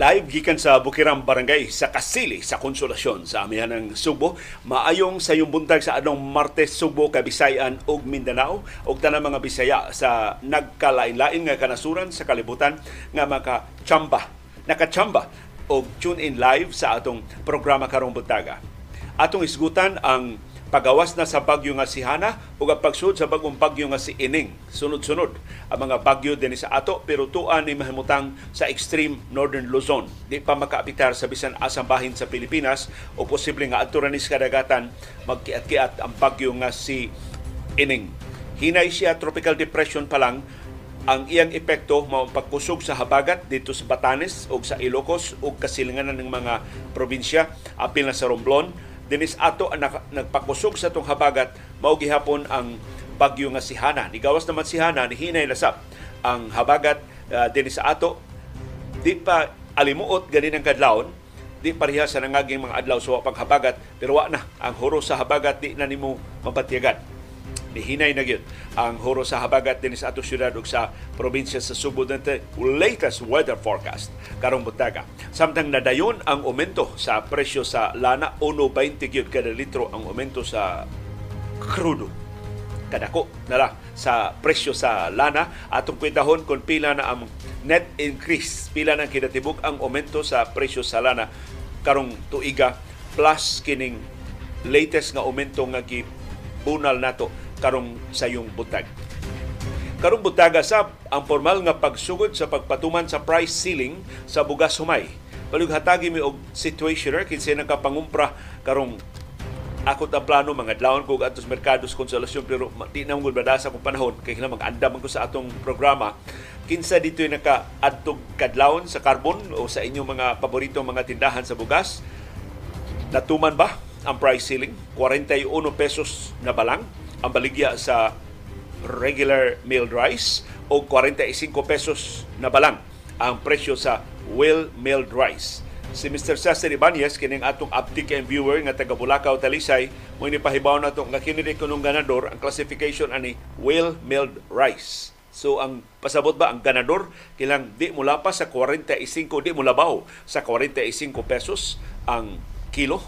Live gikan sa Bukirang Barangay sa Kasili sa Konsolasyon sa amihan ng Subo. Maayong sa yung buntag sa anong Martes Subo, Kabisayan ug Mindanao ug tanang mga Bisaya sa nagkalain-lain nga kanasuran sa kalibutan nga maka-chamba, nakachamba og tune in live sa atong programa karong buntaga. Atong isgutan ang pagawas na sa bagyo nga si Hana ug ang pagsud sa bagong bagyo nga si Ining. Sunod-sunod ang mga bagyo din sa ato pero tuan ni mahimutang sa extreme northern Luzon. Di pa makaapitar sa bisan asang bahin sa Pilipinas o posible nga adto sa kadagatan magkiat-kiat ang bagyo nga si Ining. Hinay siya tropical depression pa lang ang iyang epekto mao pagkusog sa habagat dito sa Batanes o sa Ilocos o kasilinganan ng mga probinsya apil na sa Romblon dinis ato ang nagpakusog sa tong habagat mao gihapon ang bagyo nga si Hana. Nigawas naman si Hana ni hinay lasap ang habagat uh, dinis ato di pa alimuot ganin ang kadlawon di pareha sa nangaging mga adlaw sa paghabagat pero wa na ang huro sa habagat di na nimo mapatiyagan Nihinay na gyud ang huro sa habagat din sa ato syudad ug sa probinsya sa Subo dente latest weather forecast karong buntaga. Samtang nadayon ang aumento sa presyo sa lana 1.20 gyud kada litro ang aumento sa crudo kadako nala sa presyo sa lana. Atong kwentahon kung pila na ang net increase pila nang kinatibuk ang aumento sa presyo sa lana karong tuiga plus kining latest nga aumento nga gibunal nato karong sayong butag. Karong butaga sab ang formal nga pagsugod sa pagpatuman sa price ceiling sa bugas humay. Palug hatagi mi og situationer kinsa nakapangumpra karong ako ta plano mga adlawon ko atos merkados konsolasyon pero di na mong badasa kong panahon kay kinang mag-andam ko sa atong programa kinsa dito naka adtog kadlawon sa carbon o sa inyong mga paborito mga tindahan sa bugas natuman ba ang price ceiling 41 pesos na balang ang baligya sa regular milled rice o 45 pesos na balang ang presyo sa well milled rice. Si Mr. Cesar Ibanez, kining atong uptick and viewer nga taga Bulacau, Talisay, mo ni pahibaw na to nga kini kunong ganador ang classification ani well milled rice. So ang pasabot ba ang ganador kilang di mula pa sa 45 di mula labaw sa 45 pesos ang kilo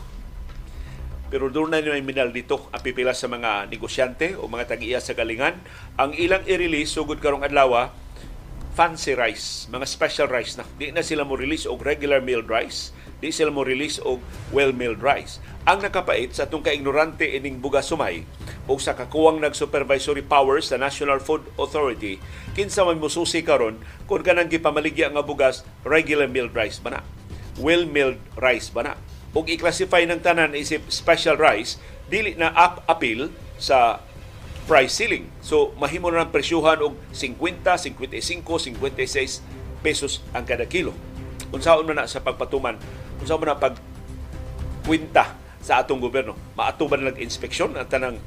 pero doon na nyo minal dito ang pipila sa mga negosyante o mga tag sa galingan. Ang ilang i-release, sugod karong adlaw, fancy rice, mga special rice na. Di na sila mo release og regular milled rice, di sila mo release og well-milled rice. Ang nakapait sa itong kaignorante ining buga sumay o sa kakuwang nag-supervisory powers sa National Food Authority, kinsa man mususi karon kung kanang gipamaligya nga bugas regular milled rice ba na? Well-milled rice ba na? Ug i-classify ng tanan isip special rice dili na up appeal sa price ceiling. So mahimo na ng presyuhan og 50, 55, 56 pesos ang kada kilo. Unsaon man na sa pagpatuman, unsaon man na pag kwenta sa atong gobyerno. Maatuban lang inspeksyon ang tanang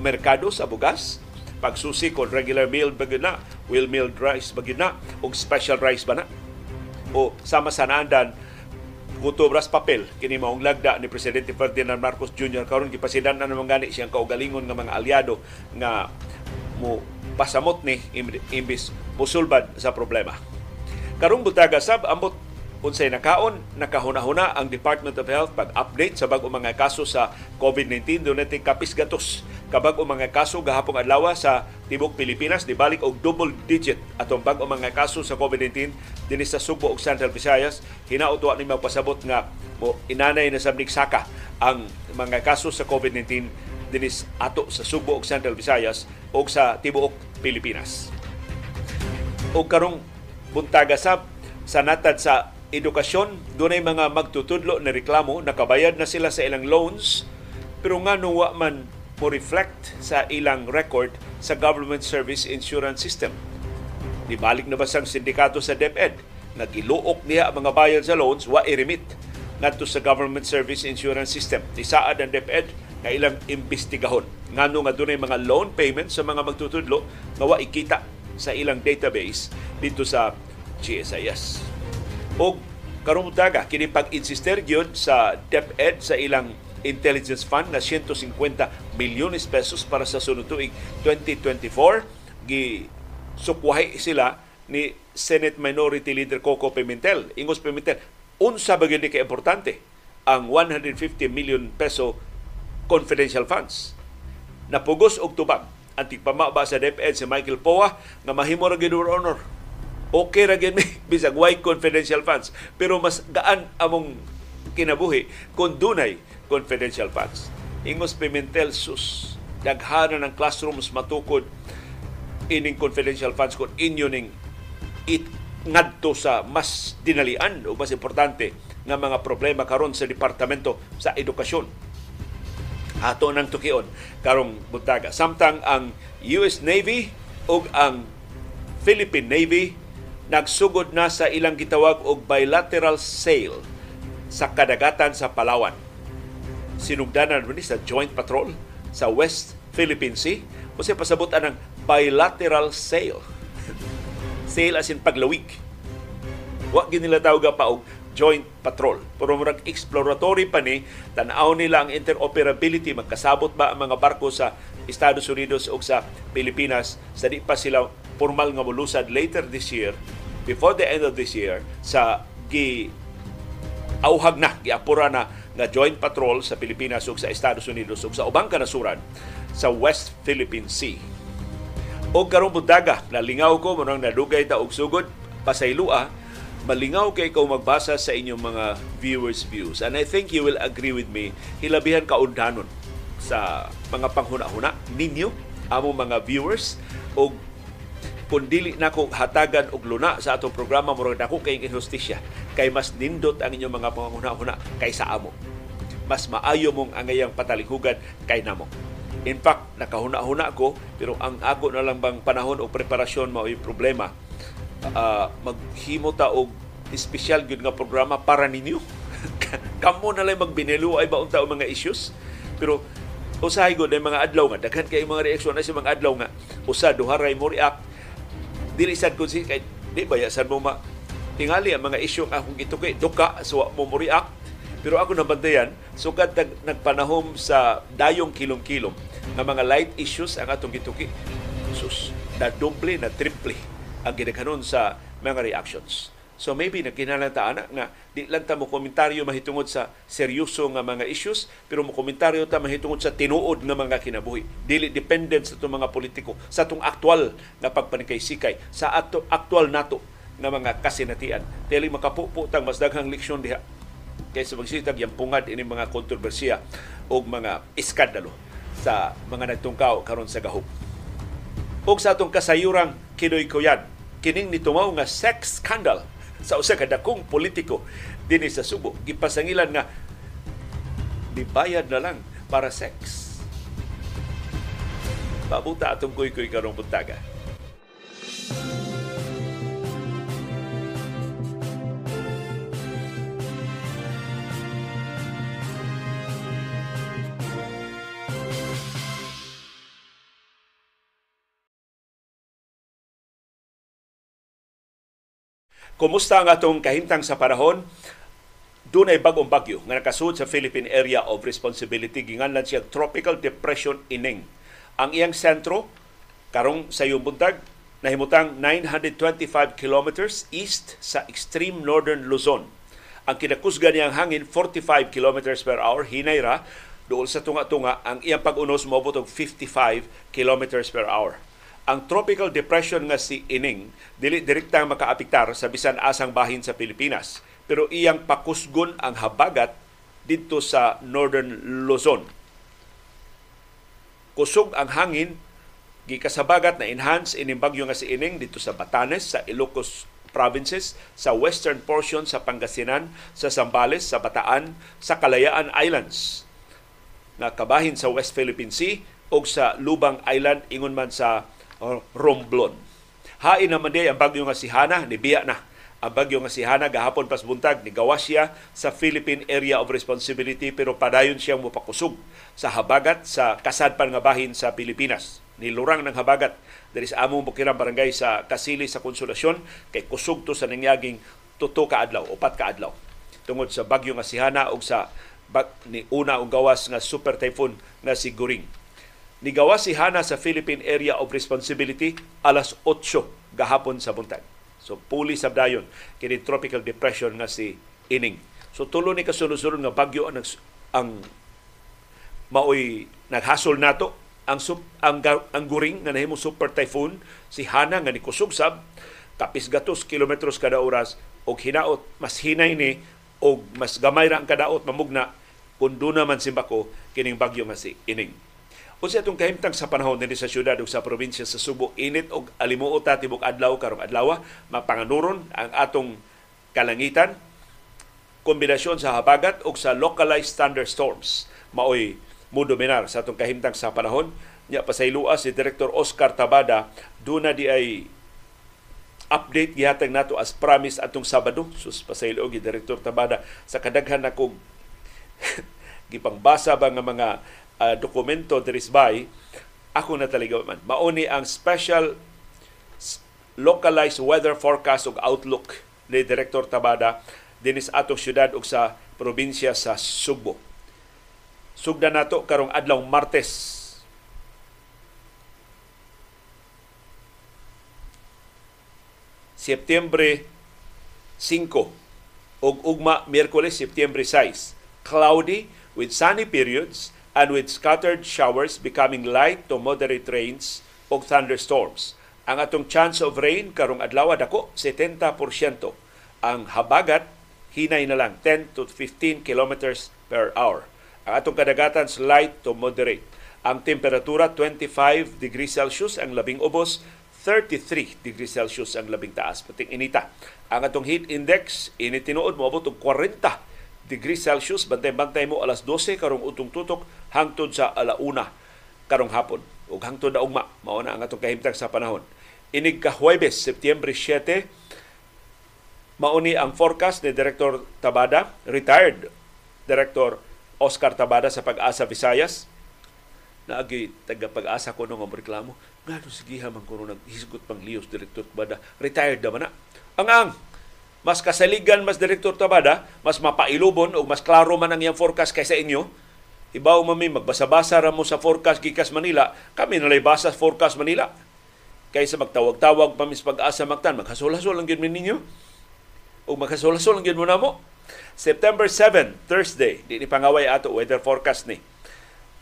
merkado sa bugas, pagsusi kon regular meal ba na, wheel milled rice ba na, o special rice ba na. O sama sa naandan, gutobras papel kini maong lagda ni presidente Ferdinand Marcos Jr. karon gipasidan na naman gani siyang kaugalingon nga mga aliado nga mo pasamot ni imbis musulbad sa problema. Karong butaga sab ambot unsay nakaon nakahuna-huna ang Department of Health pag-update sa bag-o mga kaso sa COVID-19 dunay kapis gatos kabag-o mga kaso gahapon adlaw sa tibok Pilipinas di balik og double digit atong bag-o mga kaso sa COVID-19 dinhi sa Subo ug Central Visayas hinaut wa ni magpasabot nga mo inanay na sa saka ang mga kaso sa COVID-19 dinis ato sa Subo ug Central Visayas ug sa tibuok Pilipinas. O karong buntaga sab sa natad sa edukasyon, dunay mga magtutudlo na reklamo, nakabayad na sila sa ilang loans, pero nga wa man mo reflect sa ilang record sa Government Service Insurance System. Nibalik na ba sang sindikato sa DepEd? Nagiluok niya ang mga bayad sa loans, wa i-remit ngadto sa Government Service Insurance System. Nisaad ang DepEd na ilang imbestigahon. Ngano nga dunay mga loan payments sa mga magtutudlo nga wa ikita sa ilang database dito sa GSIS o karong daga kini pag-insister gyud sa DepEd sa ilang intelligence fund na 150 milyones pesos para sa sunod tuig 2024 gi sukwahi sila ni Senate Minority Leader Coco Pimentel. Ingos Pimentel, unsa ba gyud ka importante ang 150 million peso confidential funds. Napugos og tubag ang tigpamaba sa DepEd si Michael Poa nga mahimo ra gyud honor. Okay ra gyud bisag white confidential funds pero mas gaan among kinabuhi kung dunay confidential funds. Ingos Pimentel sus daghana ng classrooms matukod ining confidential funds kung inyo ning it ngadto sa mas dinalian o mas importante nga mga problema karon sa departamento sa edukasyon. Ato nang tukion karong buntaga. Samtang ang US Navy ug ang Philippine Navy nagsugod na sa ilang gitawag og bilateral sale sa kadagatan sa Palawan. Sinugdanan ni sa joint patrol sa West Philippine Sea o siya pasabot ng bilateral sale. sale as in paglawig. Wa nila tawag pa og joint patrol. Pero murag exploratory pa ni, tanaw nila ang interoperability, magkasabot ba ang mga barko sa Estados Unidos o sa Pilipinas sa di pa sila formal nga mulusad later this year, before the end of this year, sa gi auhag na, giapura na nga joint patrol sa Pilipinas ug sa Estados Unidos ug sa ubang kanasuran sa West Philippine Sea. O karong budaga, nalingaw ko mo nang nadugay ta og sugod pasaylua malingaw kay ikaw magbasa sa inyong mga viewers views and I think you will agree with me hilabihan kaundanon sa mga panghuna-huna ninyo amo mga viewers o kung dili na ko hatagan og luna sa atong programa murag dako kay inhustisya kay mas nindot ang inyong mga panghuna-huna kaysa amo mas maayo mong angayang patalinghugan kay namo In fact, nakahuna-huna ko, pero ang ako na lang bang panahon o preparasyon mao problema uh, maghimo ta og espesyal gyud nga programa para ninyo. Kamo na lang magbinelo ay ba unta mga issues. Pero usahay gud mga adlaw nga daghan kay mga reaksyon na sa mga adlaw nga usa duha ray mo react dili sad kun si kay di ba sad mo ma tingali ang mga isyu nga akong gitukay duka so mo mo react. Pero ako nabantayan sugad so, nagpanahom sa dayong kilom-kilom nga mga light issues ang atong gituki sus na doble na triple ang gidaghanon sa mga reactions. So maybe nagkinahanglan ana nga di lang ta mo komentaryo mahitungod sa seryoso nga mga issues pero mo komentaryo ta mahitungod sa tinuod nga mga kinabuhi. Dili dependent sa itong mga politiko sa atong aktual nga pagpanikay-sikay sa ato aktual nato nga mga kasinatian. Dili makapuputang mas daghang leksyon diha kaysa magsitag yung pungad ini mga kontrobersiya o mga iskandalo sa mga nagtungkaw karon sa gahop ug sa atong kasayurang Kinoy Kuyan. Kining nitumaw nga sex scandal sa usa ka dakong politiko dinhi sa Subo. Gipasangilan nga dibayad na lang para sex. Pabuta atong kuy-kuy karong buntaga. Kumusta ang atong kahintang sa panahon? Doon ay bagong bagyo nga nakasud sa Philippine Area of Responsibility. Ginganlan siya Tropical Depression Ining. Ang iyang sentro, karong sa iyong buntag, nahimutang 925 kilometers east sa extreme northern Luzon. Ang kinakusga niyang hangin 45 kilometers per hour, hinay ra, doon sa tunga-tunga, ang iyang pag-unos mabot 55 kilometers per hour ang tropical depression nga si Ining dili direktang makaapektar sa bisan asang bahin sa Pilipinas pero iyang pakusgon ang habagat dito sa Northern Luzon. Kusog ang hangin gikasabagat na enhance ining bagyo nga si Ining dito sa Batanes, sa Ilocos provinces, sa western portion sa Pangasinan, sa Zambales, sa Bataan, sa Kalayaan Islands na kabahin sa West Philippine Sea o sa Lubang Island ingon man sa o Romblon. Hain naman di ang bagyo nga si Hana, nibiya na. Ang bagyo nga si Hana, gahapon pas buntag, nigawa siya sa Philippine Area of Responsibility pero padayon siyang mupakusog sa habagat sa kasadpan nga bahin sa Pilipinas. Nilurang ng habagat dari sa among bukirang barangay sa Kasili sa Konsolasyon kay kusog to sa nangyaging tuto ka adlaw, upat ka adlaw. Tungod sa bagyo nga si Hana ug sa bag, ni una og gawas nga super typhoon nga si Guring Nigawa si Hana sa Philippine Area of Responsibility alas 8 gahapon sa buntag. So puli sa dayon kini tropical depression nga si Ining. So tulo ni kasunod-sunod nga bagyo ang ang maoy naghasol nato ang ang, ang guring nga nahimo super typhoon si Hana nga ni kusugsab kapis gatos kilometros kada oras og hinaot mas hinay ni og mas gamay ra ang kadaot mamugna kun na man simbako kining bagyo nga si Ining. Unsa itong kahimtang sa panahon dinhi sa syudad ug sa probinsya sa Subo, init og alimuot ta tibok adlaw karong adlaw, mapanganuron ang atong kalangitan kombinasyon sa habagat ug sa localized thunderstorms maoy mo dominar sa atong kahimtang sa panahon. Nya pasaylua si Director Oscar Tabada duna di ay update gihatag nato as promise atong Sabado. Sus pasaylo gi Director Tabada sa kadaghan ako gipangbasa ba nga mga uh, dokumento dirisbay ako na talaga man. Mauni ang special localized weather forecast ug outlook ni Director Tabada dinis atong syudad ug sa probinsya sa Subo Sugda nato karong adlaw Martes. September 5 ug ugma Miyerkules September 6. Cloudy with sunny periods and with scattered showers becoming light to moderate rains ug thunderstorms. Ang atong chance of rain karong adlaw dako 70%. Ang habagat hinay na lang 10 to 15 kilometers per hour. Ang atong kadagatan light to moderate. Ang temperatura 25 degrees Celsius ang labing ubos, 33 degrees Celsius ang labing taas. Pating inita. Ang atong heat index, init tinuod mo abot 40 degrees Celsius. Bantay-bantay mo alas 12 karong utong tutok hangtod sa alauna karong hapon. Ug hangtod na ugma, mao na ang atong kahimtang sa panahon. Inig ka Huwebes, September 7, mauni ang forecast ni Director Tabada, retired Director Oscar Tabada sa Pag-asa Visayas. Naagi taga Pag-asa ko nung reklamo. Nga no sige man kuno naghisgot pang liyos Direktor Tabada. Retired naman na. Ang ang mas kasaligan mas Direktor Tabada, mas mapailubon o mas klaro man ang iyang forecast kaysa inyo. Ibaw mami, magbasa-basa ra mo sa forecast gikas Manila, kami nalay basa forecast Manila. Kaysa magtawag-tawag pa mis pag-asa magtan, maghasol-hasol lang gid ninyo. O maghasol-hasol lang gid mo na mo September 7, Thursday, di ni pangaway ato weather forecast ni.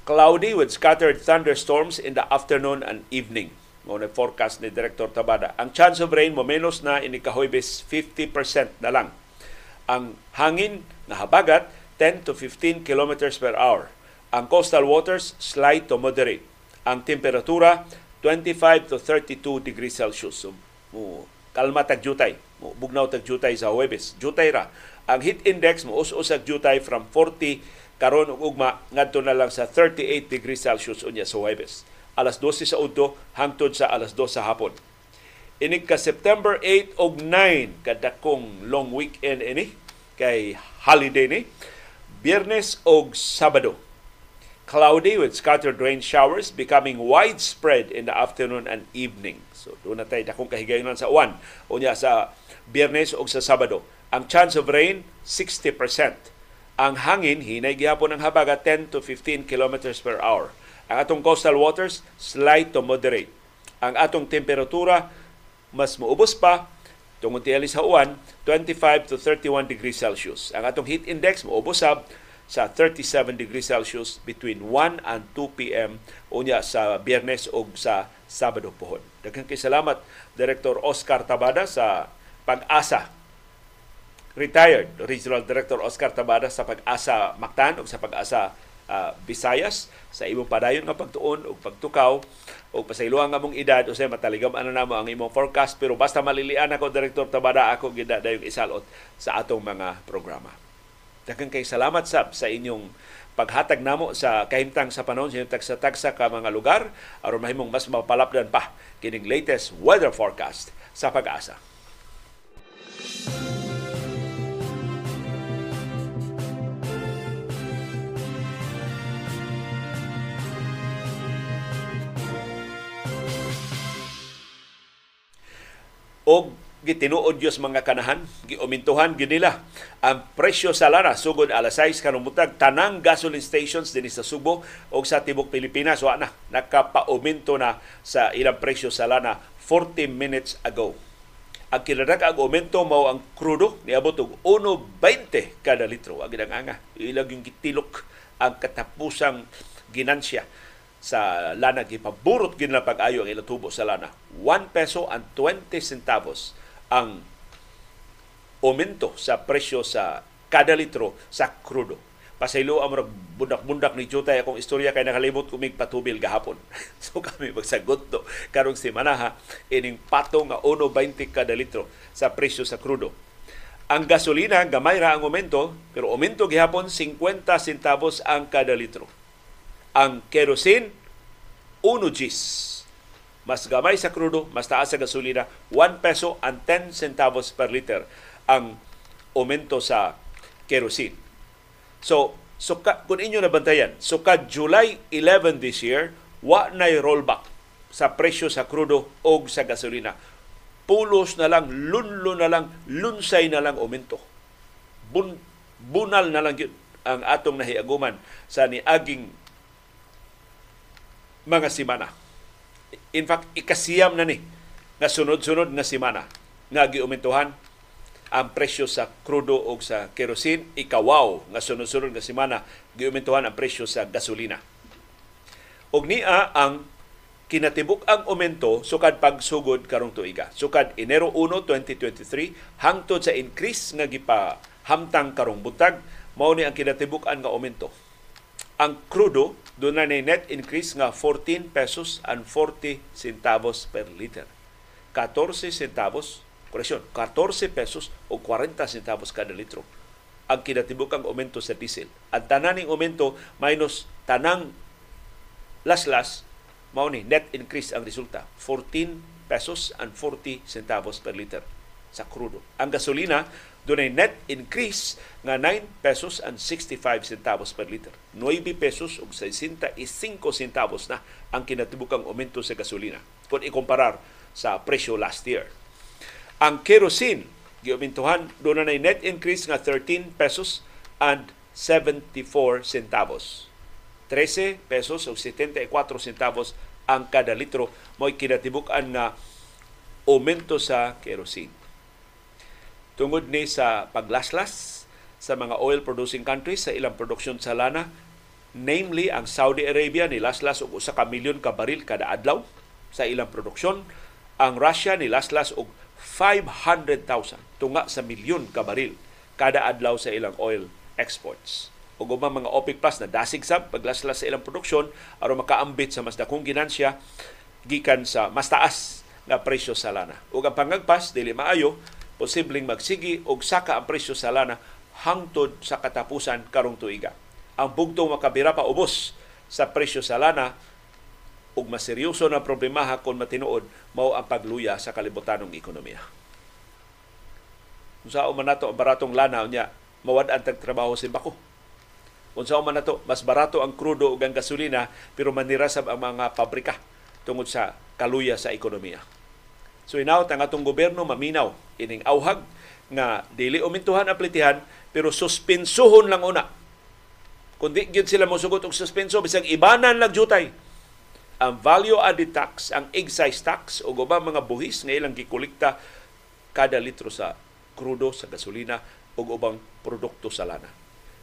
Cloudy with scattered thunderstorms in the afternoon and evening. Mo na forecast ni Director Tabada. Ang chance of rain mo menos na ini kahoybes 50% na lang. Ang hangin na habagat 10 to 15 kilometers per hour. Ang coastal waters slight to moderate. Ang temperatura 25 to 32 degrees Celsius. So, mo kalma tag jutay. Mo bugnaw tag jutay sa Huwebes. Jutay ra ang heat index mo us-usag jutay from 40 karon ug ugma ngadto na lang sa 38 degrees Celsius unya sa Huwebes. Alas 12 sa udto hangtod sa alas 2 sa hapon. Inig ka September 8 ug 9 kadakong long weekend ini kay holiday ni. Biyernes ug Sabado. Cloudy with scattered rain showers becoming widespread in the afternoon and evening. So doon na tayo dakong kahigayonan sa uwan. Unya sa Biyernes ug sa Sabado ang chance of rain, 60%. Ang hangin, hinay gihapon ang habaga 10 to 15 kilometers per hour. Ang atong coastal waters, slight to moderate. Ang atong temperatura, mas muubos pa, tungod tiyali sa uwan, 25 to 31 degrees Celsius. Ang atong heat index, muubos sab sa 37 degrees Celsius between 1 and 2 p.m. unya sa Biyernes o sa Sabado pohon. Daghang salamat Director Oscar Tabada sa pag-asa retired Regional Director Oscar Tabada sa pag-asa Mactan o sa pag-asa uh, Visayas sa imong padayon nga pagtuon o pagtukaw o pasaylohan nga mong edad o say mataligam ano namo ang imong forecast pero basta malilian ako Director Tabada ako gida dayong isalot sa atong mga programa. Daghang kay salamat sab sa inyong paghatag namo sa kahimtang sa panon sa tagsa-tagsa ka mga lugar aron mahimong mas mapalapdan pa kining latest weather forecast sa pag-asa. Og gitinuod Dios mga kanahan, giumintuhan gyud nila ang presyo sa lana sugod alas 6 kanong butag tanang gasoline stations dinhi sa Subo og sa tibok Pilipinas wa na nakapauminto na sa ilang presyo sa lana 40 minutes ago. Ang kinadaka ang aumento mao ang krudo niabot og 1.20 kada litro. Ang ginanganga ilag yung gitilok ang katapusang ginansya sa lana gipaburot gid na pag-ayo ang ilatubo sa lana. 1 peso and 20 centavos ang aumento sa presyo sa kada litro sa krudo pasaylo ang murag bundak-bundak ni Jutay akong istorya kay nakalimot kumig patubil gahapon. so kami magsagot to karong semana ha ining pato nga 1.20 kada litro sa presyo sa krudo. Ang gasolina gamay ra ang aumento pero aumento gihapon 50 centavos ang kada litro. Ang kerosene 1 gis. Mas gamay sa krudo, mas taas sa gasolina, 1 peso and 10 centavos per liter ang aumento sa kerosene So, so ka, kung inyo nabantayan, so ka July 11 this year, wa na rollback sa presyo sa krudo o sa gasolina. Pulos na lang, lunlo na lang, lunsay na lang aumento. Bun, bunal na lang yun ang atong nahiaguman sa niaging mga simana. In fact, ikasiyam na ni nga sunod-sunod nga simana nga giumentuhan ang presyo sa krudo o sa kerosene ikawaw nga sunod-sunod nga semana giumentuhan ang presyo sa gasolina. Og niya ang kinatibuk ang aumento sukad pagsugod karong tuiga. Sukad Enero 1, 2023 hangtod sa increase nga gipa hamtang karong butag mao ni ang kinatibuk-an nga aumento. Ang krudo doon na net increase nga 14 pesos and 40 centavos per liter. 14 centavos Koreksyon, 14 pesos o 40 centavos kada litro ang kinatibukang aumento sa diesel. Ang tananing aumento minus tanang laslas mao ni net increase ang resulta 14 pesos and 40 centavos per liter sa krudo. Ang gasolina dunay net increase nga 9 pesos and 65 centavos per liter. 9 pesos ug 65 centavos na ang kinatibukang aumento sa gasolina kung ikumparar sa presyo last year. Ang kerosene, giumintuhan, doon na net increase nga 13 pesos and 74 centavos. 13 pesos o 74 centavos ang kada litro mo'y kinatibuk-an nga aumento sa kerosene. Tungod ni sa paglaslas sa mga oil producing countries sa ilang produksyon sa lana, namely ang Saudi Arabia ni laslas og usa ka milyon ka baril kada adlaw sa ilang produksyon, ang Russia ni laslas og 500,000 tunga sa milyon ka baril kada adlaw sa ilang oil exports. O gumang mga OPEC Plus na dasig sab paglaslas sa ilang produksyon aron makaambit sa mas dakong ginansya gikan sa mas taas nga presyo sa lana. Ug ang pangagpas dili maayo posibleng magsigi og saka ang presyo sa lana hangtod sa katapusan karong tuiga. Ang bugtong makabira pa ubos sa presyo sa lana ug mas seryoso na problemaha kung matinuod mao ang pagluya sa kalibutanong ekonomiya. Unsa man nato ang baratong lana niya mawad-an tag trabaho sa bako. Unsa man nato mas barato ang krudo ug ang gasolina pero manirasab ang mga pabrika tungod sa kaluya sa ekonomiya. So inaw ang atong gobyerno maminaw ining awhag nga dili umintuhan ang plitihan pero suspensohon lang una. Kundi gyud sila mosugot og suspenso bisag ibanan lang jutay ang value added tax, ang excise tax o ubang mga buhis nga ilang gikolekta kada litro sa krudo, sa gasolina o ubang produkto sa lana.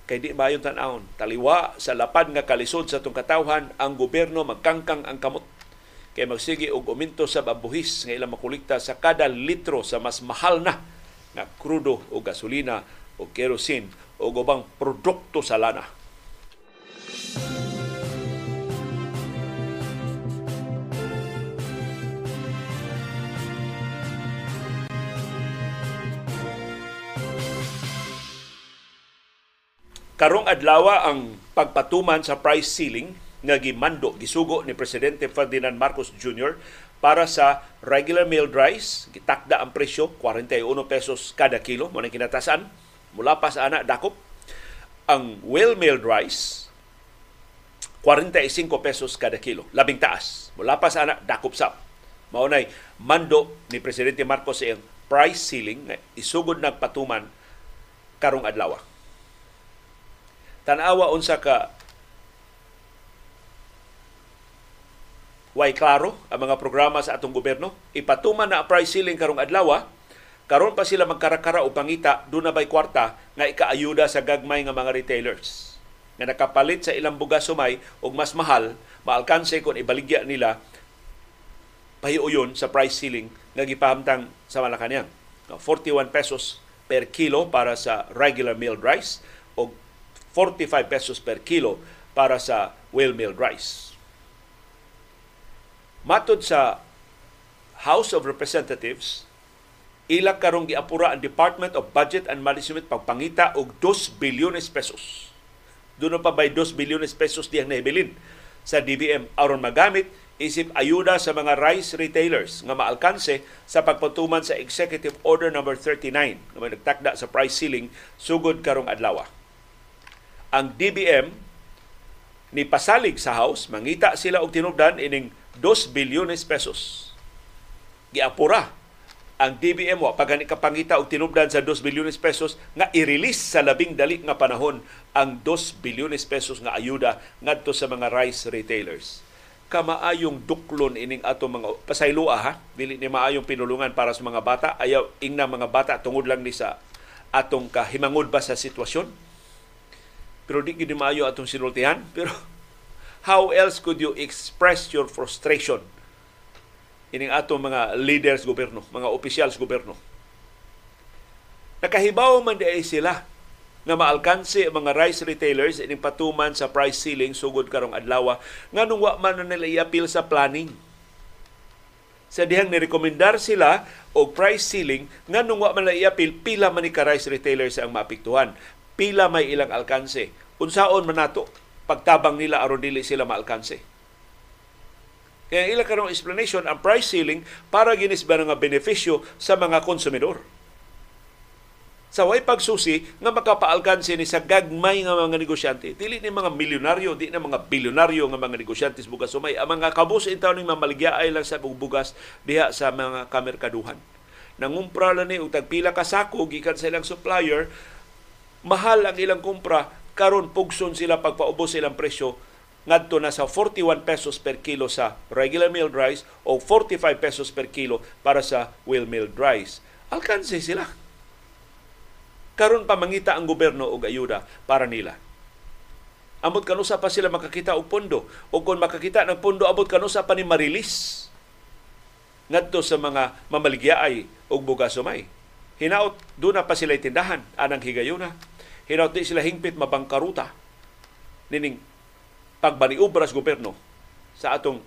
Kay di mayon tan-awon, taliwa sa lapad nga kalisod sa tong katawhan ang gobyerno magkangkang ang kamot kay magsige og uminto sa babuhis nga ilang makolekta sa kada litro sa mas mahal na nga krudo o gasolina o kerosene o ubang produkto sa lana. Karong adlaw ang pagpatuman sa price ceiling nga gimando gisugo ni presidente Ferdinand Marcos Jr. para sa regular milled rice gitakda ang presyo 41 pesos kada kilo mo kinatasan. Mula pa sa ana dakop. Ang well milled rice 45 pesos kada kilo labing taas. Mula pa sa ana dakop sap mao nay mando ni presidente Marcos ang price ceiling nga isugod nagpatuman karong adlaw. Tanawa unsa ka way klaro ang mga programa sa atong gobyerno. Ipatuman na price ceiling karong adlaw karon pa sila magkarakara o pangita doon na bay kwarta nga ikaayuda sa gagmay nga mga retailers. Nga nakapalit sa ilang bugas sumay og mas mahal maalkanse kung ibaligya nila pahiuyon sa price ceiling nga gipahamtang sa Malacañang 41 pesos per kilo para sa regular milled rice o 45 pesos per kilo para sa well milled rice. Matod sa House of Representatives, ila karong giapura ang Department of Budget and Management pagpangita og 2 bilyones pesos. Doon pa bay 2 bilyones pesos diyang nahibilin sa DBM aron magamit isip ayuda sa mga rice retailers nga maalkanse sa pagpatuman sa Executive Order number 39 nga nagtakda sa price ceiling sugod karong adlaw. Ang DBM ni pasalig sa House, mangita sila og tinubdan ining 2 bilyones pesos. Giapura ang DBM wa pagani kapangita og tinubdan sa 2 bilyones pesos nga i-release sa labing dali nga panahon ang 2 bilyones pesos nga ayuda ngadto sa mga rice retailers. Kamaayong duklon ining ato mga pasaylua ha, dili ni maayong pinulungan para sa mga bata, ayaw ingna mga bata tungod lang ni sa atong kahimangod ba sa sitwasyon. Pero di gid maayo atong sinultihan, pero how else could you express your frustration ining atong mga leaders gobyerno, mga opisyals gobyerno. Nakahibaw man di sila nga maalkanse ang mga rice retailers ining patuman sa price ceiling sugod karong adlaw nga nung wa man na nila i-appeal sa planning. Sa dihang nirekomendar sila og price ceiling nga nung wa man nila i-appeal pila man ni ka rice retailers ang maapektuhan. Pila may ilang alkanse. Unsaon man nato pagtabang nila aron dili sila maalkanse. Kaya ila karong explanation ang price ceiling para ginis ba nga benepisyo sa mga konsumidor. Sa way pagsusi nga makapaalkanse ni sa gagmay nga mga negosyante, dili ni mga milyonaryo, di na mga bilyonaryo nga mga negosyante sa bugas sumay, ang mga kabus intaw ning mamaligyaay lang sa bugas diha sa mga kamerkaduhan. Nangumpra lang ni og tagpila ka sako gikan sa ilang supplier, mahal ang ilang kumpra karon pugson sila pagpaubos silang presyo ngadto na sa 41 pesos per kilo sa regular milled rice o 45 pesos per kilo para sa well milled rice. Alkanse sila. Karon pa mangita ang gobyerno og ayuda para nila. Amot kanusa pa sila makakita og pondo o kung makakita ng pondo abot kanusa pa ni marilis ngadto sa mga mamaligyaay og bugas sumay. Hinaot doon na pa sila tindahan anang higayuna. Hinaot di sila hingpit mabangkaruta. Nining pagbaniubra sa gobyerno sa atong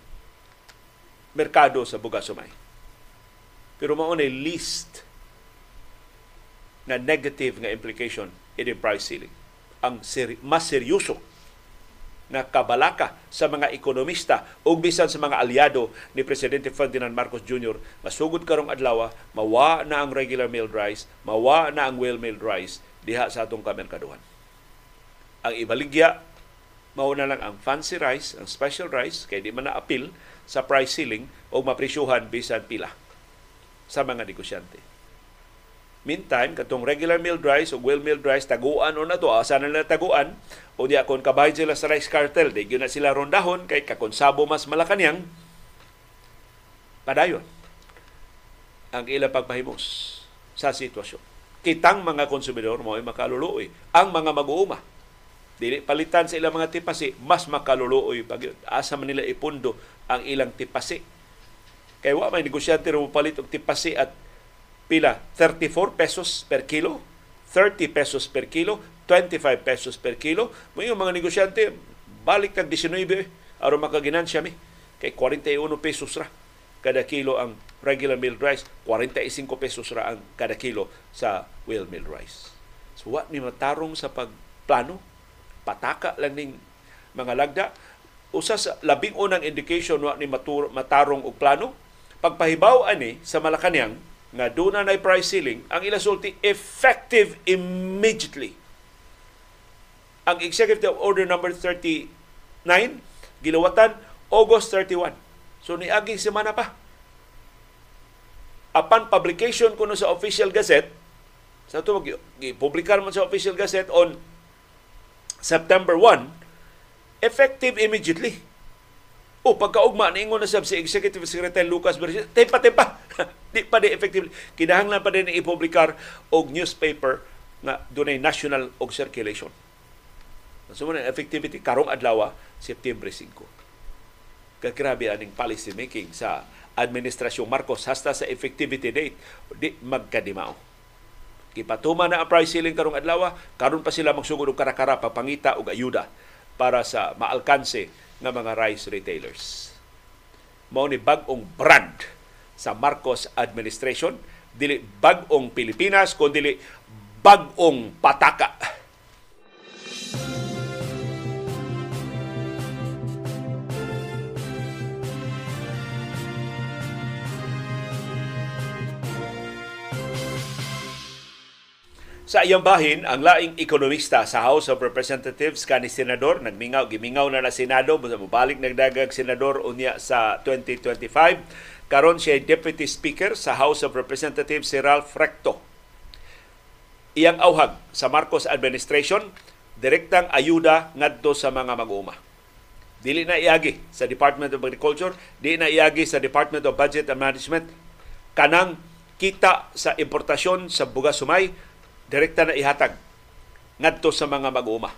merkado sa bugas sumay. Pero mao na least na negative nga implication in price ceiling. Ang seri- mas seryoso na kabalaka sa mga ekonomista o bisan sa mga aliado ni Presidente Ferdinand Marcos Jr. Masugod karong adlaw, mawa na ang regular milled rice, mawa na ang well milled rice diha sa atong kamerkaduhan. Ang ibaligya mao na lang ang fancy rice, ang special rice, kay di man na-appeal sa price ceiling o mapresyuhan bisan pila sa mga negosyante. Meantime, katong regular milled rice o well milled rice, taguan o na to, asa na nila taguan, o di akong kabahin sila sa rice cartel, di na sila rondahon, kay kakonsabo mas malakanyang, padayon ang ilang pagpahimos sa sitwasyon. Kitang mga konsumidor mo ay makaluluoy. Ang mga mag-uuma, Dili palitan sa ilang mga tipasi, mas makaluluoy pag asa man nila ipundo ang ilang tipasi. Kay wa may negosyante ro palit og tipasi at pila 34 pesos per kilo, 30 pesos per kilo, 25 pesos per kilo. Mo yung mga negosyante balik tag 19 aron makaginansya mi kay 41 pesos ra kada kilo ang regular milled rice, 45 pesos ra ang kada kilo sa well milled rice. So what ni matarong sa pagplano. Pataka lang ning mga lagda. Usa sa labing unang indication wa ni matur, matarong og plano. Pagpahibaw ani sa Malacañang nga doon na price ceiling ang ila sulti effective immediately. Ang executive order number 39 gilawatan August 31 so ni aging semana pa upon publication kuno sa official gazette sa ito, gipublikar man sa official gazette on September 1, effective immediately. O pagkaugma, niingon na sab si Executive Secretary Lucas Berges, tempa-tempa. Di pa di effective. Kinahanglan pa din ipublikar og newspaper nga dunay national og circulation. So mo effectivity karong adlaw September 5. Kagrabe aning policy making sa administrasyon Marcos hasta sa effectivity date di magkadimao. Gipatuma na ang price ceiling karong adlaw, karon pa sila magsugod og karakara papangita og ayuda para sa maalkanse nga mga rice retailers. Mao ni bag-ong brand sa Marcos administration, dili bag-ong Pilipinas kundi bag-ong pataka Sa iyang bahin, ang laing ekonomista sa House of Representatives kani senador nagmingaw gimingaw na na senado mobalik nagdagag senador unya sa 2025 karon siya deputy speaker sa House of Representatives si Ralph Recto. Iyang awhag sa Marcos administration direktang ayuda ngadto sa mga mag-uuma. Dili na iagi sa Department of Agriculture, di na iagi sa Department of Budget and Management kanang kita sa importasyon sa bugas sumay direkta na ihatag ngadto sa mga mag-uuma.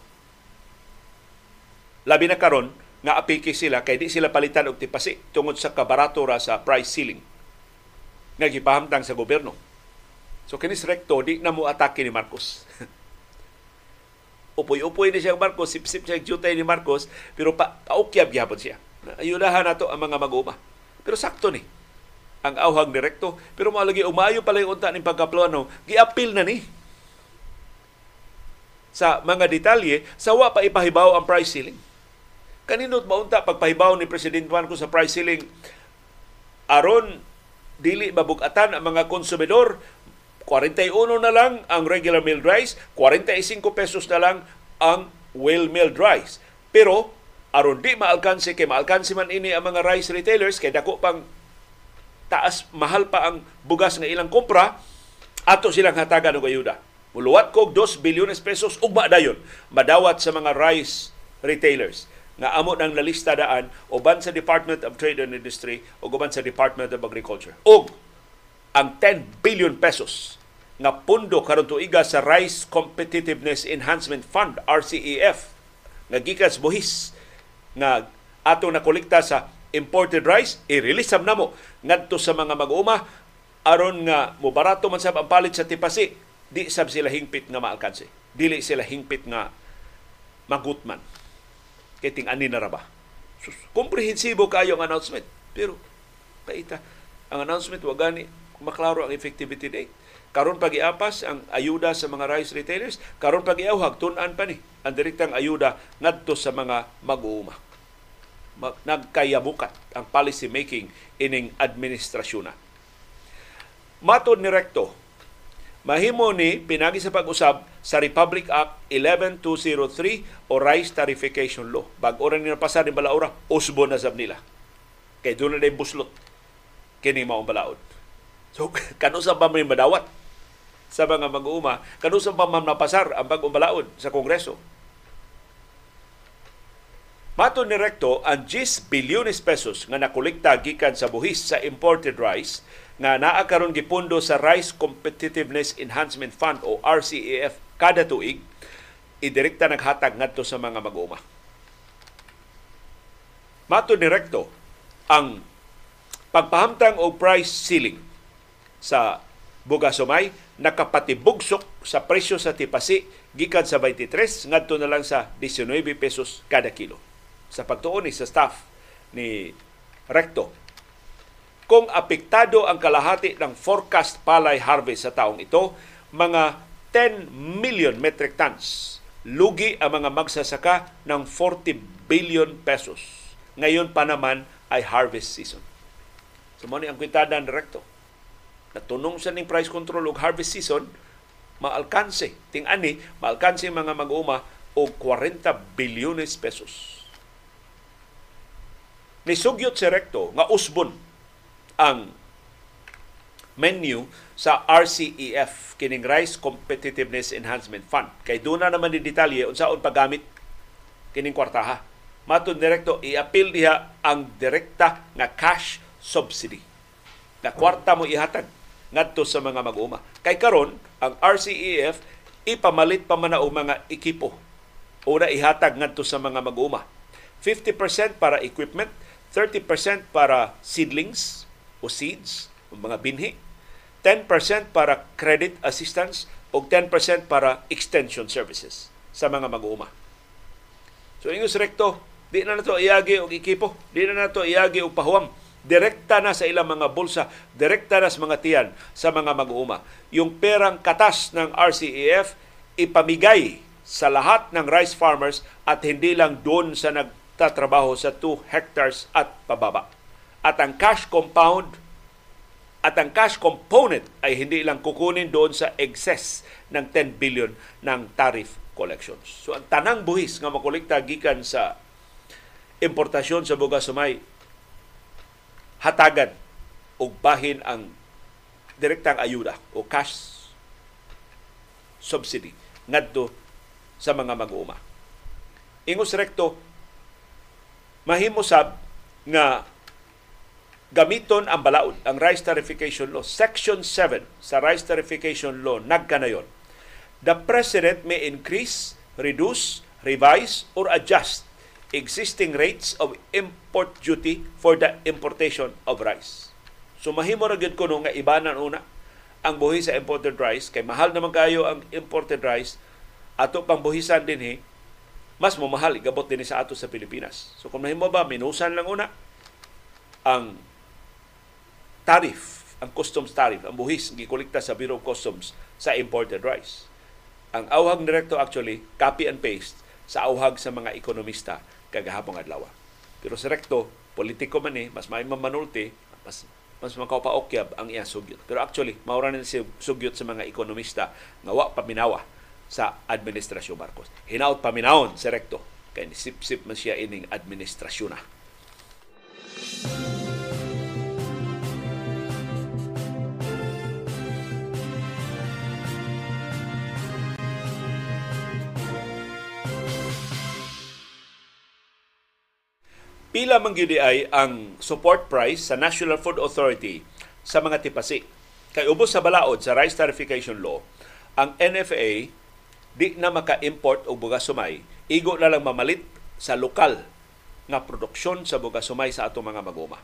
Labi na karon nga apiki sila kay di sila palitan og tipasi tungod sa kabarato ra sa price ceiling nga gipahamtang sa gobyerno. So kinis rekto di na mo atake ni Marcos. Upoy-upoy ni siya Marcos, sip-sip siya jutay ni Marcos, pero pa paukyab gyapon siya. Ayudahan nato ang mga mag-uuma. Pero sakto ni ang awhag direkto, pero malagi umayo pala yung unta ng pagkaplano, giapil na ni sa mga detalye sa wa pa ipahibaw ang price ceiling. Kaninot maunta pagpahibaw ni President Juan ko sa price ceiling aron dili mabugatan ang mga konsumidor 41 na lang ang regular milled rice, 45 pesos na lang ang well milled rice. Pero aron di maalkanse kay maalkanse man ini ang mga rice retailers kay dako pang taas mahal pa ang bugas nga ilang kompra ato silang hatagan og ayuda Muluwat kog 2 bilyones pesos ugma dayon. Madawat sa mga rice retailers. Nga amo nang nalista daan uban sa Department of Trade and Industry o uban sa Department of Agriculture. Og ang 10 billion pesos nga pundo karon tuiga sa Rice Competitiveness Enhancement Fund RCEF nga gikan sa buhis nga ato na kolekta sa imported rice i-release namo. Ngadto sa mga mag-uuma aron nga mo barato man sa ang palit sa tipasi di sab sila hingpit nga maalkanse. Dili sila hingpit nga magutman. Kay ting-ani na raba. Sus, komprehensibo kayo ang announcement. Pero, kaita, ang announcement wag gani maklaro ang effectivity date. Karon pag-iapas ang ayuda sa mga rice retailers, karon pag-iawhag tun-an pa ni ang direktang ayuda ngadto sa mga mag-uuma. Nagkayabukat ang policy making ining administrasyon na. Matod ni Recto, Mahimo ni pinagi sa pag-usab sa Republic Act 11203 o Rice Tarification Law. Bag ora ni napasar ni balaura, usbo na sab nila. Kay doon na buslot kini maong balaod. So kanusa pa may madawat sa mga mag-uuma, kanusa pa man napasar ang bagong balaod sa Kongreso. Mato ni Recto, ang 10 bilyones pesos nga nakolekta gikan sa buhis sa imported rice nga naa karon gipundo sa Rice Competitiveness Enhancement Fund o RCEF kada tuig idirekta naghatag ngadto sa mga mag-uuma. Mato direkto ang pagpahamtang og price ceiling sa bugas sumay nakapatibugsok sa presyo sa tipasi gikan sa 23 ngadto na lang sa 19 pesos kada kilo. Sa pagtuon ni sa staff ni Recto kung apektado ang kalahati ng forecast palay harvest sa taong ito, mga 10 million metric tons. Lugi ang mga magsasaka ng 40 billion pesos. Ngayon pa naman ay harvest season. So mo ang kwitada ng direkto. Natunong sa ning price control og harvest season, maalkanse. Ting-ani, maalkanse mga mag-uma og 40 bilyones pesos. Nisugyot si Recto nga usbon ang menu sa RCEF kining Rice Competitiveness Enhancement Fund. Kay doon na naman ni detalye unsaon paggamit kining kwartaha. Matun direkto i-appeal diha ang direkta nga cash subsidy. Na kwarta mo ihatag ngadto sa mga mag-uma. Kay karon ang RCEF ipamalit pa man mga ekipo o na ihatag ngadto sa mga mag-uma. 50% para equipment, 30% para seedlings o seeds, o mga binhi, 10% para credit assistance o 10% para extension services sa mga mag-uma. So ingos rekto, di na nato iagi og ekipo, di na nato iagi og pahuam direkta na sa ilang mga bulsa, direkta na sa mga tiyan sa mga mag-uuma. Yung perang katas ng RCEF ipamigay sa lahat ng rice farmers at hindi lang doon sa nagtatrabaho sa 2 hectares at pababa. At ang cash compound at ang cash component ay hindi lang kukunin doon sa excess ng 10 billion ng tariff collections. So ang tanang buhis nga makolekta gikan sa importasyon sa bugas sumay hatagan og bahin ang direktang ayuda o cash subsidy ngadto sa mga mag-uuma. Ingos rekto mahimo sab nga gamiton ang balaod ang rice tarification law section 7 sa rice tarification law nagkanayon the president may increase reduce revise or adjust existing rates of import duty for the importation of rice. So mahimo ra gyud kuno nga ibanan una ang buhi sa imported rice kay mahal naman kayo ang imported rice ato pang buhisan din he mas mamahal igabot din sa ato sa Pilipinas. So kung mahimo ba minusan lang una ang tariff, ang customs tariff, ang buhis gikolekta sa Bureau of Customs sa imported rice. Ang awhag direkto actually copy and paste sa awhag sa mga ekonomista kagahapong adlaw. Pero sa rekto, politiko man eh, mas may mamanulti, mas mas makapaokyab ang iyang sugyot. Pero actually, maura na si sugyot sa mga ekonomista nga wa paminawa sa administrasyon Marcos. Hinaot paminawon sa rekto kay sip-sip man siya ining administrasyon na. Pila man gyud ay ang support price sa National Food Authority sa mga tipasi. Kay ubos sa balaod sa rice tarification law, ang NFA di na maka-import og bugas sumay, igo na lang mamalit sa lokal nga produksyon sa bugas sumay sa atong mga maguma.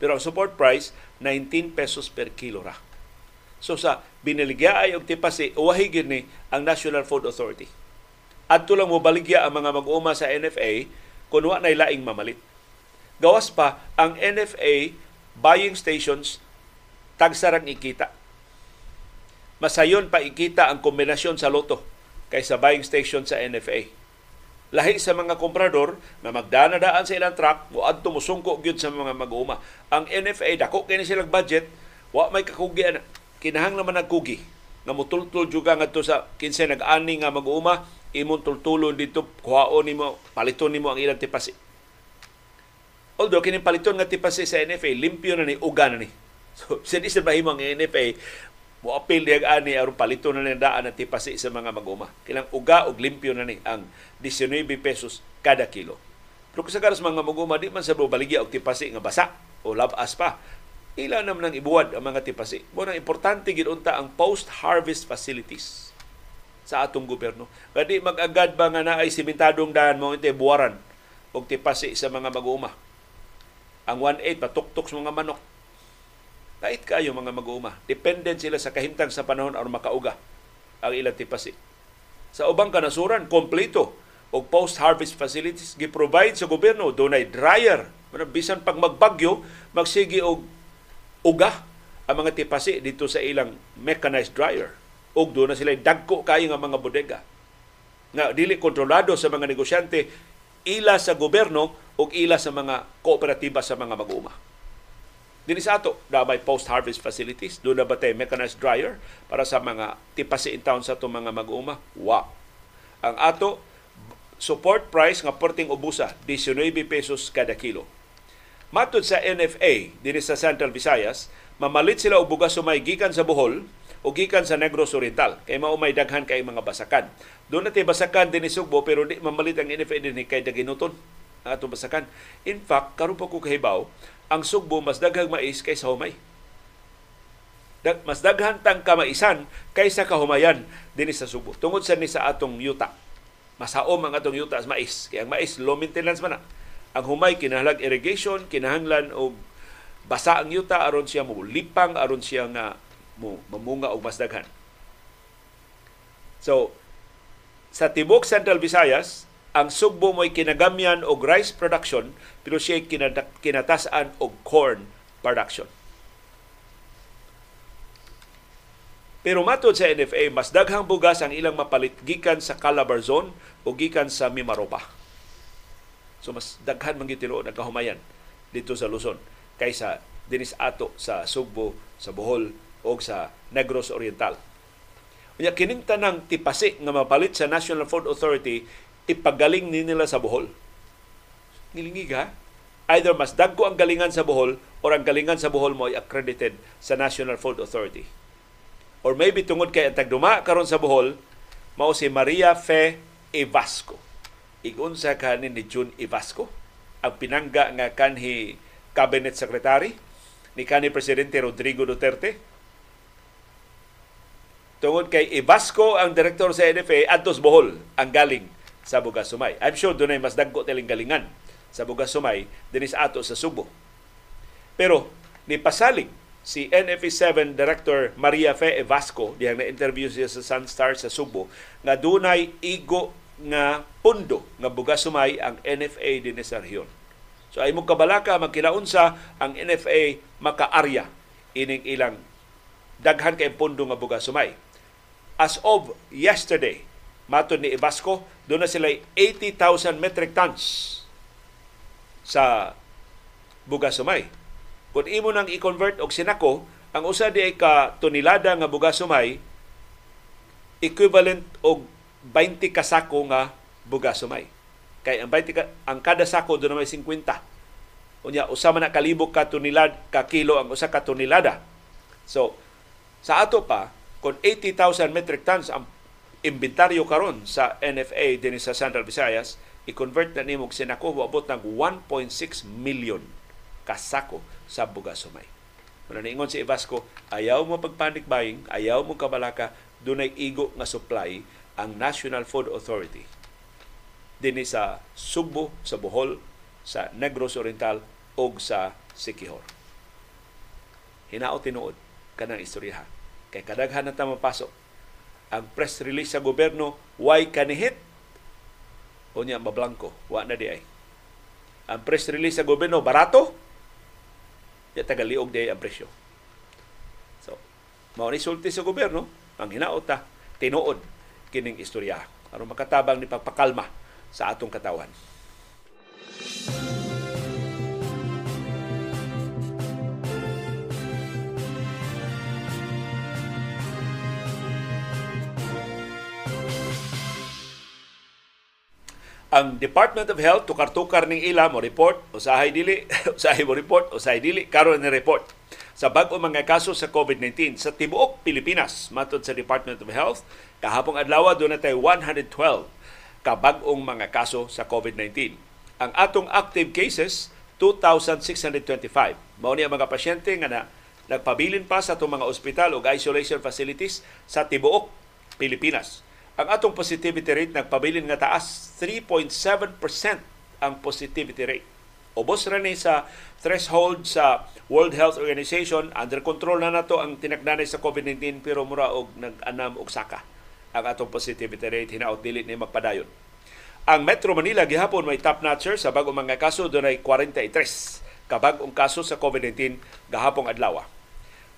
Pero ang support price 19 pesos per kilo ra. So sa biniligya ay og tipasi, uwahi ni ang National Food Authority. Adto lang mo baligya ang mga mag-uma sa NFA kung wa na laing mamalit. Gawas pa, ang NFA buying stations tagsarang ikita. Masayon pa ikita ang kombinasyon sa loto kaysa buying station sa NFA. Lahi sa mga komprador na magdanadaan sa ilang truck, mo adto mo sungko gyud sa mga mag-uma. Ang NFA dako kini silang budget, wa may kakugi kinahang naman nagkugi na mutultul juga ngadto sa kinsa nag-ani nga mag-uma imong tultulon dito kuhaon nimo paliton nimo ang ilang tipasi. Although kini paliton nga tipasi sa NFA limpyo na ni uga na ni. So since sa bahimo ang NFA mo apil diag ani aron paliton na ni daan ang tipasi sa mga maguma. Kilang uga og limpyo na ni ang 19 pesos kada kilo. Pero kung sa karas mga maguma di man sa baligya og tipasi nga basa o labas pa. Ila naman ang ibuwad ang mga tipasi. Mo nang importante gid unta ang post-harvest facilities sa atong gobyerno. Kadi mag-agad ba nga naay simentadong daan mo inte buwaran og tipasi sa mga mag-uuma. Ang 1.8 patuktok sa mga manok. Kait kayo mga mag-uuma. Dependent sila sa kahimtang sa panahon aron makauga ang ilang tipasi. Sa ubang kanasuran, kompleto og post-harvest facilities gi-provide sa gobyerno. Doon ay dryer. Bisan pag magbagyo, magsigi og uga ang mga tipasi dito sa ilang mechanized dryer. Ug doon na sila dagko kayo nga mga bodega. Nga dili kontrolado sa mga negosyante ila sa gobyerno o ila sa mga kooperatiba sa mga mag-uuma. Dili sa ato, na may post-harvest facilities, doon na ba mechanized dryer para sa mga tipasi in town sa itong mga mag-uuma? Wow! Ang ato, support price nga perting ubusa, 19 pesos kada kilo Matod sa NFA dinhi sa Central Visayas, mamalit sila og bugas sumay gikan sa Bohol o gikan sa Negros Oriental kay mao may daghan kay mga basakan. Doon natin basakan din Sugbo pero di mamalit ang NFA din kay Daginuton ang atong basakan. In fact, karon pa ko kahibaw, ang Sugbo mas daghang mais kaysa humay. Dag, mas daghan tang kamaisan kaysa kahumayan dinhi sa Subo. Tungod sa ni sa atong yuta. Masaom ang atong yuta sa mais. Kaya ang mais low maintenance man na. Ang humay kinahanglan irrigation, kinahanglan og basa ang yuta aron siya mo lipang aron siya nga mo mamunga og mas daghan. So sa tibok Central Visayas, ang Sugbo mo'y kinagamyan og rice production pero siya kinatasan og corn production. Pero matod sa NFA, mas daghang bugas ang ilang mapalit gikan sa Calabar Zone o gikan sa Mimaropa. So mas daghan man gitilo nagkahumayan dito sa Luzon kaysa dinis ato sa Sugbo, sa Bohol o sa Negros Oriental. Unya kining tanang tipasi nga mapalit sa National Food Authority ipagaling ni nila sa Bohol. Nilingig ha? Either mas dagko ang galingan sa Bohol or ang galingan sa Bohol mo ay accredited sa National Food Authority or maybe tungod kay ang tagduma karon sa Bohol mao si Maria Fe Evasco. Igunsa kanin ni June Evasco ang pinangga nga kanhi cabinet secretary ni kanhi presidente Rodrigo Duterte. Tungod kay Evasco ang direktor sa NFA adtos Bohol ang galing sa Bugas Sumay. I'm sure dunay mas dagko tiling galingan sa Bugas Sumay dinis ato sa Subo. Pero ni pasalig si NFA7 Director Maria Fe Evasco diyang na-interview siya sa Sunstar sa Subo nga dunay igo nga pundo nga bugas sumay ang NFA din sa rehiyon. So ay mo kabalaka magkinaunsa ang NFA makaarya ining ilang daghan kay pundo nga bugas sumay. As of yesterday, matod ni Evasco, doon na sila 80,000 metric tons sa bugas sumay kung imo nang i-convert og sinako, ang usa di ay ka tonelada nga bugas sumay equivalent og 20 ka sako nga bugas sumay. Kay ang 20 ka, ang kada sako do na may 50. Unya usa man na kalibog ka tonelada ka kilo ang usa ka tonelada. So sa ato pa kung 80,000 metric tons ang inventaryo karon sa NFA din sa Central Visayas, i-convert na nimo sinako abot ng 1.6 million kasako sa bugas sumay. Muna niingon si Evasco, ayaw mo pagpanic buying, ayaw mo kabalaka, dunay igo nga supply ang National Food Authority. Dini sa Sugbo, sa Bohol, sa Negros Oriental o sa Sikihor. Hinao tinuod kanang istorya. Kay kadaghan na mapasok. Ang press release sa gobyerno, why kanihit? O niya, mablangko, wa na di ay. Ang press release sa gobyerno, barato? ya tagaliog day ang presyo. So, mao ni sa gobyerno, ang hinaot ta, tinuod kining istorya aron makatabang ni pagpakalma sa atong katawan. Ang Department of Health tukar-tukar ning ila mo report usahay dili usahay mo report usahay dili karon ni report. Sa bag-o mga kaso sa COVID-19 sa tibuok Pilipinas matod sa Department of Health kahapong adlaw do natay 112 ka bag-ong mga kaso sa COVID-19 ang atong active cases 2,625 mao ni ang mga pasyente nga na nagpabilin pa sa atong mga ospital o isolation facilities sa tibuok Pilipinas ang atong positivity rate nagpabilin nga taas 3.7% ang positivity rate. Ubos ra ni sa threshold sa World Health Organization, under control na nato ang tinagdanay sa COVID-19 pero mura og nag-anam og saka ang atong positivity rate hinaot dili ni magpadayon. Ang Metro Manila gihapon may top notcher sa bag-ong mga kaso dunay 43 kabag-ong kaso sa COVID-19 gahapong adlaw.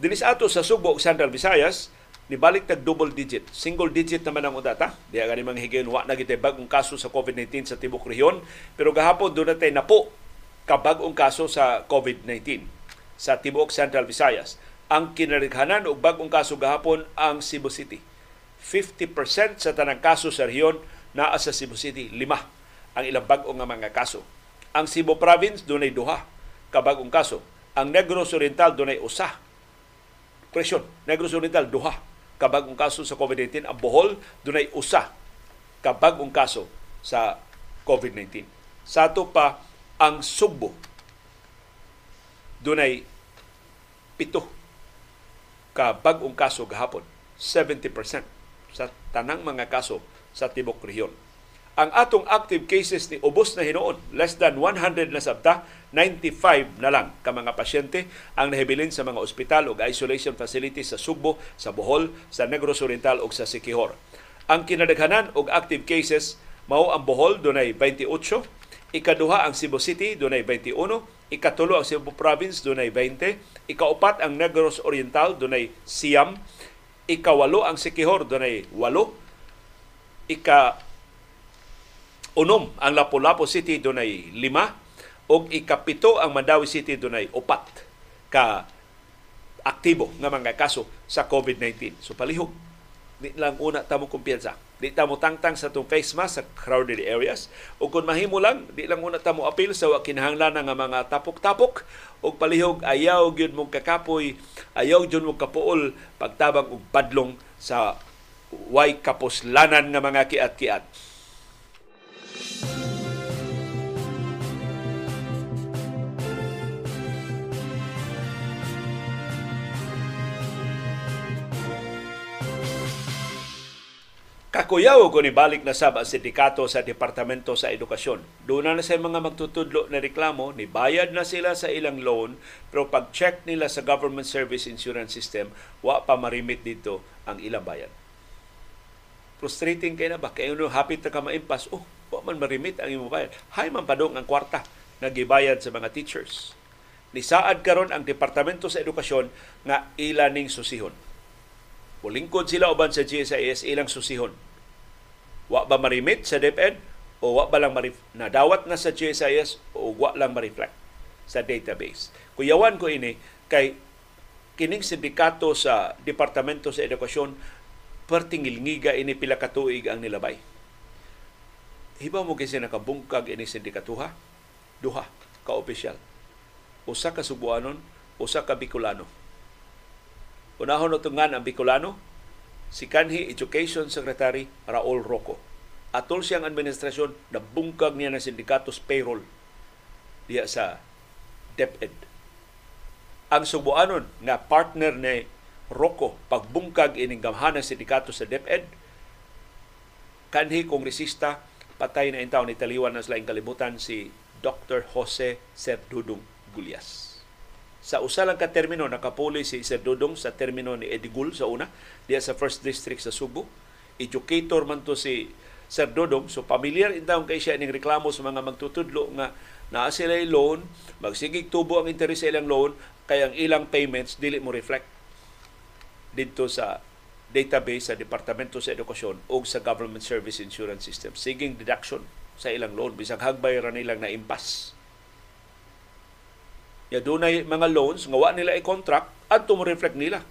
Dinis ato sa Subo ug Central Visayas, nibalik tag double digit. Single digit naman ang data. Di gani mga higayon wa na gitay bagong kaso sa COVID-19 sa tibok rehiyon, pero gahapon do natay napo ka bagong kaso sa COVID-19 sa tibuok Central Visayas. Ang kinarighanan og bagong kaso gahapon ang Cebu City. 50% sa tanang kaso sa rehiyon naa sa Cebu City, lima ang ilang bag-o nga mga kaso. Ang Cebu Province dunay duha ka bagong kaso. Ang Negros Oriental dunay usa. Presyon, Negros Oriental duha kabagong kaso sa COVID-19. Ang Bohol, dunay usa kabagong kaso sa COVID-19. Sa ato pa, ang Sugbo, dunay pito ka bag-ong kaso gahapon. 70% sa tanang mga kaso sa tibok rehiyon. Ang atong active cases ni ubos na hinuon, less than 100 na sabta, 95 na lang ka mga pasyente ang nahibilin sa mga ospital o isolation facilities sa Sugbo, sa Bohol, sa Negros Oriental o sa Sikihor. Ang kinadaghanan og active cases mao ang Bohol dunay 28, ikaduha ang Cebu City dunay 21, ikatulo ang Cebu Province dunay 20, ikaupat ang Negros Oriental dunay siyam, ikawalo ang Sikihor dunay 8, ika unom ang Lapu-Lapu City dunay 5, og ikapito ang Mandawi City dunay upat ka aktibo nga mga kaso sa COVID-19. So palihog di lang una tamo kumpiyansa. Di tamo tangtang sa tong face mask sa crowded areas o kung mahimo lang di lang una tamo apil sa wa kinahanglan nga mga tapok-tapok og palihog ayaw gyud mong kakapoy, ayaw gyud mong kapuol pagtabang og padlong sa way kapuslanan nga mga kiat-kiat. Kakuyaw ko ni balik na sab ang sindikato sa Departamento sa Edukasyon. Doon na sa mga magtutudlo na reklamo, ni bayad na sila sa ilang loan, pero pag-check nila sa Government Service Insurance System, wa pa marimit dito ang ilang bayad. Frustrating kay na ba? Kaya no, hapit na ka maimpas, oh, wa man marimit ang imong bayad. Hay man padong ang kwarta na gibayad sa mga teachers. Nisaad karon ang Departamento sa Edukasyon nga ilaning susihon Mulingkod sila uban sa GSIS ilang susihon. Wa ba marimit sa DepEd o wa ba lang marif- nadawat na sa GSIS o wa lang ma-reflect sa database. Kuyawan ko ini kay kining sindikato sa Departamento sa Edukasyon pertingil ngiga ini pila ka tuig ang nilabay. Hibaw mo kasi nakabungkag ini sindikatuha, duha ka opisyal. Usa ka Subuanon, usa ka Bicolano Unahon utungan ang Bicolano, si Kanhi Education Secretary Raul Rocco. Atol siyang administrasyon, nabungkag niya ng sindikatos payroll diya sa DepEd. Ang subuanon nga partner ni Rocco pagbungkag ining gamhanang sindikato sa DepEd, kanhi kongresista patay na intaw ni taliwan na sila kalibutan si Dr. Jose Serdudong Gulyas sa usa ka termino nakapuli si Sir Dudong sa termino ni Edigul sa una diya sa First District sa Subo. Educator man to si Sir Dudong so familiar intawon kay siya ning reklamo sa mga magtutudlo nga naa sila loan, magsigig tubo ang interes sa ilang loan kay ang ilang payments dili mo reflect dito sa database sa Departamento sa Edukasyon o sa Government Service Insurance System. Siging deduction sa ilang loan bisag hagbay ra nilang na impas Ya dunay mga loans nga nila i-contract adto mo reflect nila.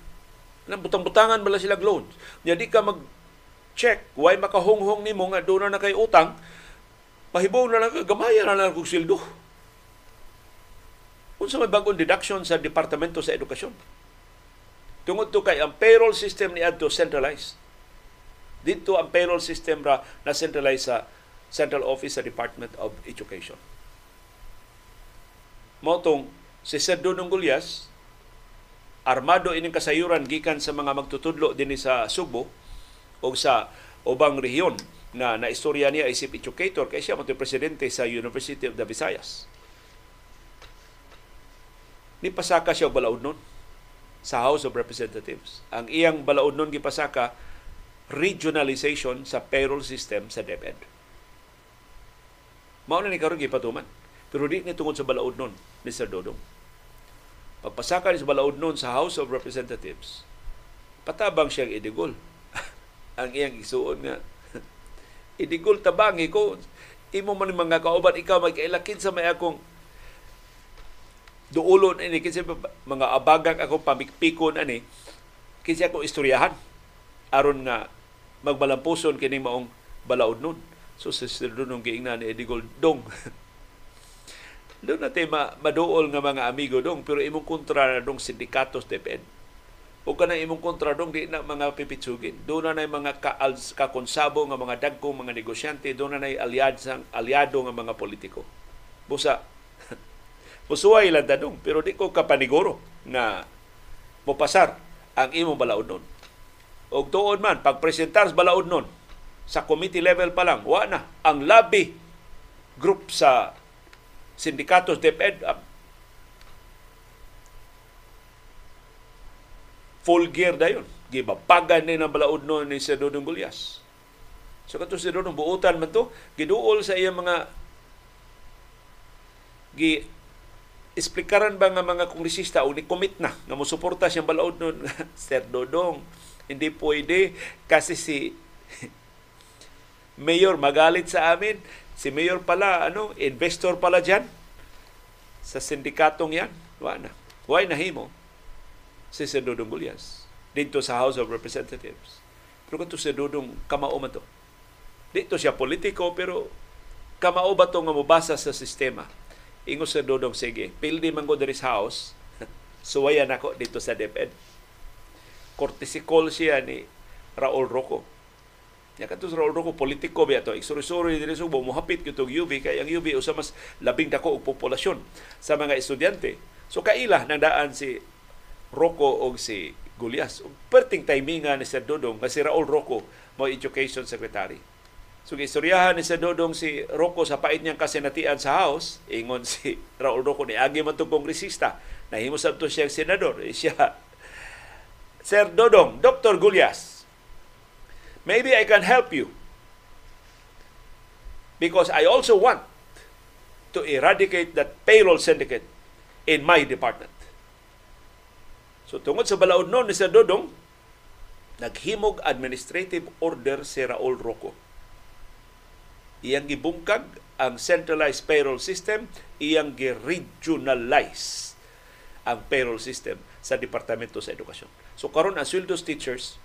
Nang butang-butangan bala sila loans. Nya di ka mag check why makahonghong nimo nga doon na kay utang pahibaw na lang gamaya na lang kog sildo. Unsa may bagong deduction sa Departamento sa Edukasyon? Tungod to kay ang payroll system ni adto centralized. Dito ang payroll system ra na centralized sa Central Office sa Department of Education. Motong si Sir Dudong Gulyas, armado ining kasayuran gikan sa mga magtutudlo din sa Subo o sa ubang rehiyon na naistorya niya isip educator kay siya mo presidente sa University of the Visayas. Ni pasaka siya balaod nun sa House of Representatives. Ang iyang balaod nun gipasaka regionalization sa payroll system sa DepEd. Mao na ni karon gipatuman pero di ni tungod sa balaod nun, Mr. Dodong. Pagpasaka sa balaod nun sa House of Representatives, patabang siyang idigol. Ang iyang isuon nga, idigol tabangi ko, imo man mga kauban, ikaw magkailakin sa may akong duulon ini kasi mga abagang akong pamikpikon ani kasi ako istoryahan aron nga magbalampuson kini maong balaod nun. So sa nung giingnan ni Edigol dong doon natin ma maduol nga mga amigo dong pero imong kontra na dong sindikatos depend o ka na imong kontra dong di na mga pipitsugin doon na na mga ka kakonsabo nga mga dagkong mga negosyante doon na na aliadsang aliado nga mga politiko busa musuway lang dong pero di ko kapaniguro nga mopasar ang imong balaod nun. Og tuod man, pag presentar sa balaod nun, sa committee level pa lang, wa na. Ang lobby group sa sindikatos DepEd, uh, full gear dayon. Gibabagan ni ng balaod nun ni Sir Dodong Gulyas. So kato si Dodong buutan man to, giduol sa iyang mga gi esplikaran ba nga mga kongresista o ni-commit na nga mosuporta siyang balaod nun Sir Dodong hindi pwede kasi si Mayor magalit sa amin si Mayor pala ano investor pala diyan sa sindikatong yan? Wa na. Why nahimo si Sir Dodong Gulyas dito sa House of Representatives. Pero kanto si Dodong kamao man to. Dito siya politiko pero kamao ba to nga mobasa sa sistema? Ingo sa Dodong, sige, pildi man ko sa house, suwayan ako dito sa DepEd. Call siya ni Raul Rocco. Ya kadto sa Raul Rocco politiko biya to. Igsuri-suri diri Subo mohapit kitog UV kay ang UV usa mas labing dako og populasyon sa mga estudyante. So kaila nandaan si Rocco og si Gulyas. Perting timingan ni Sir Dodong nga si Raul Rocco mo education secretary So istoryahan ni sa Dodong si Rocco sa pait niyang kasenatian sa House, ingon si Raul Rocco ni agi man tong kongresista, nahimo sa to siya senador, eh, siya Sir Dodong, Dr. Gulyas, maybe I can help you because I also want to eradicate that payroll syndicate in my department. So tungod sa balaod noon ni Sir Dodong, naghimog administrative order si Raul Rocco iyang gibungkag ang centralized payroll system, iyang gi-regionalize ang payroll system sa Departamento sa Edukasyon. So karon ang sweldos teachers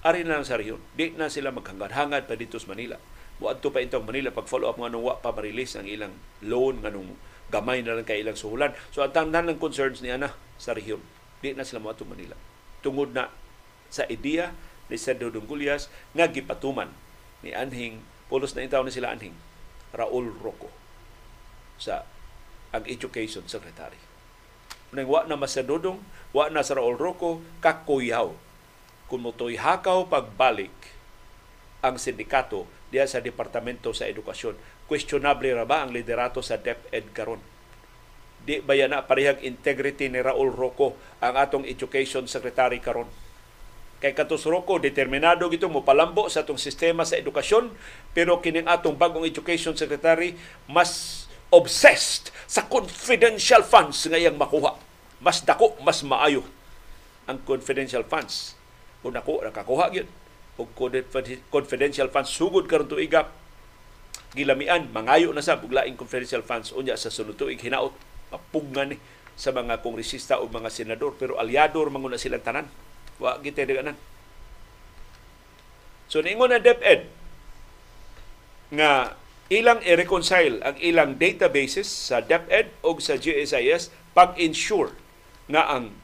ari na sa rehiyon. Di na sila maghangad-hangad pa dito sa Manila. Muadto pa intong Manila pag follow up nga nung wa pa ma-release ang ilang loan nga nung gamay na lang kay ilang suhulan. So ang tanan ng concerns niya na sa rehiyon. Di na sila muadto Manila. Tungod na sa ideya ni Sir Dodong Gulyas nga gipatuman ni Anhing Pulos na intaw ni sila anhing Raul Rocco sa ang education secretary. Nang wa na masadudong, wa na sa Raul Rocco, kakuyaw. Kung motoy hakaw pagbalik ang sindikato diya sa Departamento sa Edukasyon. Questionable ra ba ang liderato sa DepEd karon? Di ba yan na parehag integrity ni Raul Rocco ang atong education secretary karon? Kay katos Rocco, determinado gito mo palambo sa atong sistema sa edukasyon, pero kining atong bagong education secretary mas obsessed sa confidential funds nga iyang makuha. Mas dako, mas maayo ang confidential funds. Kung ako, nakakuha yun. O confidential funds, sugod karon tuigap, gilamian, mangayo na sa buglaing confidential funds unya sa sunod tuig hinaot mapugnan ni. Sa mga kongresista o mga senador pero alyador manguna silang tanan. Wa kita dengan So ningon na DepEd nga ilang i-reconcile ang ilang databases sa DepEd o sa GSIS pag-ensure nga ang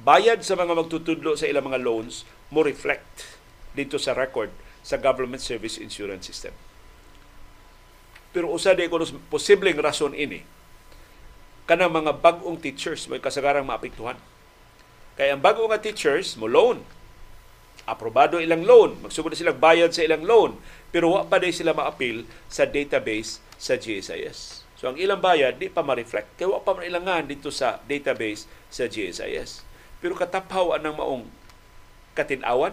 bayad sa mga magtutudlo sa ilang mga loans mo reflect dito sa record sa Government Service Insurance System. Pero usa di ko posibleng rason ini kana mga bag-ong teachers may kasagarang maapektuhan kaya ang bago nga teachers, mo loan. Aprobado ilang loan. Magsugod silang bayad sa ilang loan. Pero wa pa din sila ma-appeal sa database sa GSIS. So ang ilang bayad, di pa ma-reflect. Kaya wa pa man ilangan dito sa database sa GSIS. Pero kataphaw ang maong katinawan.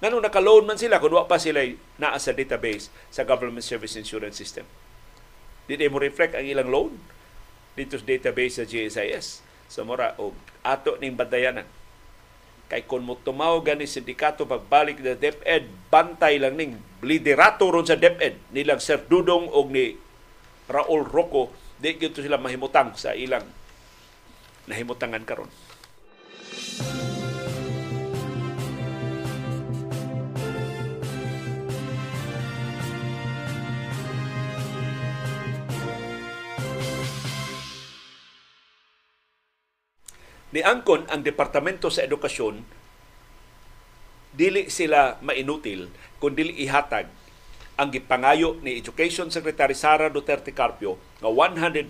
Ngano naka-loan man sila kung pa sila naa sa database sa Government Service Insurance System. Di mo reflect ang ilang loan dito sa database sa GSIS. So mura og ato ning bantayanan. Kay kung mo tumaw gani sindikato pagbalik na DepEd, bantay lang ning liderato ron sa DepEd nilang Sir Dudong og ni Raul Rocco di gito sila mahimutang sa ilang nahimutangan karon. Niangkon ang Departamento sa Edukasyon dili sila mainutil kung dili ihatag ang gipangayo ni Education Secretary Sara Duterte Carpio nga 150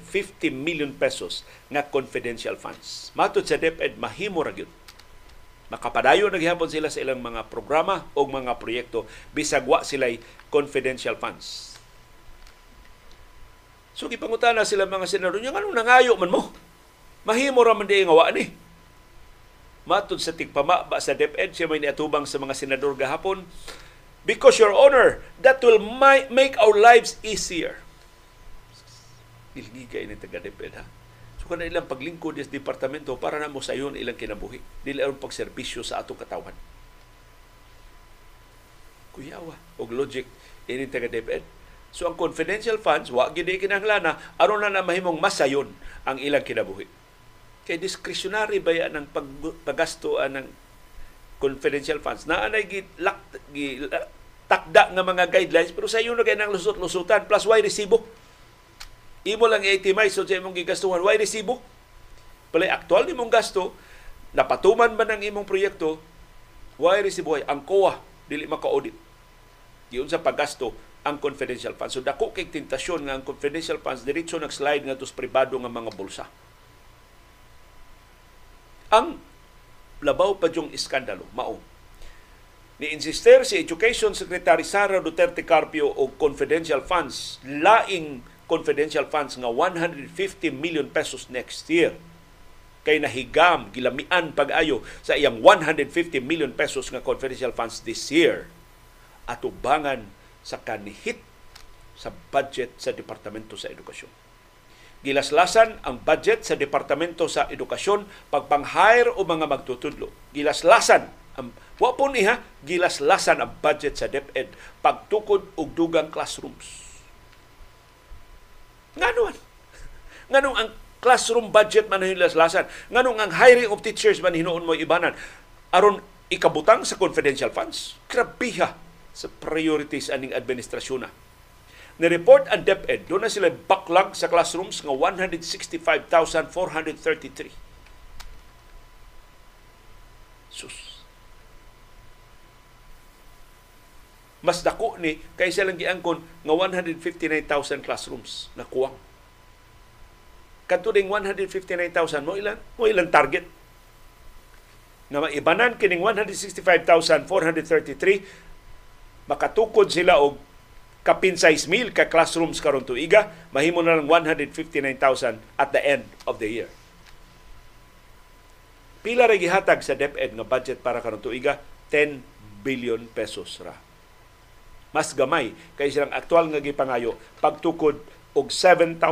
million pesos nga confidential funds. Matod sa DepEd mahimo ra gyud Makapadayon na gihapon sila sa ilang mga programa o mga proyekto bisag wa sila'y confidential funds. So gipangutana sila mga senador, yung ano nangayo man mo? Mahimo ra man di nga wa ni. Matod sa tigpama ba sa DepEd siya may niatubang sa mga senador gahapon because your honor that will make our lives easier. Ilgigay ni taga DepEd ha. So kana ilang paglingkod sa departamento para na mo sayon ilang kinabuhi. Dili aron pagserbisyo sa atong katawan. Kuyawa og logic ini taga DepEd. So ang confidential funds wa gid kinahanglan aron na na mahimong masayon ang ilang kinabuhi kay discretionary ba yan ang pag, paggasto ng confidential funds na anay gilak gi, takda nga mga guidelines pero sa iyo na kay nang lusot-lusutan plus why resibo imo lang i-itemize so sa imong gigastuhan. Why resibo? Pala aktual nimong gasto napatuman ba ng imong proyekto why resibo? Ay ang COA dili maka-audit. Diyon sa paggasto ang confidential funds. So dako kay tentasyon nga ang confidential funds diretso nag-slide nga tos pribado nga mga bulsa. Ang labaw pa yung iskandalo, mao. Ni-insister si Education Secretary Sara Duterte Carpio og confidential funds, laing confidential funds nga 150 million pesos next year kay nahigam gilamian pag-ayo sa iyang 150 million pesos nga confidential funds this year atubangan sa kanihit sa budget sa Departamento sa Edukasyon gilaslasan ang budget sa Departamento sa Edukasyon pagpang-hire o mga magtutudlo. Gilaslasan ang wa po niha gilaslasan ang budget sa DepEd pagtukod og dugang classrooms. Nganon? Nganong ang classroom budget man hilaslasan? Nganong ang hiring of teachers man hinuon mo ibanan aron ikabutang sa confidential funds? Grabiha sa priorities aning administrasyon na Ni-report ang DepEd, doon na sila backlog sa classrooms nga 165,433. Sus. Mas dako ni kaysa lang giangkon nga 159,000 classrooms na kuwang. Kadto ding 159,000 mo ilan? Mo ilang target? Na maibanan kining 165,433 makatukod sila og kapin 6,000 ka classrooms karon tuiga, mahimo na lang 159,000 at the end of the year. Pila ra gihatag sa DepEd nga budget para karon tuiga? 10 billion pesos ra. Mas gamay kay silang aktual nga gipangayo pagtukod og 7,000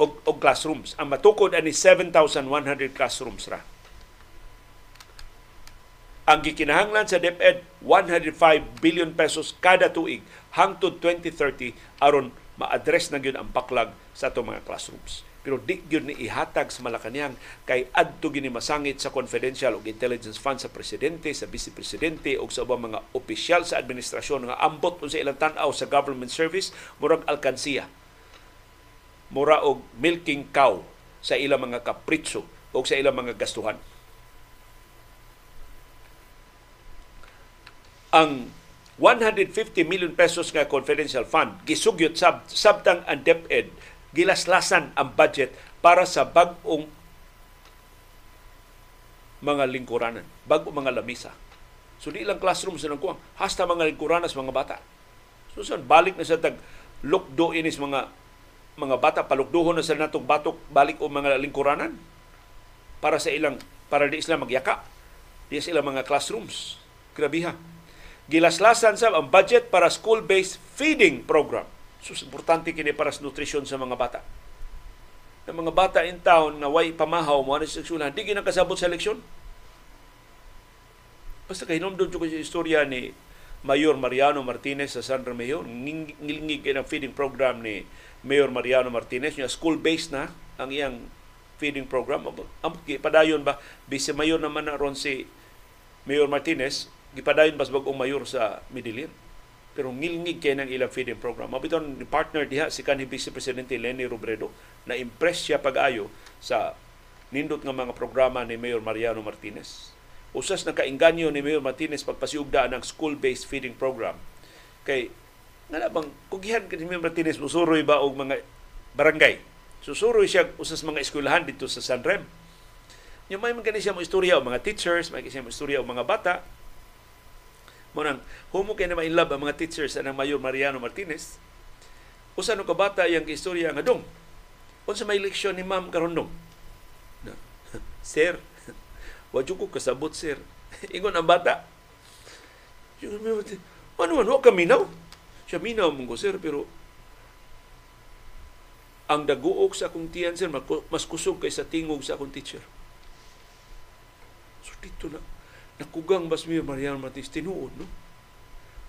og, og classrooms. Ang matukod ani 7,100 classrooms ra. Ang gikinahanglan sa DepEd 105 billion pesos kada tuig hangtod 2030 aron ma-address na gyud ang backlog sa ato mga classrooms. Pero di gyud ni ihatag sa Malacañang kay adto gini masangit sa confidential ug intelligence fund sa presidente, sa vice presidente ug sa ubang mga opisyal sa administrasyon nga ambot sa ilang tan-aw sa government service murag alkansiya. Mura og milking cow sa ilang mga kapritso o sa ilang mga gastuhan. Ang 150 million pesos nga confidential fund gisugyot sab sabtang ang DepEd gilaslasan ang budget para sa bag-ong mga lingkuranan, bag-ong mga lamisa. So di lang classroom sa nagkuang, hasta mga lingkuranas mga bata. So saan, balik na sa tag lukdo inis mga mga bata, palukduhon na sa natong batok, balik o mga lingkuranan para sa ilang, para di sila magyaka. Di sila mga classrooms. Grabiha gilaslasan sa ang budget para school-based feeding program. So, importante kini para sa nutrisyon sa mga bata. Ang mga bata in town na way pamahaw mo sa eskwelahan, di ginakasabot sa eleksyon. Basta kahinomdon ko sa istorya ni Mayor Mariano Martinez sa San Remigio, ngilingig ng feeding program ni Mayor Mariano Martinez, yung school-based na ang iyang feeding program. Ang padayon ba, bise mayor naman na ron si Mayor Martinez, gipadayon bas bagong mayor sa Midilin. Pero ngilngig kay ng ilang feeding program. Mabiton ni partner diha si kanhi Vice Presidente Lenny Robredo na impress siya pag-ayo sa nindot nga mga programa ni Mayor Mariano Martinez. Usas na kainganyo ni Mayor Martinez pagpasiugda ng school-based feeding program. Kay nga bang kugihan ni Mayor Martinez musuroy ba og mga barangay. Susuroy siya usas mga eskwelahan dito sa San Rem Yung may mga siya mo istorya o mga teachers, may siya mo istorya o mga bata. Mo nang humo kay na ma-inlove ang mga teachers anang Mayor Mariano Martinez. Usa no ka bata yang istorya nga dong. Unsa may leksyon ni Ma'am karon dong? sir, wa ko kasabot sir. Ingon ang bata. Ano man, wa ka minaw. Siya minaw mong sir, pero ang daguok sa akong tiyan, sir, mas kusog kaysa tingog sa akong teacher. So dito na, nakugang bas mi Mariano Martins, tinuod, no?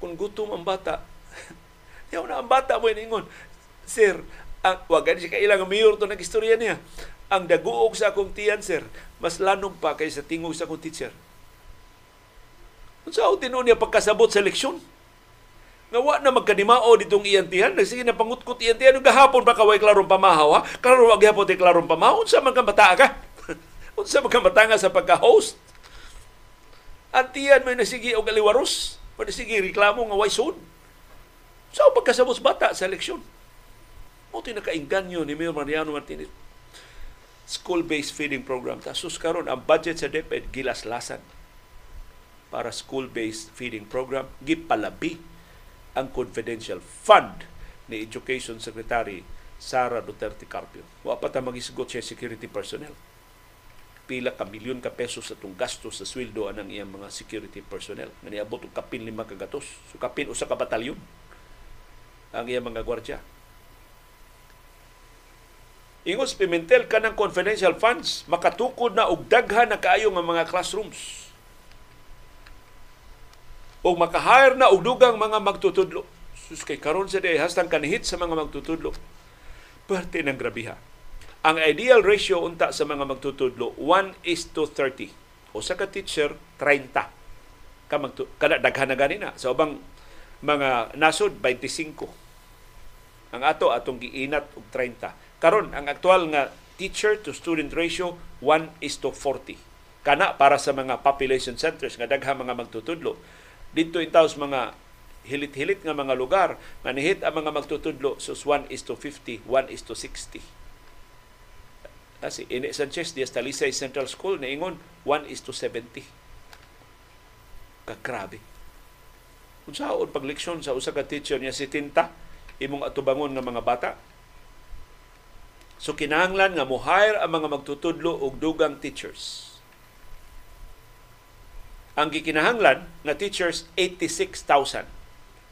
Kung gutom ang bata, yaw na ang bata mo iningon, sir, ang, wagan siya kailang mayor to nag-istorya niya. Ang daguog sa akong tiyan, sir, mas lanog pa kaysa tingog sa akong teacher. Unsa so, tinuod niya pagkasabot sa leksyon? nga wa na magkanimao ditong iyantihan sige na pangutkot iyantihan ug gahapon pa kaway klarong pamahaw ha karon wa gyapon ti klarong pamahaw unsa man ka unsa man ka matanga sa pagka-host antiyan may nasigi og aliwaros o nasigi reklamo nga way sud sa so, pagkasabot bata sa eleksyon mo ti nakainganyo ni Mayor Mariano Martinez school-based feeding program ta sus karon ang budget sa DepEd gilaslasan para school-based feeding program gipalabi ang confidential fund ni Education Secretary Sara Duterte Carpio. Wa pa ta magisgot siya security personnel. Pila ka milyon ka pesos sa itong gasto sa sweldo anang iyang mga security personnel. Nga niabot og kapin lima ka gatos. So kapin usa ka batalyon ang iyang mga gwardya. Ingos Pimentel ka ng confidential funds, makatukod na og daghan na kaayo nga mga classrooms o makahire na og dugang mga magtutudlo. Sus kay karon sa day hastang kanihit sa mga magtutudlo. Parte ng grabiha. Ang ideal ratio unta sa mga magtutudlo 1 is to 30. O sa ka teacher 30. Ka magtu kada daghan na ganina. Sa ubang mga nasod 25. Ang ato atong giinat og 30. Karon ang aktual nga teacher to student ratio 1 is to 40. Kana para sa mga population centers nga daghang mga magtutudlo dito itaw sa mga hilit-hilit nga mga lugar manihit ang mga magtutudlo so 1 is to 50 1 is to 60 kasi ini Sanchez Diaz Talisay Central School na ingon 1 is to 70 kagrabe kung saan pagleksyon sa usa ka teacher niya si Tinta imong atubangon nga mga bata so kinahanglan nga mo hire ang mga magtutudlo og dugang teachers ang gikinahanglan nga teachers 86,000.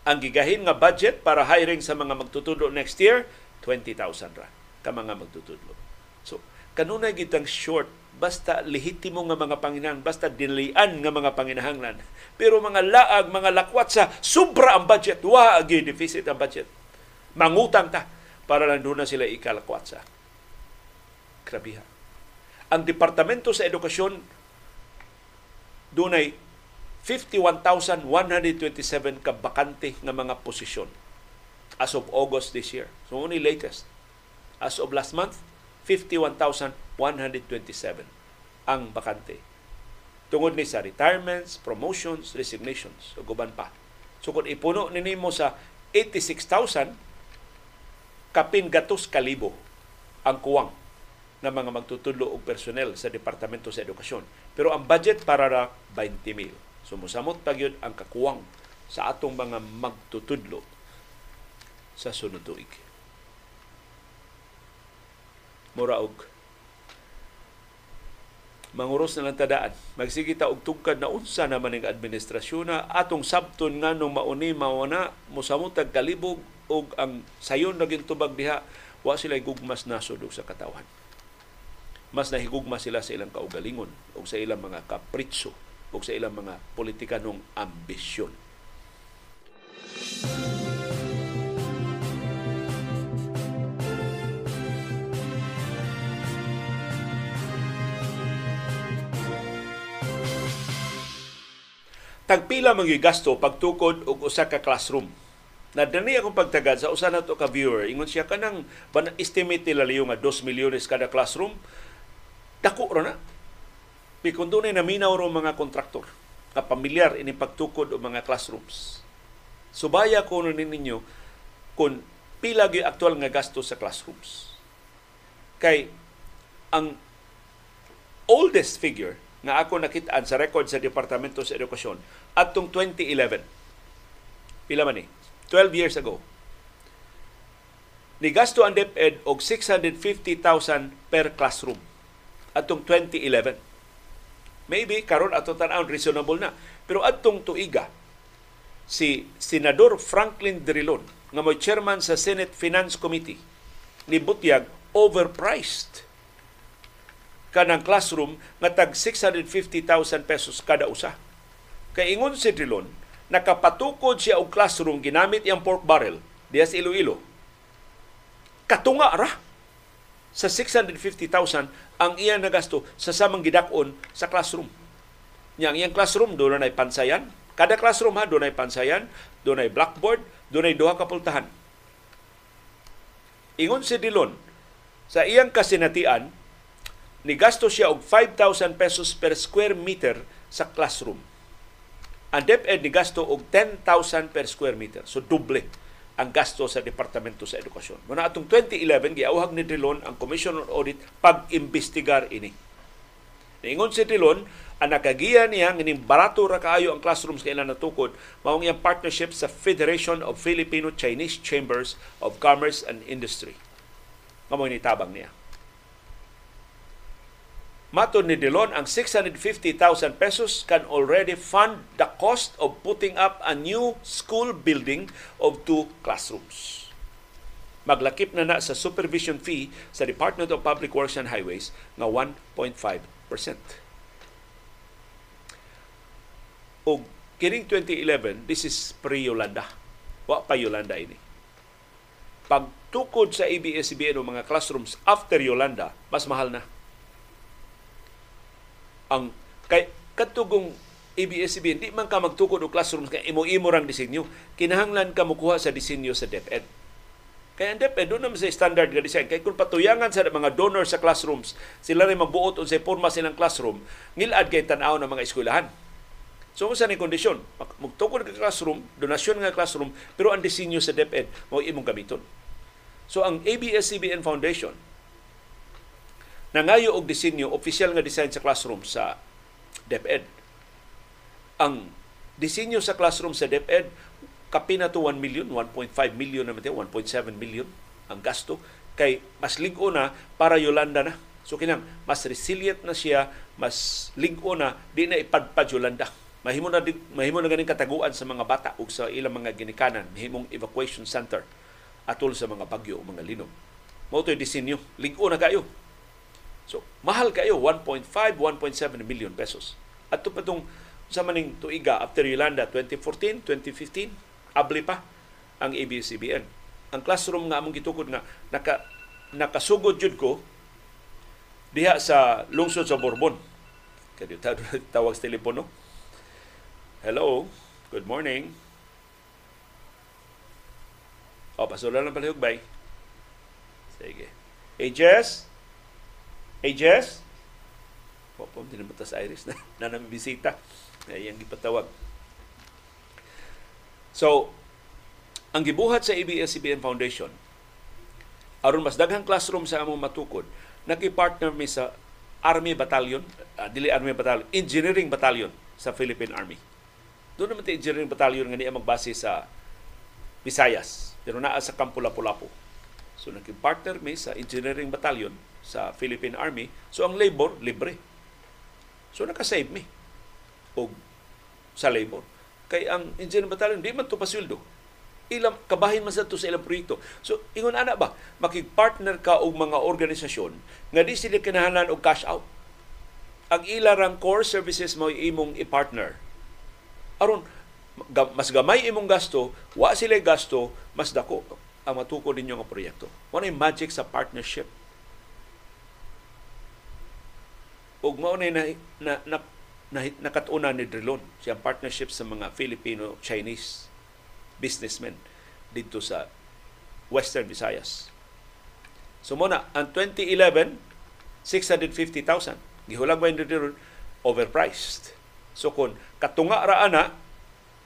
Ang gigahin nga budget para hiring sa mga magtutudlo next year 20,000 ra ka mga magtutudlo. So kanunay gitang short basta lehitimo nga mga panginahanglan, basta dinlian nga mga panginahanglan. Pero mga laag, mga lakwat sa sobra ang budget, wa agi deficit ang budget. Mangutang ta para lang doon na sila ikalakwat sa. Grabiha. Ang Departamento sa Edukasyon dunay 51,127 ka bakante nga mga posisyon as of August this year. So only latest. As of last month, 51,127 ang bakante. Tungod ni sa retirements, promotions, resignations, o guban pa. So kung ipuno ni mo sa 86,000, kapin gatos kalibo ang kuwang ng mga magtutudlo og personel sa Departamento sa Edukasyon. Pero ang budget para na 20 mil. Sumusamot pa yun ang kakuwang sa atong mga magtutudlo sa sunod tuig. Mura og manguros na lang tadaan. Magsige og tugkad na unsa naman ning administrasyon na atong sabton nga nung mauni mauna mosamutag kalibog og ang sayon naging tubag diha wa sila gugmas nasod sa katawan mas nahigugma sila sa ilang kaugalingon o sa ilang mga kapritso o sa ilang mga politikanong ambisyon. Tagpila gasto pagtukod og usa ka classroom Nadani akong pagtagad sa usa na to ka viewer. Ingon siya kanang estimate nila nga 2 milyones kada classroom dako ra na. Pi kung doon naminaw ro mga kontraktor ka pamilyar ini pagtukod o mga classrooms. Subaya ko no ninyo kung pila gyud aktual nga gasto sa classrooms. Kay ang oldest figure nga ako nakitaan sa record sa Departamento sa Edukasyon atong 2011. Pila man ni? 12 years ago. Ni gasto ang DepEd og 650,000 per classroom atong 2011. Maybe karon ato tan reasonable na. Pero atong tuiga si Senador Franklin Drilon nga mo chairman sa Senate Finance Committee ni Butyag overpriced kanang classroom nga tag 650,000 pesos kada usa. Kay ingon si Drilon, nakapatukod siya og classroom ginamit iyang pork barrel diya sa Iloilo. Katunga ra sa 650,000 ang iya nagasto sa samang gidakon sa classroom. Yang iyang classroom doon na pansayan. Kada classroom ha doon ay pansayan, doon blackboard, doon duha ka pultahan. Ingon si Dilon, sa iyang kasinatian, ni gasto siya og 5,000 pesos per square meter sa classroom. Ang DepEd ni gasto og 10,000 per square meter. So doble ang gasto sa Departamento sa Edukasyon. Muna atong 2011, giauhag ni Drilon ang Commission on Audit pag-imbestigar ini. Niingon si Drilon, ang nakagiya niya nganing barato ra kaayo ang classrooms kay natukod maong iyang partnership sa Federation of Filipino Chinese Chambers of Commerce and Industry. Ngamo ni tabang niya. Maton ni Delon, ang 650,000 pesos can already fund the cost of putting up a new school building of two classrooms. Maglakip na na sa supervision fee sa Department of Public Works and Highways nga 1.5%. O kining 2011, this is pre-Yolanda. Wa pa Yolanda ini. Pagtukod sa ABS-CBN o mga classrooms after Yolanda, mas mahal na ang kay katugong ABS-CBN, di man ka magtukod og classroom kay imo-imo rang disenyo. Kinahanglan ka mukuha sa disenyo sa DepEd. Kaya ang DepEd, doon naman sa standard nga design. Kaya kung patuyangan sa mga donor sa classrooms, sila rin mabuot o sa forma silang classroom, ngilad kay tanaw ng mga eskwelahan. So, kung saan kondisyon? Magtukod ka classroom, donasyon nga classroom, pero ang disenyo sa DepEd, mo imong gamiton. So, ang ABS-CBN Foundation, nangayo og disenyo, official nga design sa classroom sa DepEd. Ang disenyo sa classroom sa DepEd, kapina to 1 million, 1.5 million naman 1.7 million ang gasto kay mas ligo na para Yolanda na. So kinang mas resilient na siya, mas ligo na di na ipadpad Yolanda. Mahimo na mahimo na ganing kataguan sa mga bata ug sa ilang mga ginikanan, mahimong evacuation center atol sa mga bagyo o mga linog. Mao to disenyo, ligo na kayo So, mahal kayo, 1.5, 1.7 million pesos. At ito pa itong sa maning tuiga after Yolanda 2014, 2015, abli pa ang ABS-CBN. Ang classroom nga among gitukod nga naka nakasugod jud ko diha sa lungsod sa Bourbon. Kaya tawag sa telepono. Hello, good morning. O, pasulan ng palihog, Sige. Hey, Jess? Hey, Jess? Opo, hindi naman sa Iris na, na namin bisita. Ayan, ipatawag. So, ang gibuhat sa ABS-CBN Foundation, aron mas daghang classroom sa among matukod, naki-partner mi sa Army Battalion, uh, dili Army Battalion, Engineering Battalion sa Philippine Army. Doon naman ti Engineering Battalion nga niya magbase sa Visayas, pero naa sa Campo Lapu-Lapu. So naki-partner mi sa Engineering Battalion sa Philippine Army. So ang labor, libre. So nakasave me og sa labor. Kay ang engineer battalion, di man to pasweldo. Ilang kabahin man sa to sa ilang proyekto. So, ingon ana ba, makig-partner ka og mga organisasyon nga di sila kinahanglan og cash out. Ang ilarang core services mo imong i-partner. Aron, mas gamay imong gasto, wa sila gasto, mas dako ang matuko ninyo nga proyekto. Mo magic sa partnership ug mao na na, na, na, na nakatuna ni Drilon siya partnership sa mga Filipino Chinese businessmen dito sa Western Visayas. So muna ang 2011 650,000 gihulag ba ni Drilon overpriced. So kung katunga ra ana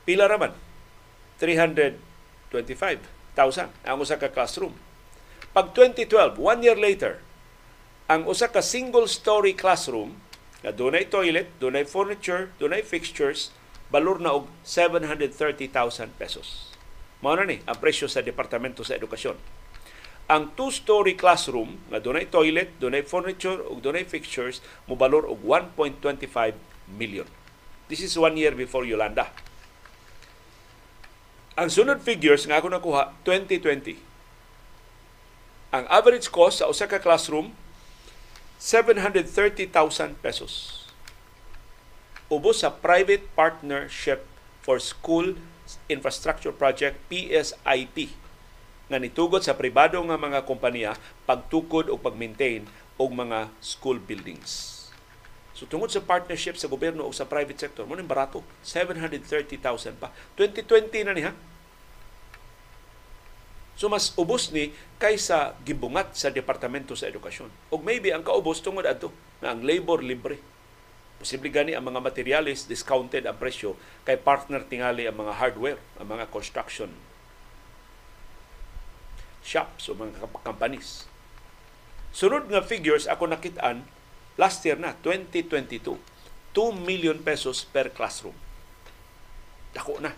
pila ra man 325,000 ang usa ka classroom. Pag 2012, one year later, ang usa ka single story classroom nga dunay toilet, dunay furniture, dunay fixtures, balor na og 730,000 pesos. Mao na ni ang presyo sa Departamento sa Edukasyon. Ang two-story classroom nga dunay toilet, dunay furniture ug dunay fixtures mo balor og 1.25 million. This is one year before Yolanda. Ang sunod figures nga ako nakuha 2020. Ang average cost sa usa ka classroom 730,000 pesos. Ubos sa Private Partnership for School Infrastructure Project PSIP nga nitugod sa pribado nga mga kompanya pagtukod o pag-maintain og mga school buildings. So tungod sa partnership sa gobyerno o sa private sector, mo barato, 730,000 pa. 2020 na niya. So mas ubos ni kaysa gibungat sa Departamento sa Edukasyon. O maybe ang kaubos tungod adto na ang labor libre. Posible gani ang mga materials discounted ang presyo kay partner tingali ang mga hardware, ang mga construction shops o mga companies. Sunod nga figures ako nakitaan last year na, 2022. 2 million pesos per classroom. Dako na.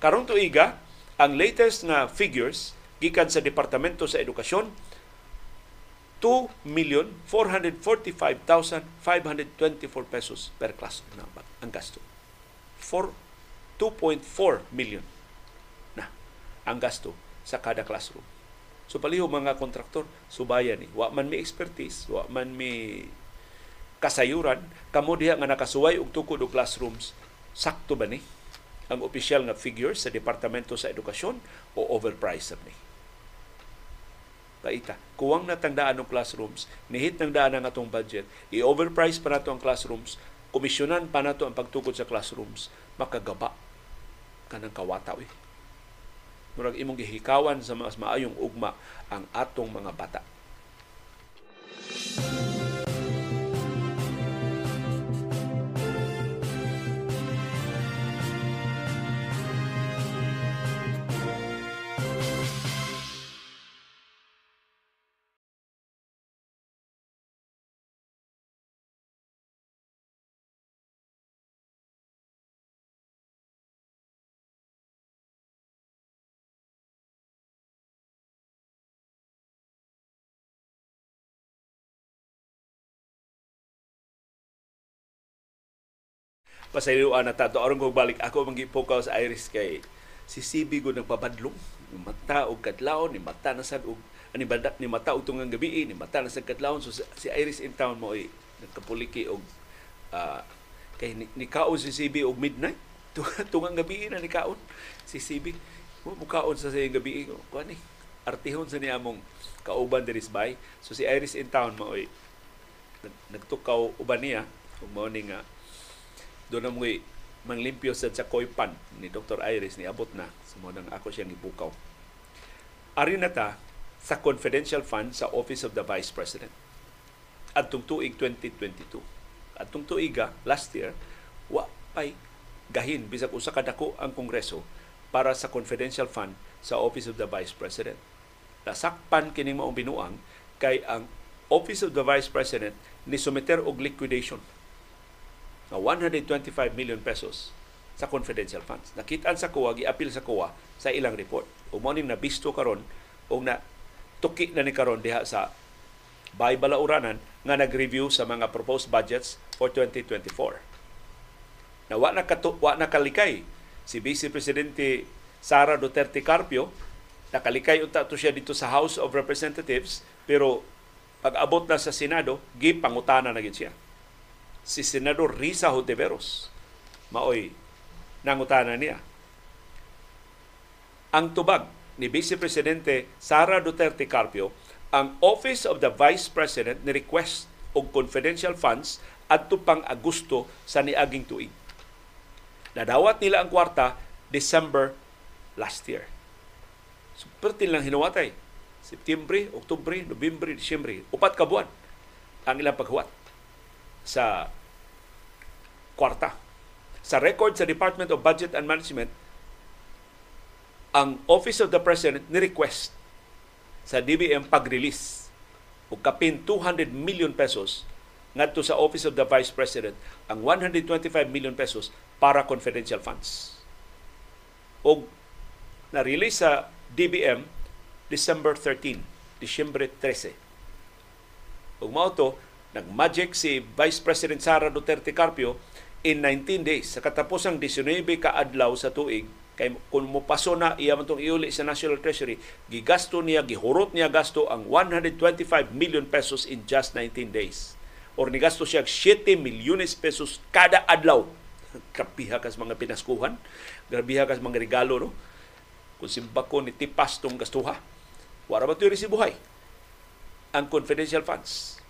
Karong tuiga, ang latest nga figures gikan sa Departamento sa Edukasyon 2,445,524 pesos per na ang gasto. For 2.4 million na ang gasto sa kada classroom. So paliho mga kontraktor, subayan ni. Wa man may expertise, wa man may kasayuran, kamo diha nga nakasuway og tukod og classrooms, sakto ba ni? Ang opisyal nga figures sa Departamento sa Edukasyon o overpriced ni. Paita, kuwang natangdaan ng classrooms, nihit ng daan ang atong budget, i-overprice pa nato ang classrooms, komisyonan pa nato ang pagtukod sa classrooms, makagaba kanang kawataw eh. Murag imong gihikawan sa mas maayong ugma ang atong mga bata. Pasayloan na tato aron ko balik ako mangipokaw sa Iris kay si CB go nagpabadlong. Ni mata og kadlawon ni mata na sad og ani badak ni mata og tungang gabi ni mata na sad kadlawon. So si Iris in town mo ay nagkapuliki og uh, kay ni, ni kaon si CB og midnight. Tungang gabi na ni kaon si CB mo mukaon sa sayang gabi ko ani artihon sa niya mong kauban diri bay so si Iris in town mo ay nagtukaw uban niya. Ug mao ni nga doon na mo'y manglimpyo sa Chakoy Pan ni Dr. Iris ni abot na so, ako siyang ibukaw. Ari na ta sa confidential fund sa Office of the Vice President. Adtong tuig 2022. Adtong tuiga last year wa pay gahin bisag usa ka dako ang Kongreso para sa confidential fund sa Office of the Vice President. Nasakpan kining maong binuang kay ang Office of the Vice President ni sumeter og liquidation na 125 million pesos sa confidential funds. Nakitaan sa kuwa, giapil sa kuwa sa ilang report. Umanim na bisto karon o na tuki na ni karon diha sa Bay Balauranan nga nag-review sa mga proposed budgets for 2024. Na wa na, katu, wa na kalikay si Vice Presidente Sara Duterte Carpio nakalikay unta to siya dito sa House of Representatives pero pag abot na sa Senado gipangutana na gid siya si Senador Risa Hontiveros. Maoy nangutana niya. Ang tubag ni Vice Presidente Sara Duterte Carpio, ang Office of the Vice President ni request og confidential funds adto pang Agosto sa niaging tuig. Nadawat nila ang kwarta December last year. So, pertin lang hinuwatay. September, Oktubre, Nobyembre, Disyembre. Upat ka buwan ang ilang paghuwat sa kwarta. Sa record sa Department of Budget and Management, ang Office of the President ni-request sa DBM pag-release o kapin 200 million pesos ngadto sa Office of the Vice President ang 125 million pesos para confidential funds. O na-release sa DBM December 13, Disyembre 13. Ug mao to nag-magic si Vice President Sara Duterte Carpio in 19 days. Sa katapusang 19 ka adlaw sa tuig kay kung mopaso na iya man iuli sa National Treasury gigasto niya gihurot niya gasto ang 125 million pesos in just 19 days. Or nigasto siya 7 milyones pesos kada adlaw. Grabiha kas mga pinaskuhan. Grabiha kas mga regalo no? Kung simbako ni tipas tong gastuha wala ba si buhay ang confidential funds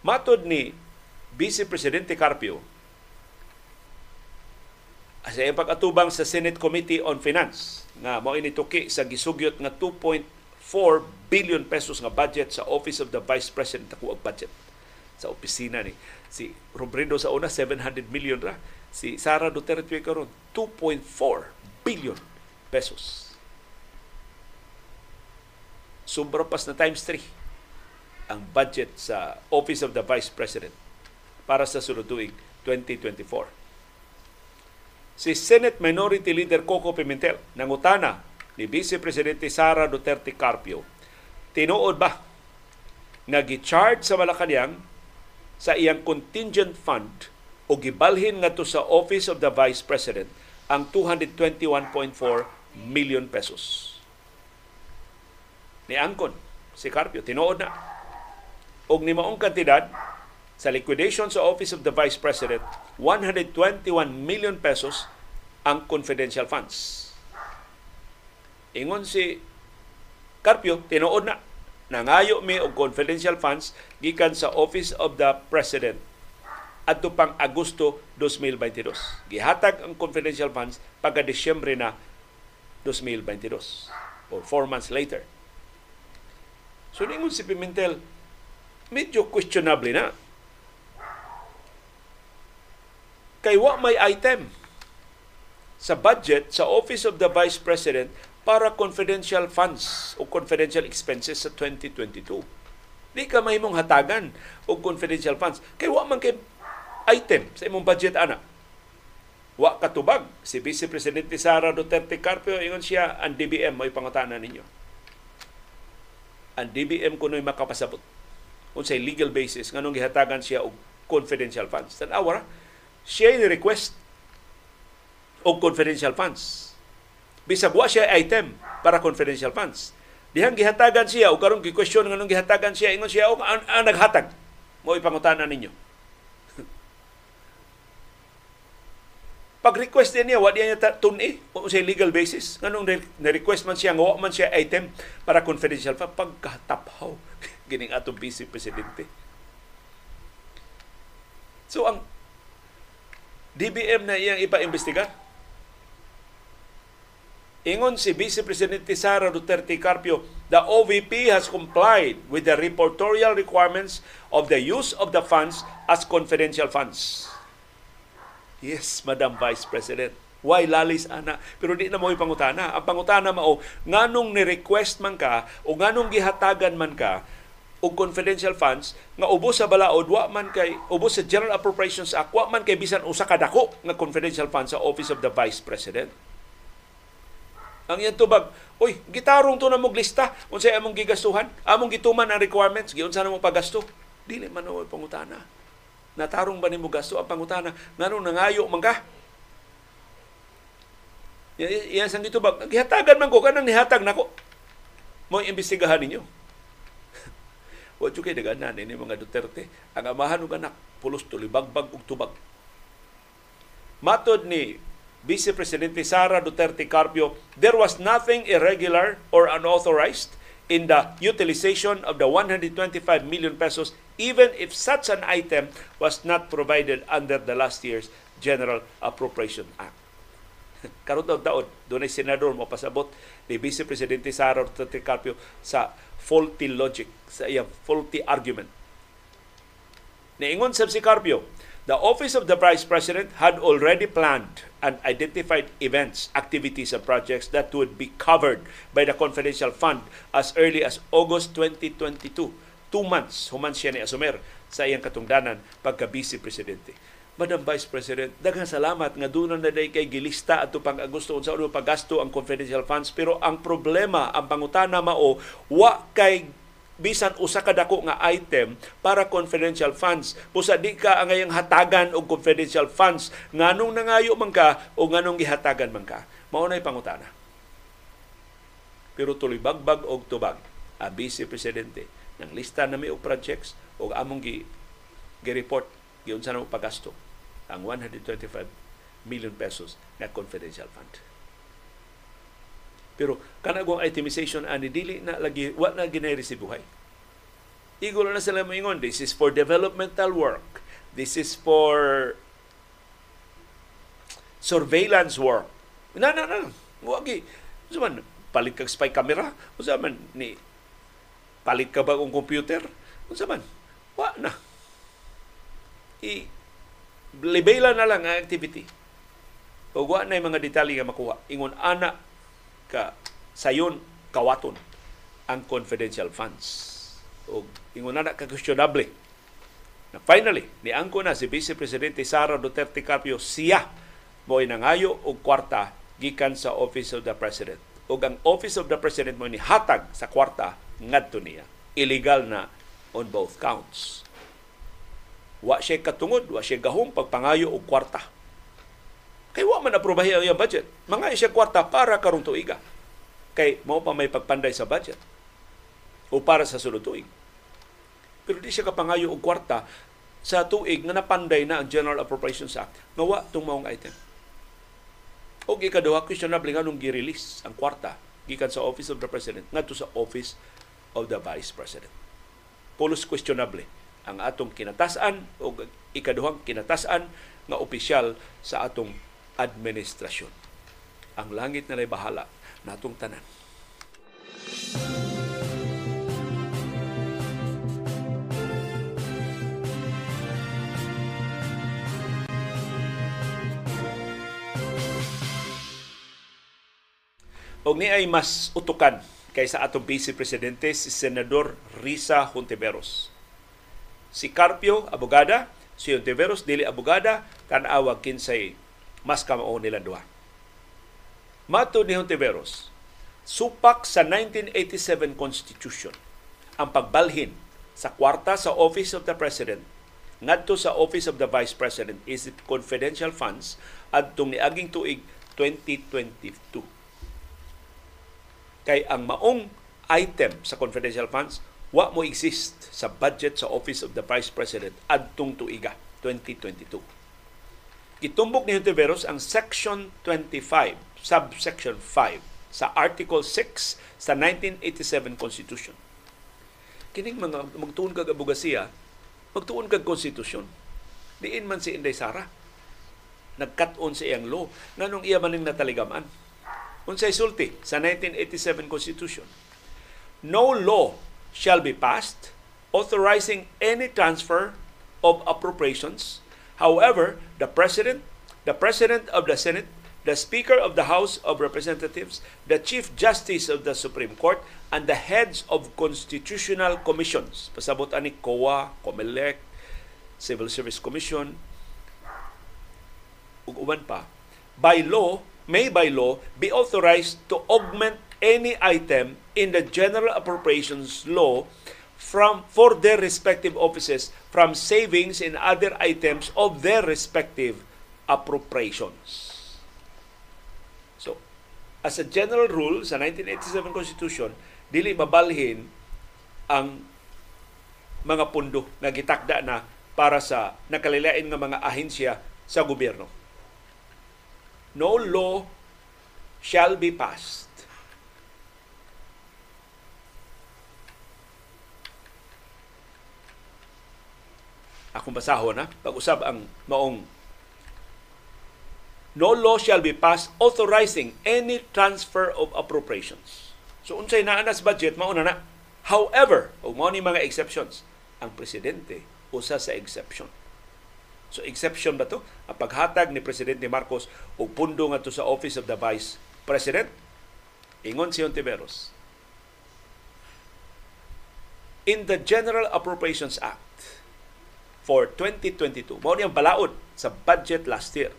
matod ni Vice Presidente Carpio sa iyang pag-atubang sa Senate Committee on Finance nga mao ini tuki sa gisugyot nga 2.4 billion pesos nga budget sa Office of the Vice President ako ang budget sa opisina ni si Robredo sa una 700 million ra. Si Sara Duterte karon 2.4 billion pesos. Sobra pas na times 3 ang budget sa Office of the Vice President para sa sunod tuig 2024 si Senate Minority Leader Coco Pimentel nangutana ni Vice Presidente Sara Duterte Carpio tinuod ba nga gi-charge sa Malacañang sa iyang contingent fund o gibalhin ngadto sa Office of the Vice President ang 221.4 million pesos. Ni Angkon, si Carpio, tinuod na. Og ni maong kantidad, sa liquidation sa Office of the Vice President, 121 million pesos ang confidential funds. Ingon si Carpio, tinuod na nangayo mi og confidential funds gikan sa Office of the President adto pang Agosto 2022. Gihatag ang confidential funds pagka Disyembre na 2022 or four months later. So ningon si Pimentel, medyo questionable na kay wa may item sa budget sa Office of the Vice President para confidential funds o confidential expenses sa 2022. Di ka mahimong hatagan og confidential funds. Kay wa man kay item sa imong budget ana. Wa katubag si Vice Presidente Sara Duterte Carpio ingon siya ang DBM may pangutana ninyo. Ang DBM kuno'y makapasabot unsay legal basis nganong gihatagan siya og confidential funds. Tanawa siya ni request og confidential funds. Bisag wa siya item para confidential funds. Dihang gihatagan siya o karon gi-question nganong gihatagan siya ingon siya og ang, ang naghatag mo ipangutana ninyo. Pag-request din niya, wa niya tuni o sa legal basis. Nganong na-request man siya, wa man siya item para confidential fund. Pagkataphaw, gining atong vice presidente. So, ang DBM na iyang ipa-imbestigar. Ingon si Vice Presidente Sara Duterte Carpio, the OVP has complied with the reportorial requirements of the use of the funds as confidential funds. Yes, Madam Vice President. Why lalis ana? Pero di na mo ipangutana. Ang pangutana mao, nganong ni-request man ka o nganong gihatagan man ka og confidential funds nga ubos sa balaod wa man kay ubos sa General Appropriations Act wa man kay bisan usa ka dako nga confidential funds sa Office of the Vice President. Ang iyang tubag, oy, gitarong to na mong lista unsay among gigastuhan, among gituman ang requirements, giunsa na mo pagasto. Dili man mo pangutana. Natarong ba nimo gasto ang pangutana? Nganong nangayo man ka? Yan sang gitubag, gihatagan man ko kanang nihatag nako. Mo imbestigahan ninyo Wa jud kay daganan ini mga Duterte. Ang amahan ug anak pulos tulibagbag ug tubag. Matod ni Vice Presidente Sara Duterte Carpio, there was nothing irregular or unauthorized in the utilization of the 125 million pesos even if such an item was not provided under the last year's General Appropriation Act. Karon taon, doon ay senador mo pasabot ni Vice Presidente Sara Duterte Carpio sa faulty logic, sa iyang faulty argument. Niingon sa si Carpio, the Office of the Vice President had already planned and identified events, activities, and projects that would be covered by the confidential fund as early as August 2022 two months human siya ni asumer sa iyang katungdanan pagka vice presidente. Madam Vice President, daghang salamat nga doon na day kay gilista at pang Agosto unsa uno paggasto ang confidential funds. Pero ang problema ang pangutana mao wa kay bisan usa ka dako nga item para confidential funds. Pusa di ka ang ngayang hatagan og confidential funds. Nganong nangayo man ka o nganong gihatagan man ka. Mao nay pangutana. Pero tuloy bagbag og tubag a vice presidente ng lista na may og projects o among gi gi-report giunsa na mo pagasto ang 125 million pesos na confidential fund. Pero kanagong itemization ani dili na lagi wa na ginay-resibuhay. Igol na sila moingon, this is for developmental work. This is for surveillance work. Na na na. Wagi. Suman palit kag spy camera, unsa man ni palit ka ba og computer? Unsa man? Wa na. I libela na lang ang activity. O wa na mga detalye nga makuha. Ingon ana ka sayon kawaton ang confidential funds. O ingon ana ka questionable. Na finally, ni angko na si Vice Presidente Sara Duterte Carpio siya mo nangayo og kwarta gikan sa Office of the President. O ang Office of the President mo ni hatag sa kwarta ngadto niya. Illegal na on both counts. Wa siya katungod, wa siya gahom pagpangayo og kwarta. Kay wa man aprobahi ang budget. Mga siya kwarta para karong tuiga. Kay mo pa may pagpanday sa budget. O para sa sulod tuig. Pero di siya kapangayo og kwarta sa tuig nga napanday na ang General Appropriations Act nga wa tong maong item. O ikaduha, questionable nga nung gi-release ang kwarta gikan sa Office of the President ngadto sa Office of the Vice President. Pulos questionable ang atong kinatasan o ikaduhang kinatasan nga opisyal sa atong administrasyon. Ang langit na bahala natong tanan. Og ni ay mas utukan kaysa atong Vice Presidente si Senador Risa Hontiveros si Carpio, abogada, si Ontiveros, dili abogada, kanawag kinsay mas kamao nila duha. Mato ni Ontiveros, supak sa 1987 Constitution ang pagbalhin sa kwarta sa Office of the President ngadto sa Office of the Vice President is it confidential funds adtong niaging tuig 2022. Kay ang maong item sa confidential funds wa mo exist sa budget sa Office of the Vice President adtong tuiga 2022. Gitumbok ni Hontiveros ang Section 25, Subsection 5 sa Article 6 sa 1987 Constitution. Kining mga magtuon kag abogasiya, magtuon kag konstitusyon. Diin man si Inday Sara. Nagkat-on sa iyang law. Nanong iya maning nataligaman. Unsay sulti sa 1987 Constitution. No law shall be passed authorizing any transfer of appropriations. However, the President, the President of the Senate, the Speaker of the House of Representatives, the Chief Justice of the Supreme Court, and the heads of constitutional commissions. Pasabot ani COA, COMELEC, Civil Service Commission, ug uban pa. By law, may by law be authorized to augment any item in the general appropriations law from for their respective offices from savings in other items of their respective appropriations. So, as a general rule sa 1987 Constitution, dili mabalhin ang mga pundo nga gitakda na para sa nakalilain nga mga ahensya sa gobyerno. No law shall be passed akong basahon na pag-usab ang maong no law shall be passed authorizing any transfer of appropriations. So unsay naa na sa budget mao na na. However, o mo ni mga exceptions, ang presidente usa sa exception. So exception ba to? Ang paghatag ni Presidente Marcos og pundo ngadto sa Office of the Vice President ingon si Ontiveros in the General Appropriations Act for 2022, mao niyang balaod sa budget last year.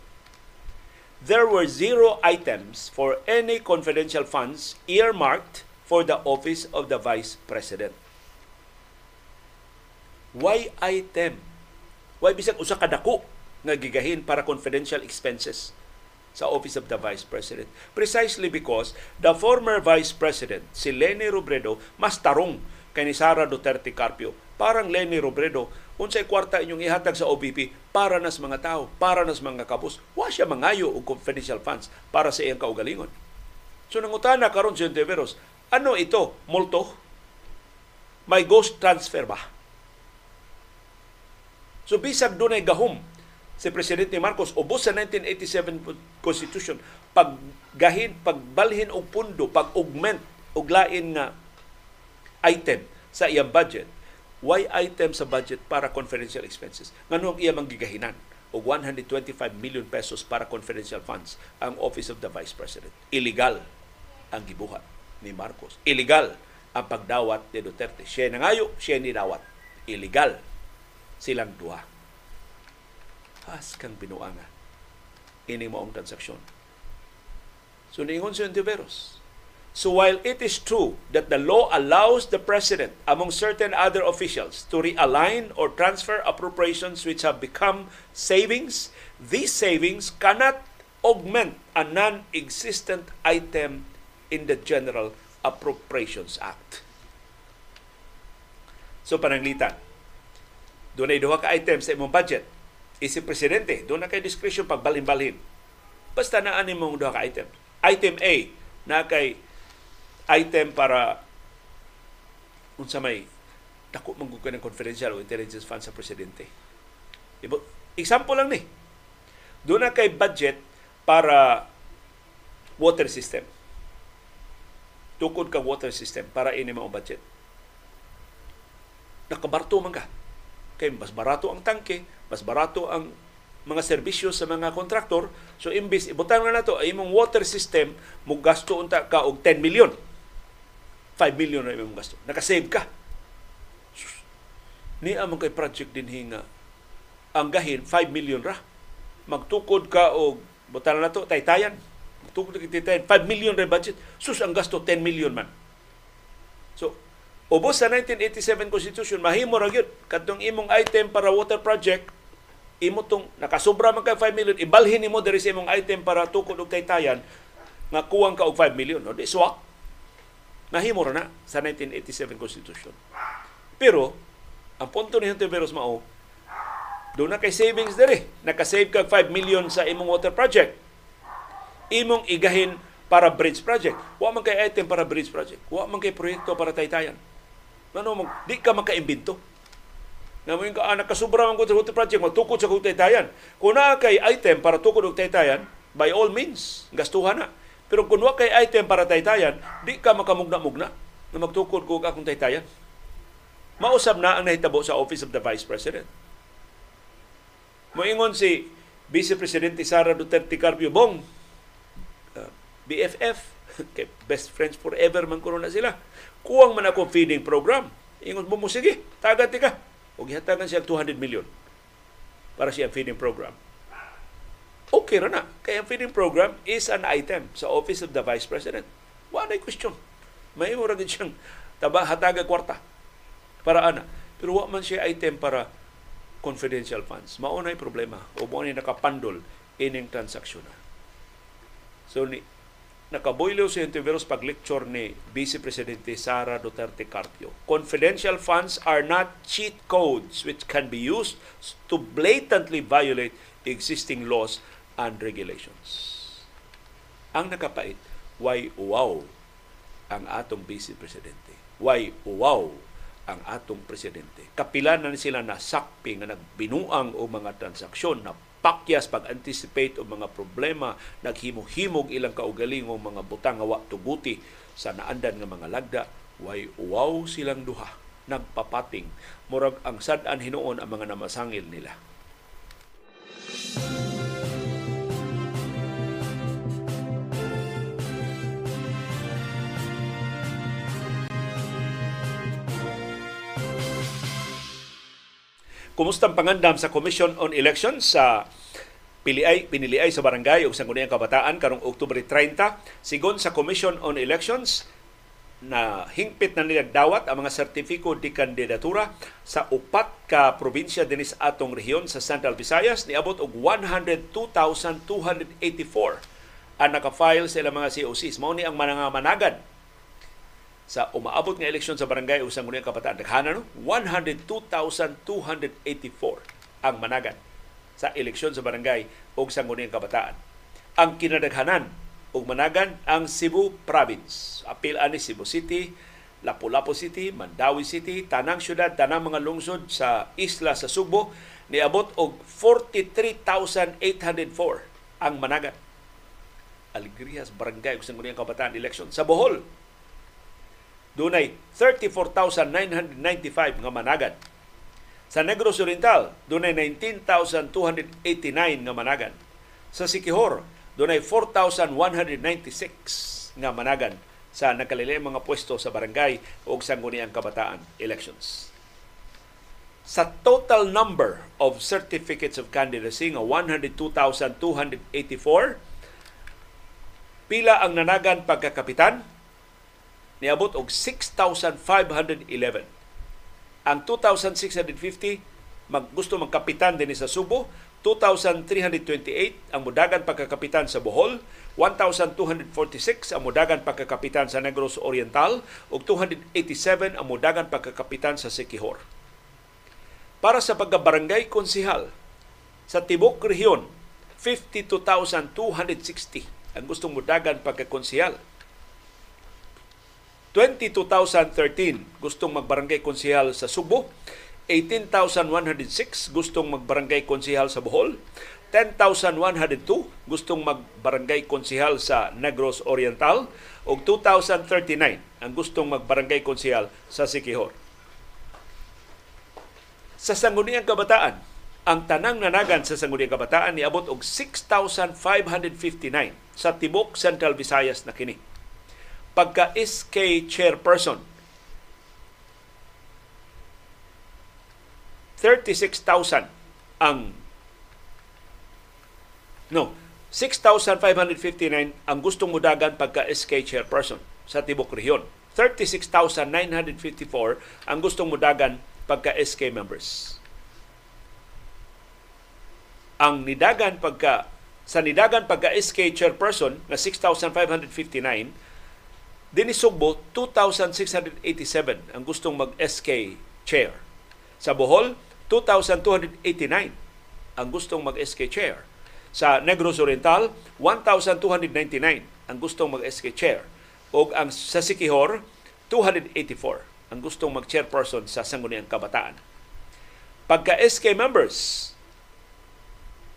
There were zero items for any confidential funds earmarked for the office of the Vice President. Why item? Why bisag usa ka dako nga gigahin para confidential expenses sa Office of the Vice President? Precisely because the former Vice President, si Leni Robredo, mas tarong kay ni Sara Duterte Carpio. Parang Leni Robredo, unsay kwarta inyong ihatag sa OBP para nas mga tao, para nas mga kapos. Wa siya mangayo og confidential funds para sa iyang kaugalingon. So nangutana karon si Ontiveros, ano ito? Multo? May ghost transfer ba? So bisag dunay gahom si Presidente Marcos ubos sa 1987 Constitution paggahin, pagbalhin og pundo, pag-augment og lain nga item sa iyang budget. Why item sa budget para confidential expenses? Ngano ang iya gigahinan og 125 million pesos para confidential funds ang Office of the Vice President. Illegal ang gibuhat ni Marcos. Illegal ang pagdawat ni Duterte. Siya nangayo, siya ni dawat. Illegal silang duha. Has kang binuanga ini maong transaksyon. So niingon si Ontiveros, So while it is true that the law allows the president, among certain other officials, to realign or transfer appropriations which have become savings, these savings cannot augment a non-existent item in the General Appropriations Act. So pananglitan, doon ay duha ka items sa imong budget. Isip presidente, doon na kay discretion pagbalhin-balhin. Basta na ani mong duha ka item. Item A, na kay item para unsa may dako man gud ng confidential o intelligence fund sa presidente. Example lang ni. Doon na kay budget para water system. Tukod ka water system para ini mao budget. Nakabarto man ka. Kay mas barato ang tangke, mas barato ang mga serbisyo sa mga kontraktor. So imbis ibutang na nato ay imong water system mo gasto unta ka og 10 million 5 million na imong gasto. Nakasave ka. Ni among kay project din hinga. Ang gahin 5 million ra. Magtukod ka og butang na to taytayan. Magtukod ka taytayan 5 million ra budget. Sus ang gasto 10 million man. So ubos sa 1987 Constitution mahimo ra gyud kadtong imong item para water project imo tong nakasubra man kay 5 million ibalhin nimo diri sa imong item para tukod og taytayan nga kuwang ka og 5 million no di swak Nahimo na sa 1987 Constitution. Pero, ang punto ni Hontiveros mao, doon na kay savings dere. Nakasave kag 5 million sa imong water project. Imong igahin para bridge project. Wa man kay item para bridge project. Wa man kay proyekto para taytayan. Ano mo, di ka makaimbento. Na mo ka anak kasubra man sa water project, magtukod sa kung taytayan. Kung na kay item para tukod og taytayan, by all means, gastuhan na. Pero kung wa kay item para taytayan, di ka makamugna-mugna na magtukod ko akong taytayan. Mausab na ang nahitabo sa Office of the Vice President. Moingon si Vice Presidente Sara Duterte Carpio Bong, uh, BFF, kay best friends forever man kuno na sila. Kuwang man ako feeding program. Ingon mo mo, sige, tagan ka. O gihatagan siya 200 million para siya feeding program okay ra na. Kaya ang feeding program is an item sa Office of the Vice President. Wala question. May mura gid siyang taba hataga kwarta para ana. Pero wa man siya item para confidential funds. Maunay problema o mo ni nakapandol ining transaksyon. So ni nakaboylo si Antiveros pag-lecture ni Vice Presidente Sara Duterte Carpio. Confidential funds are not cheat codes which can be used to blatantly violate existing laws and regulations. Ang nakapait, why wow ang atong vice presidente. Why wow ang atong presidente. Kapila na sila na sakpi nga nagbinuang o mga transaksyon na pakyas pag-anticipate o mga problema naghimo-himog ilang kaugaling o mga butang nga tuguti sa naandan nga mga lagda why wow silang duha nagpapating murag ang sad-an hinuon ang mga namasangil nila. Kumusta ang pangandam sa Commission on Elections sa piliay piniliay sa barangay ug sangguniang kabataan karong Oktubre 30 sigon sa Commission on Elections na hingpit na nila dawat ang mga sertifiko di kandidatura sa upat ka probinsya dinis atong rehiyon sa Central Visayas niabot og 102,284 ang naka-file sa ilang mga COCs. Mao ni ang manangamanagan sa umaabot nga eleksyon sa barangay o sa nguniyang kabataan. Naghana no? 102,284 ang managan sa eleksyon sa barangay o sa nguniyang kabataan. Ang kinadaghanan ug managan ang Cebu Province. Apil ani Cebu City, Lapu-Lapu City, Mandawi City, tanang syudad, tanang mga lungsod sa isla sa Subo niabot og 43,804 ang managan. Aligrihas Barangay ug Sangguniang Kabataan election sa Bohol. Dunay 34,995 nga managan. Sa Negros Oriental, dunay 19,289 nga managan. Sa Sikihor, Dunay 4,196 nga managan sa nagkalili mga pwesto sa barangay o sangguniang kabataan elections. Sa total number of certificates of candidacy nga 102,284, pila ang nanagan pagkakapitan? Niabot og 6,511. Ang 2,650 mag, gusto magkapitan din sa Subo, 2,328 ang mudagan pagkakapitan sa Bohol, 1,246 ang mudagan pagkakapitan sa Negros Oriental ug 287 ang mudagan pagkakapitan sa Sikihor. Para sa pagkabarangay konsihal sa Tibok Rehiyon, 52,260 ang gustong mudagan pagkakonsihal. 22,013 gustong magbarangay konsihal sa Subo, 18,106 gustong magbarangay konsihal sa Bohol, 10,102 gustong magbarangay konsihal sa Negros Oriental ug 2,039 ang gustong magbarangay konsihal sa Sikihor. Sa Sangguniang Kabataan, ang tanang nanagan sa Sangguniang Kabataan niabot og 6,559 sa Tibok Central Visayas na kini. Pagka SK chairperson 36,000 ang no 6,559 ang gustong mudagan pagka SK chairperson sa Tibok Rehiyon. 36,954 ang gustong mudagan pagka SK members. Ang nidagan pagka sa nidagan pagka SK chairperson na 6,559 dinhi Sugbo 2,687 ang gustong mag SK chair. Sa Bohol 2,289 ang gustong mag-SK chair. Sa Negros Oriental, 1,299 ang gustong mag-SK chair. O ang sa Sikihor, 284 ang gustong mag-chairperson sa Sangguniang Kabataan. Pagka SK members,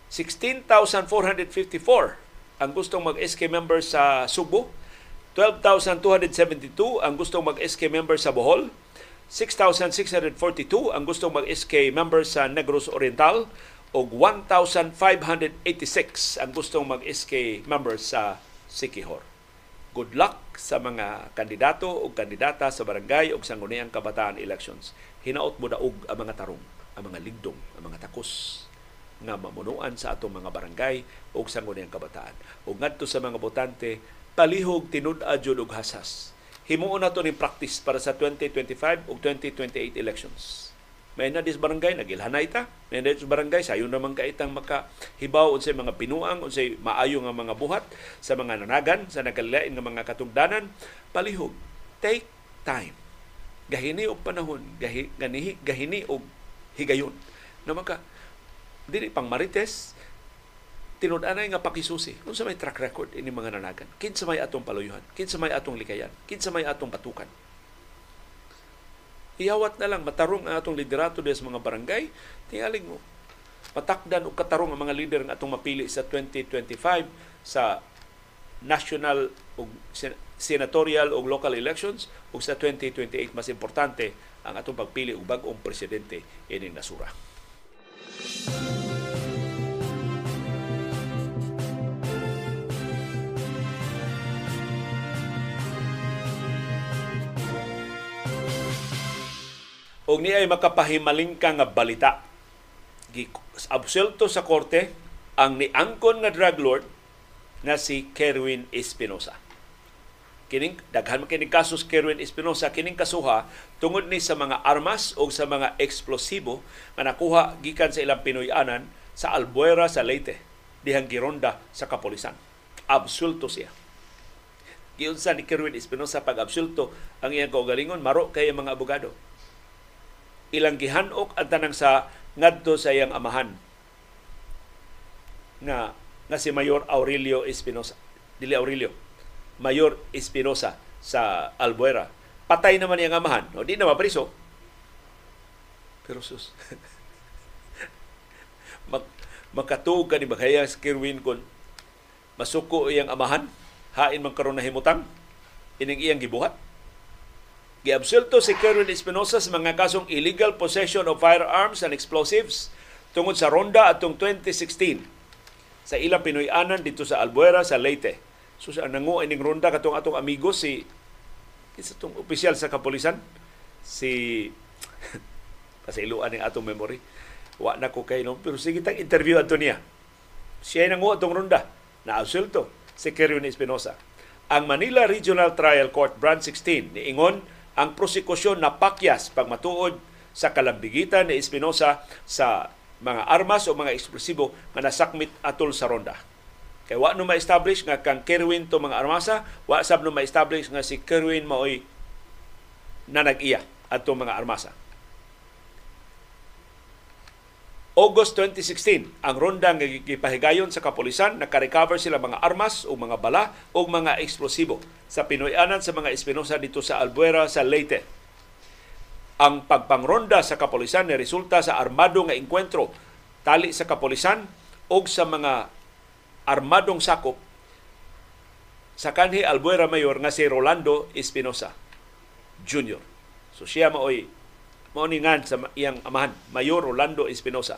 16,454 ang gustong mag-SK member sa Subo, 12,272 ang gustong mag-SK member sa Bohol, 6,642 ang gustong mag-SK member sa Negros Oriental o 1,586 ang gustong mag-SK member sa Sikihor. Good luck sa mga kandidato o kandidata sa barangay o sangguniang kabataan elections. Hinaot mo daog ang mga tarong, ang mga ligdong, ang mga takos nga mamunuan sa atong mga barangay o sangguniang kabataan. O ngadto sa mga botante, palihog tinud-a og hasas himuon na to ni practice para sa 2025 ug 2028 elections. May na dis barangay nagilhanay ta. May na dis barangay sayon naman ka itang makahibaw unsay mga pinuang unsay maayo nga mga buhat sa mga nanagan sa nagalain nga mga katungdanan palihog. Take time. Gahini og panahon, gahi, ganihi, gahini og higayon. Na maka dili pang marites tinud-anay nga pakisusi. Unsa may track record ini mga nanagan kinsa may atong paluyuhan? Kinsa may atong likayan? Kinsa may atong patukan iyawat na lang matarong ang atong liderato sa mga barangay. Tingaling mo matakdan og katarong ang mga leader nga atong mapili sa 2025 sa national ug senatorial ug local elections ug sa 2028 mas importante ang atong pagpili og bag-ong presidente ining nasura. Og niya ay makapahimaling ka nga balita absuelto sa korte ang niangkon nga drug lord na si Kerwin Espinosa. Kining daghan man kining kasos Kerwin Espinosa kining kasuha tungod ni sa mga armas o sa mga eksplosibo nga nakuha gikan sa ilang Pinoy-anan sa Albuera sa Leyte dihang gironda sa kapolisan. Absulto siya. Giunsa ni Kerwin Espinosa pag absulto ang iyang kaugalingon maro kay mga abogado. Ilang gihanok ang tanang sa ngadto sa iyang amahan nga nga si Mayor Aurelio Espinosa. Dili Aurelio Mayor Espinosa sa Albuera. Patay naman yung amahan. O, di na mapriso. Pero sus, mag, makatuog ka ni Bagaya Kirwin kung masuko iyang amahan, hain man karon na himutang, ining iyang gibuhat. Giabsulto si Kerwin Espinosa sa mga kasong illegal possession of firearms and explosives tungod sa ronda atong 2016 sa ilang Pinoy-anan dito sa Albuera sa Leyte. So sa nangu ining ronda katong atong amigo si isa tong opisyal sa kapulisan si pasiluan ning atong memory. Wa na ko kay no pero sige tang interview ato niya. Siya nangu atong ronda na asulto si Kerwin Espinosa. Ang Manila Regional Trial Court Branch 16 niingon ang prosekusyon na pakyas pagmatuod sa kalambigitan ni Espinosa sa mga armas o mga eksplosibo nga nasakmit atol sa ronda. Kay wa no ma-establish nga kang Kerwin to mga armasa, wa sab no ma-establish nga si Kerwin maoy na nag-iya ato mga armasa. August 2016, ang ronda nga gipahigayon sa kapulisan, naka-recover sila mga armas o mga bala o mga eksplosibo sa Pinoyanan sa mga Espinosa dito sa Albuera sa Leyte. Ang pagpangronda sa kapulisan ni resulta sa armado nga enkwentro tali sa kapulisan o sa mga armadong sakop sa kanhi Albuera Mayor nga si Rolando Espinosa Jr. So siya maoy mauningan sa iyang amahan, Mayor Rolando Espinosa.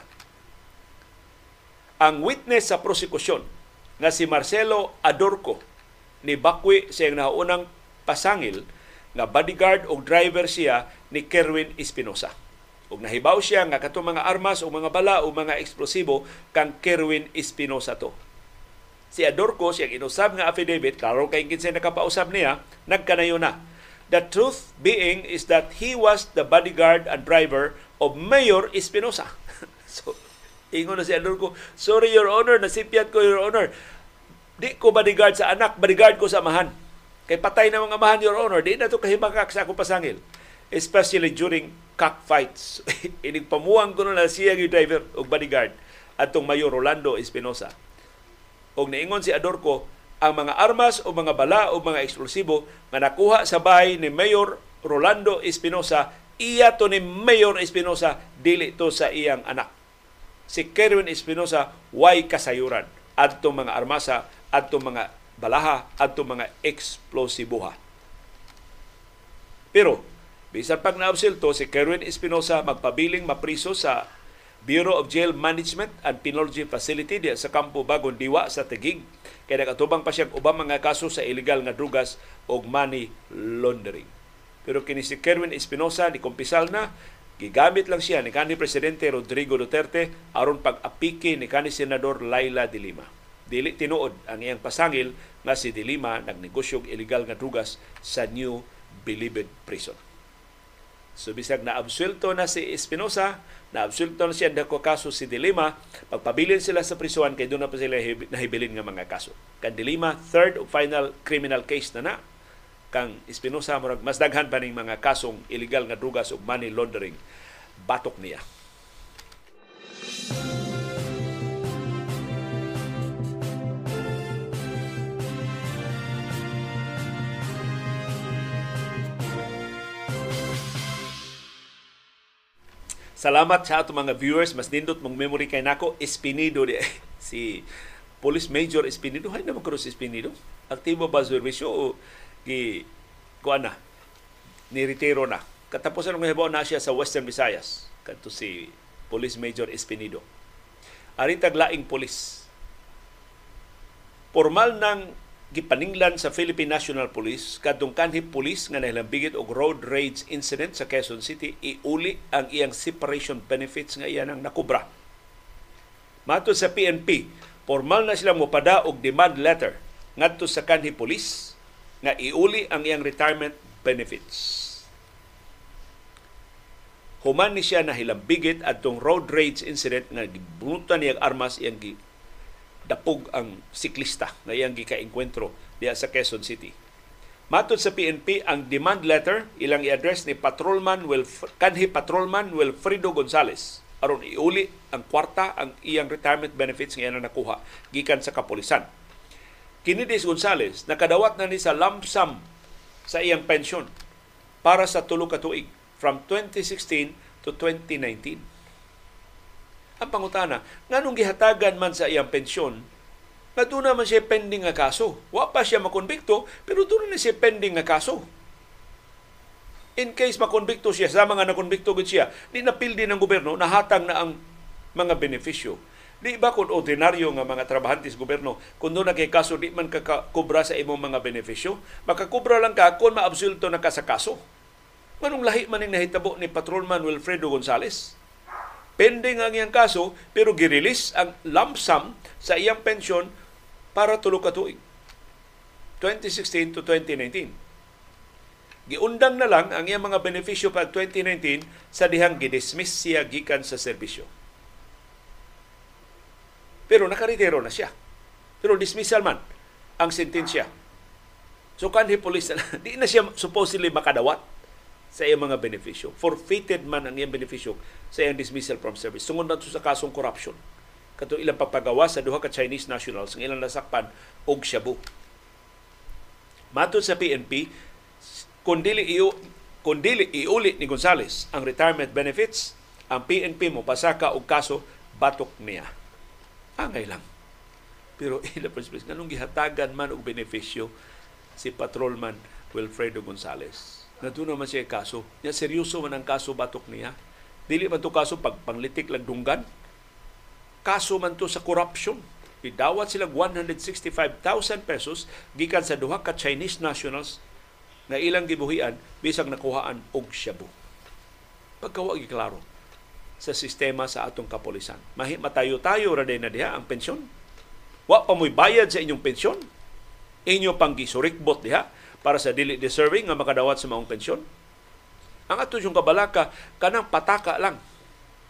Ang witness sa prosekusyon nga si Marcelo Adorco ni Bakwi sa iyang naunang pasangil nga bodyguard o driver siya ni Kerwin Espinosa. Ug nahibaw siya nga katong mga armas o mga bala o mga eksplosibo kang Kerwin Espinosa to si Adorco, siyang inusab nga affidavit, klaro kay kinsay nakapausab niya, nagkanayo na. The truth being is that he was the bodyguard and driver of Mayor Espinosa. so, ingon na si Adorco, sorry your honor, nasipyat ko your honor. Di ko bodyguard sa anak, bodyguard ko sa amahan. Kay patay na mga amahan your honor, di na to kahimakak sa akong pasangil. Especially during cockfights. Inigpamuang ko na siya yung driver o bodyguard atong Mayor Rolando Espinosa og niingon si Adorco ang mga armas o mga bala o mga eksplosibo nga nakuha sa bahay ni Mayor Rolando Espinosa iya to ni Mayor Espinosa dili to sa iyang anak. Si Kerwin Espinosa way kasayuran adto mga armasa adto mga balaha adto mga eksplosiboha. Pero bisan pag naabsilto si Kerwin Espinosa magpabiling mapriso sa Bureau of Jail Management and Penology Facility di sa Kampo Bagong Diwa sa Tigig. Kaya nakatubang pa siyang ubang mga kaso sa illegal nga drugas o money laundering. Pero kini si Kerwin Espinosa ni kumpisal na gigamit lang siya ni kanhi presidente Rodrigo Duterte aron pag-apiki ni kanhi senador Laila de Lima. Dili tinuod ang iyang pasangil nga si de Lima nagnegosyo illegal nga drugas sa New Bilibid Prison. So bisag na absuelto na si Espinosa, na absuelto na siya dako kaso si Dilima, pagpabilin sila sa prisuan kay doon na pa sila nahibilin nga mga kaso. Kan Dilima, third o final criminal case na na. Kang Espinosa, murag mas daghan pa ning mga kasong illegal nga drugas ug money laundering batok niya. Salamat sa ato mga viewers. Mas nindot mong memory kay nako. Espinido di si Police Major Espinido. Hay naman ko si Espinido. Aktibo ba servisyo o gi kuan na ni retiro na. Katapusan ng hibaw na siya sa Western Visayas. Kadto si Police Major Espinido. Arin taglaing polis. Formal nang gipaninglan sa Philippine National Police kadtong kanhi police nga nahilambigit og road rage incident sa Quezon City iuli ang iyang separation benefits nga iyan ang nakubra Mato sa PNP, formal na sila mopada og demand letter ngadto sa kanhi pulis nga iuli ang iyang retirement benefits. Human ni siya nahilambigit atong road rage incident nga gibunutan niya armas iyang dapog ang siklista na iyang gikaengkwentro diya sa Quezon City. Matod sa PNP, ang demand letter ilang i-address ni Patrolman Wilf- kanhi Patrolman Wilfredo Gonzales aron iuli ang kwarta ang iyang retirement benefits nga iyang nakuha gikan sa kapulisan. Kini Dis Gonzales nakadawat na ni sa lump sum sa iyang pensyon para sa tulo ka tuig from 2016 to 2019. Ang pangutana, nganong gihatagan man sa iyang pensyon doon naman siya pending nga kaso. Wa pa siya makonbikto, pero doon na siya pending nga kaso. In case makonbikto siya, sa mga nakonbikto gud siya, di napildi ng gobyerno, nahatang na ang mga benepisyo. Di ba kung ordinaryo nga mga trabahantes gobyerno, kung doon na kay kaso, di man kakubra sa imong mga benepisyo, makakubra lang ka kung maabsulto na ka sa kaso. Manong lahi man ning nahitabo ni Patrolman Wilfredo Gonzales. Pending ang iyang kaso, pero girilis ang lump sum sa iyang pensyon para tulo ka tuig. 2016 to 2019. Giundang na lang ang iyang mga benepisyo pag 2019 sa dihang gidismiss siya gikan sa serbisyo. Pero nakaritero na siya. Pero dismissal man ang sentensya. So kanhi police na, di na siya supposedly makadawat sa iyang mga benepisyo. Forfeited man ang iyang benepisyo sa iyang dismissal from service. Tungod na sa kasong corruption. Kato ilang papagawa sa duha ka Chinese nationals ang ilang nasakpan og shabu. Matod sa PNP, kung dili, iyo, kung dili iuli ni Gonzales ang retirement benefits, ang PNP mo pasaka og kaso batok niya. Angay lang. Pero ila perspective, nganong gihatagan man og benepisyo si Patrolman Wilfredo Gonzales. Na doon naman siya kaso. Nya seryoso man ang kaso batok niya. Dili man to kaso pag panglitik lang dunggan. Kaso man to sa corruption. Idawat silang 165,000 pesos gikan sa duha ka Chinese nationals na ilang gibuhian bisag nakuhaan og shabu. Pagkawa klaro sa sistema sa atong kapolisan. Mahi matayo-tayo ra na diha ang pensyon. Wa pa mo'y bayad sa inyong pensyon. Inyo pang gisurikbot diha para sa dili deserving nga makadawat sa maong pensyon. Ang ato yung kabalaka kanang pataka lang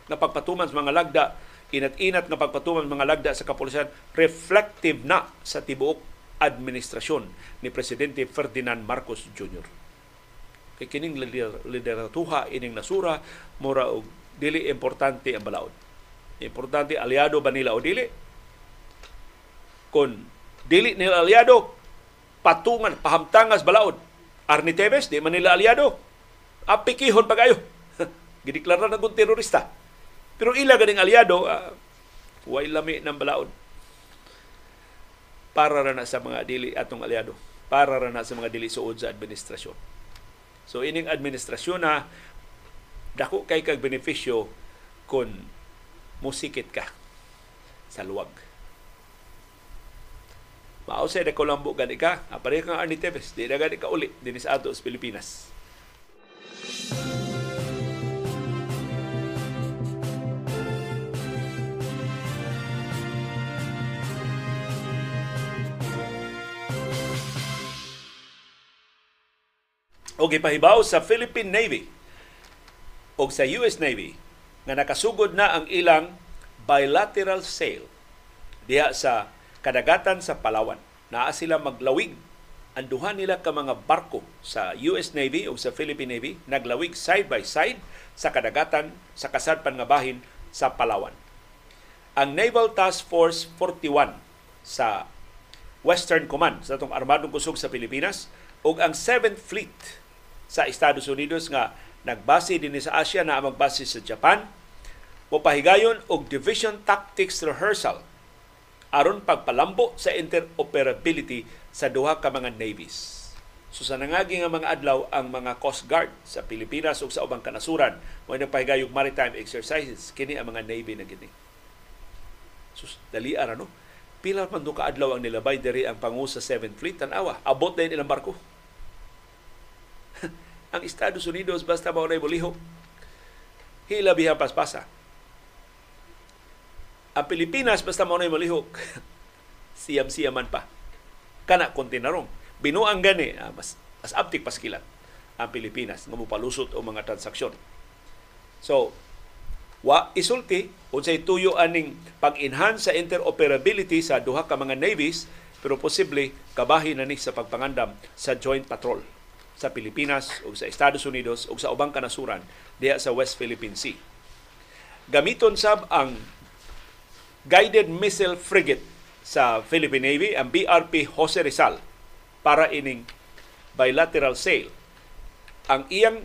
na pagpatuman sa mga lagda inat-inat nga pagpatuman sa mga lagda sa kapulisan reflective na sa tibuok administrasyon ni Presidente Ferdinand Marcos Jr. Kay kining lideratuha ining nasura mura og dili importante ang balaod. Importante aliado ba nila o dili? Kung dili nila aliado, patungan, pahamtangas balaod. Arni Teves, di man nila aliado. Apikihon pagayo. Gideklara na kung terorista. Pero ila ganing aliado, uh, way lami ng balaod para ra na sa mga dili atong aliado, para ra na sa mga dili suod sa administrasyon. So ining administrasyon na dako kay kag benepisyo kung musikit ka sa luwag. Mao sa de Colombo gani ka, apare kang Arnie Teves, di na gani ka uli. Dinis ato sa Pilipinas. o gipahibaw sa Philippine Navy o sa US Navy nga nakasugod na ang ilang bilateral sale diha sa kadagatan sa Palawan. Naa sila maglawig ang duha nila ka mga barko sa US Navy o sa Philippine Navy naglawig side by side sa kadagatan sa kasadpan nga bahin sa Palawan. Ang Naval Task Force 41 sa Western Command sa itong armadong kusog sa Pilipinas ug ang 7th Fleet sa Estados Unidos nga nagbase din sa Asia na magbase sa Japan mopahigayon og Division Tactics Rehearsal aron pagpalambo sa interoperability sa duha ka mga navies. So sa nangagi nga mga adlaw ang mga Coast Guard sa Pilipinas ug sa ubang kanasuran mo nagpahigayong maritime exercises kini ang mga navy na gini. So dali ara no. Pila man ka adlaw ang nilabay diri ang pangu sa 7th Fleet tan-awa. Abot na ilang barko ang Estados Unidos basta mao nay bolihok. Hila biha paspasa. Ang Pilipinas, basta mo na malihok, siyam-siyaman pa. Kana kontinarong. Binuang gani, ah, mas, mas aptik paskilan ang Pilipinas nga mopalusot o mga transaksyon. So, wa isulti unsay tuyo aning pag-enhance sa interoperability sa duha ka mga navies pero posible kabahin na ni sa pagpangandam sa joint patrol sa Pilipinas o sa Estados Unidos o sa ubang kanasuran diha sa West Philippine Sea. Gamiton sab ang guided missile frigate sa Philippine Navy, ang BRP Jose Rizal, para ining bilateral sale. Ang iyang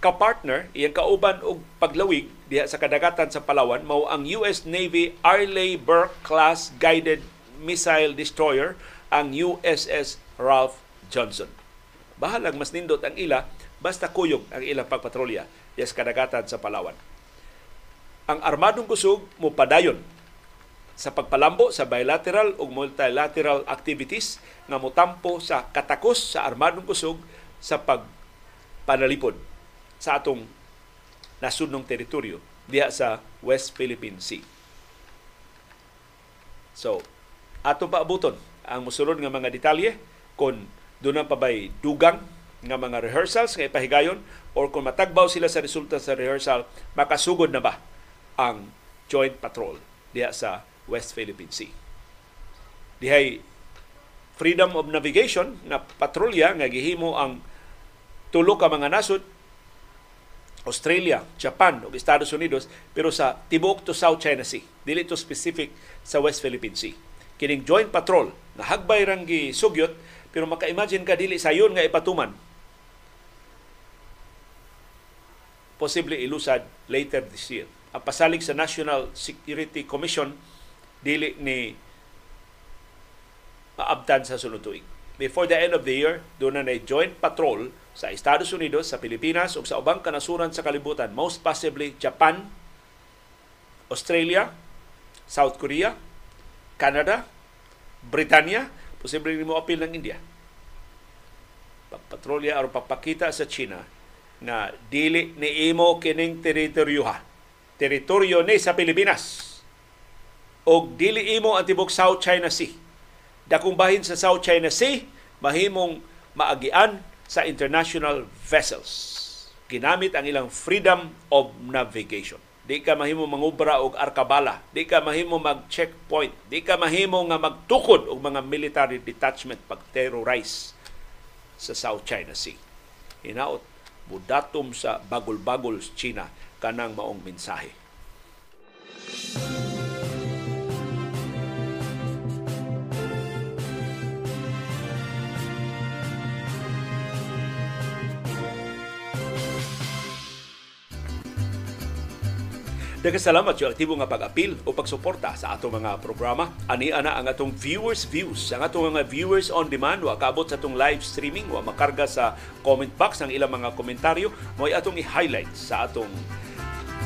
kapartner, iyang kauban og paglawig diha sa kadagatan sa Palawan mao ang US Navy Arleigh Burke class guided missile destroyer ang USS Ralph Johnson. Bahalag mas nindot ang ila basta kuyog ang ilang pagpatrolya sa kadagatan sa Palawan. Ang armadong kusog mo padayon sa pagpalambo sa bilateral o multilateral activities nga motampo sa katakos sa armadong kusog sa pagpanalipod sa atong nasunong teritoryo diha sa West Philippine Sea. So, ato pa abuton ang musulod nga mga detalye kung doon pa ba'y dugang nga mga rehearsals nga ipahigayon or kung matagbaw sila sa resulta sa rehearsal, makasugod na ba ang joint patrol diha sa West Philippine Sea. Dihay freedom of navigation na patrolya nga gihimo ang tulo ka mga nasod Australia, Japan ug Estados Unidos pero sa tibuok to South China Sea, dili to specific sa West Philippine Sea. Kining joint patrol na hagbay rang sugyot pero maka-imagine ka dili sayon nga ipatuman. Posible ilusad later this year. Ang pasalig sa National Security Commission dili ni maabtan sa sunod tuig. Before the end of the year, doon na joint patrol sa Estados Unidos, sa Pilipinas, ug sa ubang kanasuran sa kalibutan. Most possibly Japan, Australia, South Korea, Canada, Britanya, posible rin mo apil ng India. Pagpatrolya aron pagpakita sa China na dili ni imo kining teritoryo. Teritoryo ni sa Pilipinas og dili imo ang tibok South China Sea. Dakong bahin sa South China Sea, mahimong maagian sa international vessels. Ginamit ang ilang freedom of navigation. Di ka mahimo mangubra og arkabala, di ka mahimo mag-checkpoint, di ka mahimo nga magtukod og mga military detachment pag-terrorize sa South China Sea. Hinaot, budatom sa bagol-bagol China kanang maong mensahe. Daghang salamat yung aktibo nga pag-apil o pagsuporta sa ato mga programa. Ani ana ang atong viewers views, ang atong mga viewers on demand wa kaabot sa atong live streaming wa makarga sa comment box ang ilang mga komentaryo mo atong i-highlight sa atong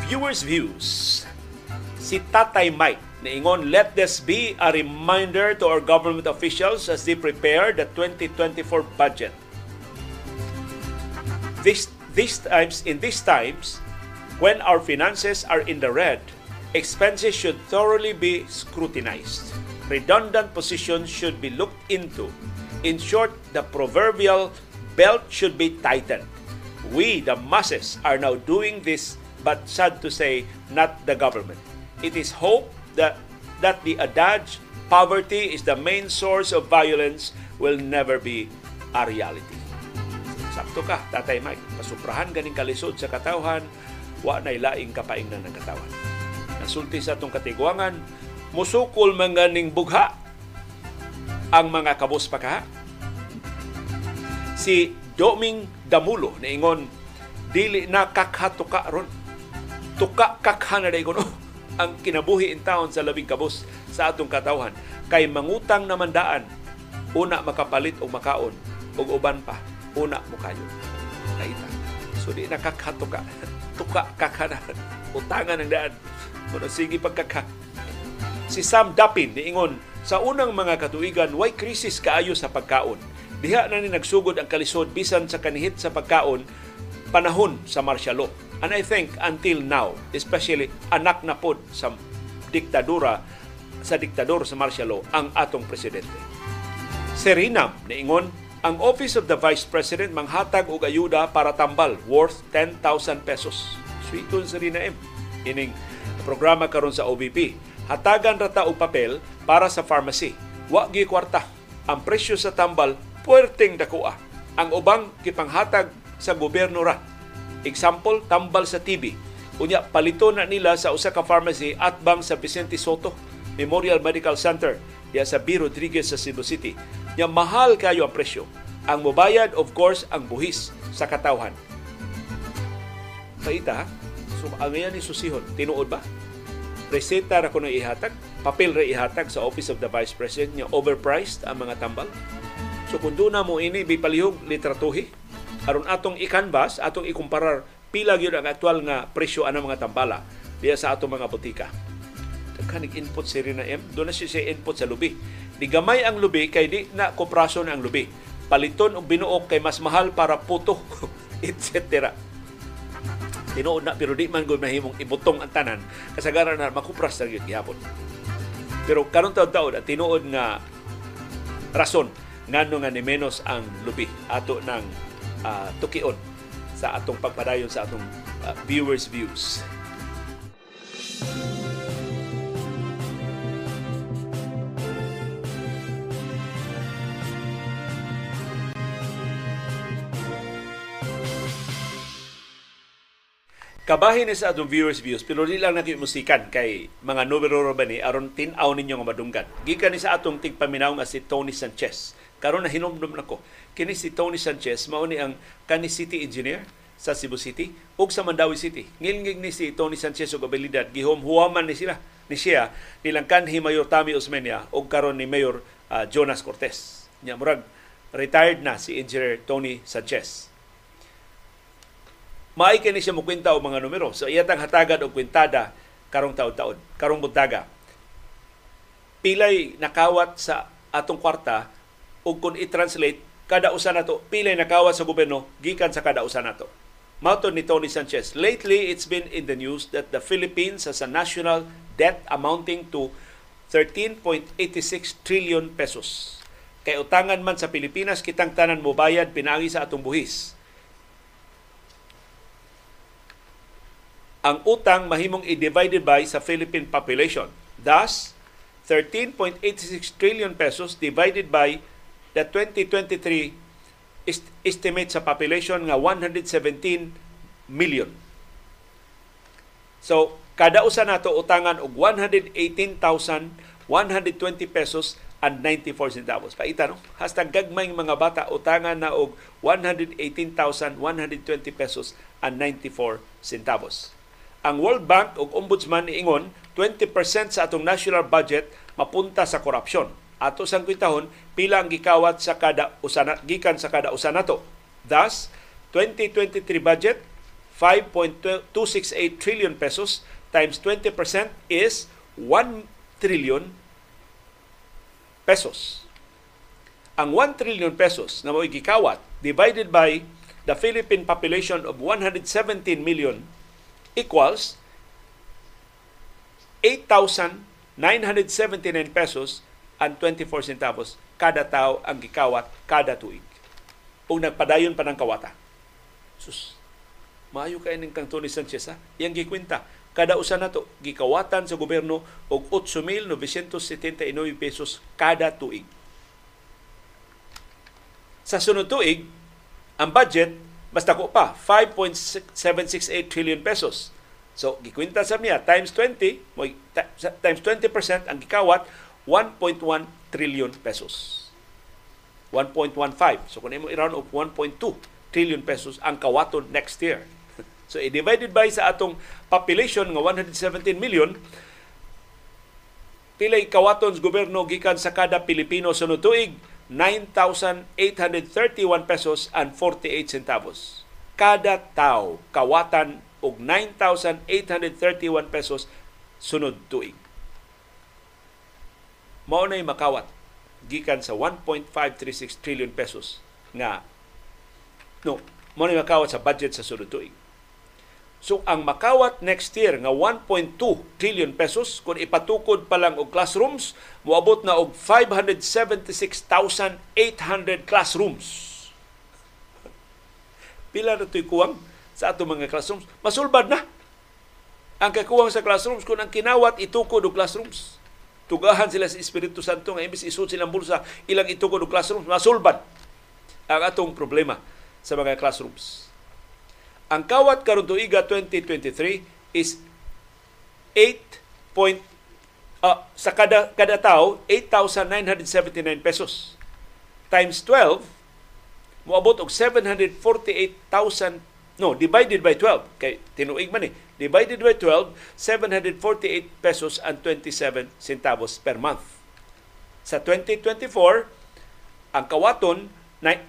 viewers views. Si Tatay Mike niingon, let this be a reminder to our government officials as they prepare the 2024 budget. This, these times, in these times, When our finances are in the red, expenses should thoroughly be scrutinized. Redundant positions should be looked into. In short, the proverbial belt should be tightened. We, the masses, are now doing this, but sad to say, not the government. It is hope that, that the adage, poverty is the main source of violence, will never be a reality. Sakto ka, Tatay Mike. Pasuprahan ganing kalisod sa katawhan, wa nay laing kapaingnan ng katawan. Nasulti sa atong katigwangan, musukol mga ning bugha ang mga kabos pakaha. Si Doming Damulo ingon dili na kakhatuka ron. Tuka kakhana na ikuno ang kinabuhi in taon sa labing kabos sa atong katawhan. Kay mangutang naman daan una makapalit o makaon ug uban pa una mo kayo. Kaita. So di nakakatuka tuka. Kakana utangan ng daan. Kuno sige pagkaka si Sam Dapin niingon sa unang mga katuigan way krisis kaayo sa pagkaon? Diha na ni nagsugod ang kalisod bisan sa kanihit sa pagkaon panahon sa martial law and I think until now especially anak na pod sa diktadura sa diktador sa martial law ang atong presidente. Serinam niingon ang Office of the Vice President manghatag og ayuda para tambal worth 10,000 pesos. Sweeton sa M. Ining programa karon sa OVP. Hatagan rata og papel para sa pharmacy. Wa gi kwarta. Ang presyo sa tambal puwerteng dakuha. Ang ubang gipanghatag sa gobyerno ra. Example, tambal sa TB. Unya palito na nila sa usa ka pharmacy at bang sa Vicente Soto Memorial Medical Center ya sa B. Rodriguez sa Cebu City. Nya mahal kayo ang presyo. Ang mobayad, of course, ang buhis sa katawhan. Paita, so ang ni susihon, tinuod ba? Reseta ra kuno ihatag, papel ra ihatag sa Office of the Vice President nya overpriced ang mga tambal. So kung doon na mo ini bipalihog litratuhi, aron atong i-canvas, atong ikumparar pila gyud ang aktual nga presyo ana mga tambala diya sa atong mga botika. Kanig input si Rina M, doon na siya input sa lubi. Di gamay ang lubi kay di na kopraso ang lubi. Paliton og binuok kay mas mahal para puto, etc. Tinuod na pero di man gud mahimong ibutong ang tanan kasagaran na makupras sa gyud gihapon. Pero karon taon-taon at tinuod nga rason ngano nga ni menos ang lubi ato ng uh, tukion sa atong pagpadayon sa atong uh, viewers views. Kabahin ni sa atong viewers views pero di lang natin musikan kay mga numero ba ni aron tin-aw ninyo nga madunggan. Gikan ni sa atong tigpaminaw nga si Tony Sanchez. Karon na hinumdum nako. Kini si Tony Sanchez mao ni ang kani city engineer sa Cebu City ug sa Mandawi City. Ngilngig ni si Tony Sanchez ug abilidad gihom-huwaman ni sila ni siya nilang kanhi Mayor Tami Osmeña ug karon ni Mayor uh, Jonas Cortez. Nya murag retired na si Engineer Tony Sanchez Maay kini siya mukwenta og mga numero. So iyatang hatagad og kwentada karong taon-taon, karong buntaga. Pilay nakawat sa atong kwarta ug kung i-translate kada usa nato pilay nakawat sa gobyerno gikan sa kada usa nato. Mauto ni Tony Sanchez, lately it's been in the news that the Philippines has a national debt amounting to 13.86 trillion pesos. Kay utangan man sa Pilipinas kitang tanan mo bayad pinagi sa atong buhis ang utang mahimong i-divided by sa Philippine population. Thus, 13.86 trillion pesos divided by the 2023 estimate sa population nga 117 million. So, kada usa nato utangan og 118,120 pesos and 94 centavos. Paita no? Hasta gagmay mga bata utangan na og 118,120 pesos and 94 centavos ang World Bank ug Ombudsman niingon 20% sa atong national budget mapunta sa korupsyon. Ato sang kwintahon pila ang gikawat sa kada usana gikan sa kada usa nato. Thus, 2023 budget 5.268 trillion pesos times 20% is 1 trillion pesos. Ang 1 trillion pesos na mo gikawat divided by the Philippine population of 117 million equals 8,979 pesos and 24 centavos kada tao ang gikawat kada tuig. Kung nagpadayon pa ng kawata. Sus, maayo kay ning kang Tony Sanchez ha? Yang gikwenta, kada usa nato gikawatan sa gobyerno og 8,979 pesos kada tuig. Sa sunod tuig, ang budget basta ko pa 5.768 trillion pesos. So gikwenta sa miya times 20, times 20% ang gikawat 1.1 trillion pesos. 1.15. So kung imo i-round of 1.2 trillion pesos ang kawaton next year. So i-divided by sa atong population nga 117 million, pilay kawaton gobyerno gikan sa kada Pilipino sunod tuig 9,831 pesos and 48 centavos. Kada tao kawatan og 9,831 pesos sunod tuig. Mao nay makawat gikan sa 1.536 trillion pesos nga no, mao nay makawat sa budget sa sunod tuig. So ang makawat next year nga 1.2 trillion pesos kung ipatukod pa lang og classrooms moabot na og 576,800 classrooms. Pila na to'y kuwang sa ato mga classrooms? Masulbad na ang kakuwang sa classrooms kung ang kinawat itukod og classrooms. Tugahan sila sa Espiritu Santo nga imbis isud silang bulsa ilang itukod og classrooms masulbad ang atong problema sa mga classrooms. Ang kawat karon tuiga 2023 is 8 point uh, sa kada kada tao 8,979 pesos times 12 moabot og 748,000 no divided by 12 kay tinuig man eh. Divided by 12 748 pesos and 27 centavos per month. Sa 2024 ang kawaton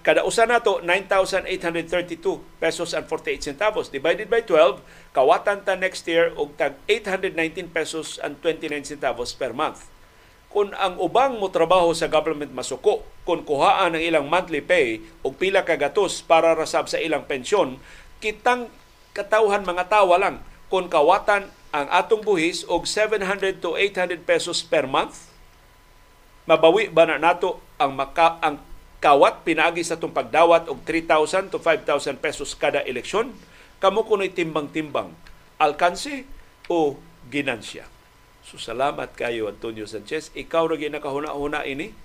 kada usa nato 9,832 pesos and 48 centavos. Divided by 12 kawatan ta next year og tag 819 pesos and 29 centavos per month. Kung ang ubang mo trabaho sa government masuko kung kuhaan ang ilang monthly pay og pila ka gatos para rasab sa ilang pensyon kitang katawhan mga tawa lang. Kung kawatan ang atong buhis og 700 to 800 pesos per month mabawi ba na nato ang maka, ang kawat pinaagi sa itong pagdawat og 3,000 to 5,000 pesos kada eleksyon, kamo kuno'y timbang-timbang, alkanse o ginansya. So salamat kayo Antonio Sanchez. Ikaw ra ginakahuna-huna ini.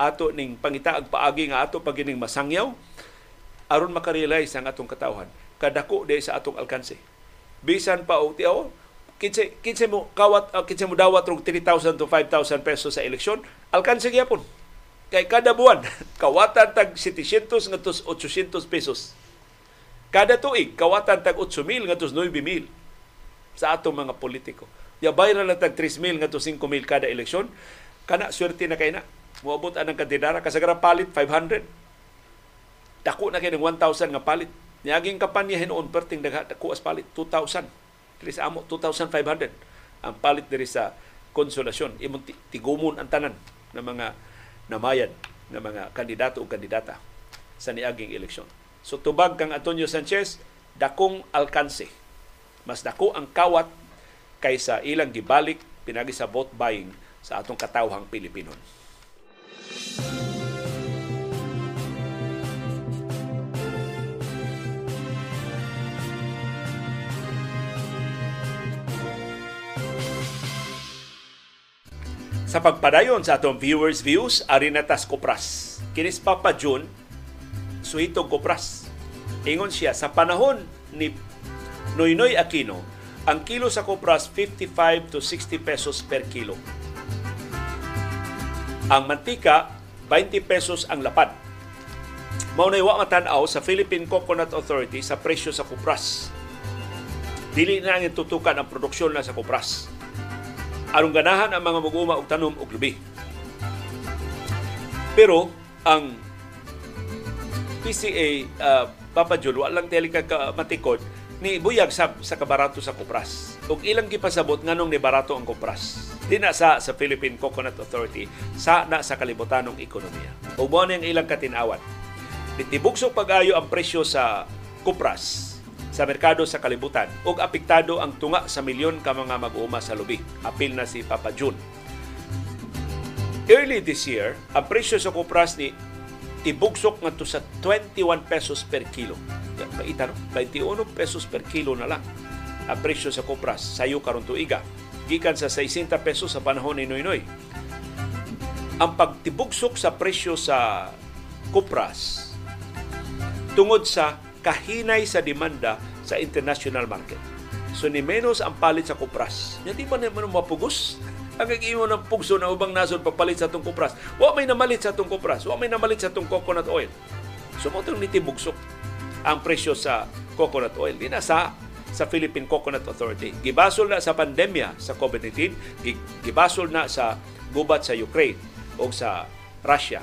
Ato ning pangitaag paagi nga ato pagining masangyaw. Aron makarealize ang atong katawhan kadako di sa atong alkanse. Bisan pa og tiaw kinsa kinsa mo kawat uh, kinsa mo dawat og 3,000 to 5,000 pesos sa eleksyon, alkanse gyapon Kay kada buwan, kawatan tag 700 ngadtos 800 pesos. Kada tuig, kawatan tag 8,000 ngadtos 9,000 sa atong mga politiko. Ya bayra lang tag 3,000 ngadtos 5,000 kada eleksyon. Kana swerte na kay na. Moabot anang kandidara kasagaran palit 500. Dako na kay ng 1,000 nga palit. Niyaging kampanya hinuon perting dagha dako as palit 2,000. Diri sa amo 2,500 ang palit diri sa konsolasyon. Imong tigumon ang tanan ng mga namayan ng mga kandidato o kandidata sa niaging eleksyon. So tubag kang Antonio Sanchez, dakong alkanse. Mas dako ang kawat kaysa ilang gibalik pinagi sa vote buying sa atong katawhang Pilipinon. Sa pagpadayon sa atong viewers views ari na tas kopras kinis Papa June suhitong kopras ingon siya sa panahon ni Noynoy Aquino ang kilo sa kopras 55 to 60 pesos per kilo. Ang mantika 20 pesos ang lapad. Mao na wa matan-aw sa Philippine Coconut Authority sa presyo sa kopras dili na ang tutukan ang produksyon na sa kopras aron ganahan ang mga mag-uma og tanom og lubi. Pero ang PCA uh, ah, Papa Jul, walang teli ka matikod ni buyag sa, sa kabarato sa kupras. Ug ilang gipasabot nganong ni barato ang kupras. Di na sa sa Philippine Coconut Authority, sa na sa kalibutanong ekonomiya. Ug mo ang ilang katinawat. Ditibugso pag-ayo ang presyo sa kupras sa merkado sa kalibutan ug apektado ang tunga sa milyon ka mga mag-uuma sa lubi. Apil na si Papa June. Early this year, ang presyo sa kupras ni tibugsok ngadto sa 21 pesos per kilo. Kaita no? 21 pesos per kilo na lang ang presyo sa kupras sayo karon tuiga. Gikan sa 60 pesos sa panahon ni Noynoy. Ang pagtibugsok sa presyo sa kupras tungod sa kahinay sa demanda sa international market. So ni menos ang palit sa kupras. Hindi ba naman mapugos? Ang imo ng pugso na ubang nasod pagpalit sa itong kupras. Wa may namalit sa itong kupras. Wa may namalit sa itong coconut oil. So mo itong nitibugsok ang presyo sa coconut oil. Di sa sa Philippine Coconut Authority. Gibasol na sa pandemya sa COVID-19, gibasol na sa gubat sa Ukraine o sa Russia.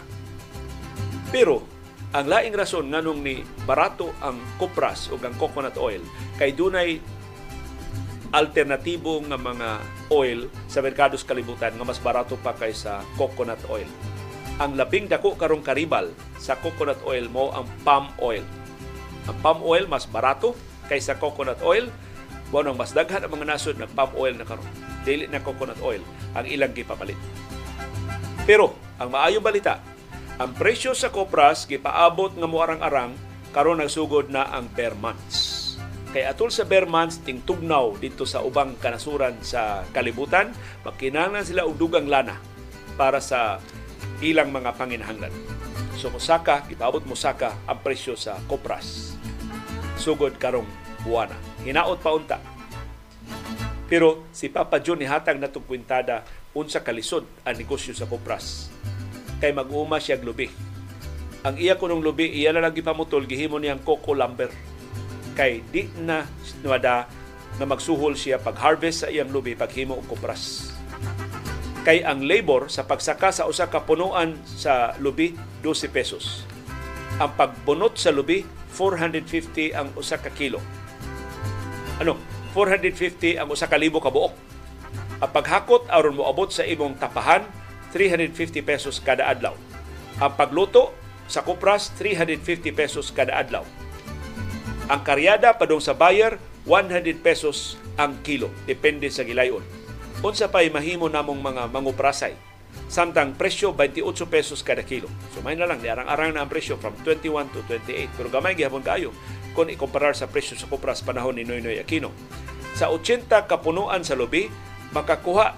Pero ang laing rason nganong ni barato ang kupras o ang coconut oil kay dunay alternatibo nga mga oil sa merkado sa kalibutan nga mas barato pa kaysa coconut oil. Ang labing dako karong karibal sa coconut oil mo ang palm oil. Ang palm oil mas barato kaysa coconut oil ang mas daghan ang mga nasod ng palm oil na karon. Dili na coconut oil ang ilang gipapalit. Pero ang maayong balita, ang presyo sa kopras gipaabot nga muarang-arang karon nagsugod na ang bare months. Kay atol sa bare months tingtugnaw dito sa ubang kanasuran sa kalibutan, makinahanglan sila og dugang lana para sa ilang mga panginahanglan. So mosaka, gipaabot mosaka ang presyo sa kopras. Sugod karong buwana. Hinaot pa unta. Pero si Papa John ni hatag na kwintada unsa kalisod ang negosyo sa kopras. Kay mag-uma siya lubi. Ang iya kunong lubi, iya na lang gipamutol, gihimo niyang coco lumber. Kay di na wada na magsuhol siya pag-harvest sa iyang lubi, paghimo og kopras. Kay ang labor sa pagsaka sa usa ka punuan sa lubi, 12 pesos. Ang pagbunot sa lubi, 450 ang usa ka kilo. Ano? 450 ang usa ka libo ka buok. Ang paghakot aron moabot sa imong tapahan 350 pesos kada adlaw. Ang pagluto sa kupras 350 pesos kada adlaw. Ang karyada padung sa buyer 100 pesos ang kilo depende sa gilayon. Unsa pay mahimo namong mga manguprasay samtang presyo 28 pesos kada kilo. So may na lang arang-arang na ang presyo from 21 to 28 pero gamay gihapon kayo kung ikumparar sa presyo sa kupras panahon ni Noynoy Aquino. Sa 80 kapunuan sa lubi, makakuha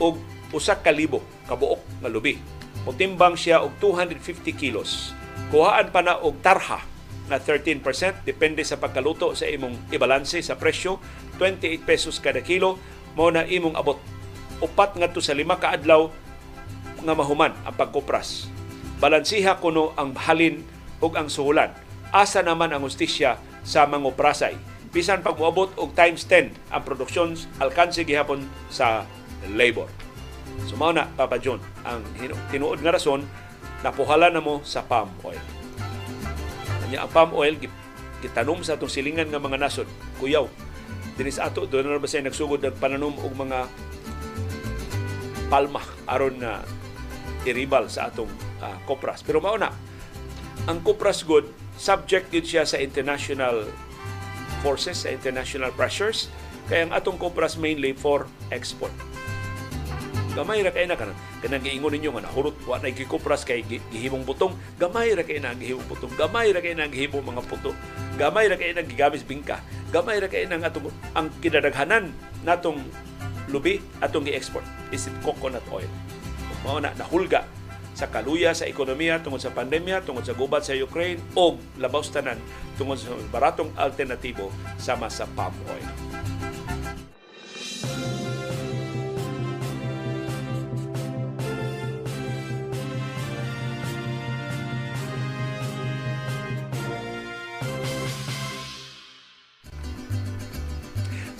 og usa ka libo kabuok nga lubi. Mutimbang siya og 250 kilos. Kuhaan pa na og tarha na 13% depende sa pagkaluto sa imong ibalanse sa presyo 28 pesos kada kilo mo na imong abot upat ngadto sa lima ka adlaw nga mahuman ang pagkupras balansiha kuno ang halin ug ang suhulan asa naman ang hustisya sa manguprasay. Bisan pag moabot og times 10 ang produksyon alkanse gihapon sa labor. So mao na Papa John ang tinuod nga rason napuhala na mo sa palm oil. Kanya ang palm oil gitanom sa atong silingan nga mga nasod, kuyaw. Dinis ato do na ba say nagsugod ng pananom og mga palma aron na iribal sa atong uh, kopras. Pero mao na ang kopras good subject din siya sa international forces, sa international pressures. Kaya ang atong kopras mainly for export. Gamay ra kay na kanan. Kanang giingon ninyo nga nahurot wa na gikopras kay gihimong butong. Gamay ra kay na gihimong butong. Gamay ra kay na gihimong mga puto. Gamay ra kay na gigamis bingka. Gamay ra kay na atong ang kinadaghanan natong lubi atong gi-export is coconut oil. Mao na nahulga sa kaluya sa ekonomiya tungod sa pandemya, tungod sa gubat sa Ukraine o labaw tanan tungod sa baratong alternatibo sama sa palm oil.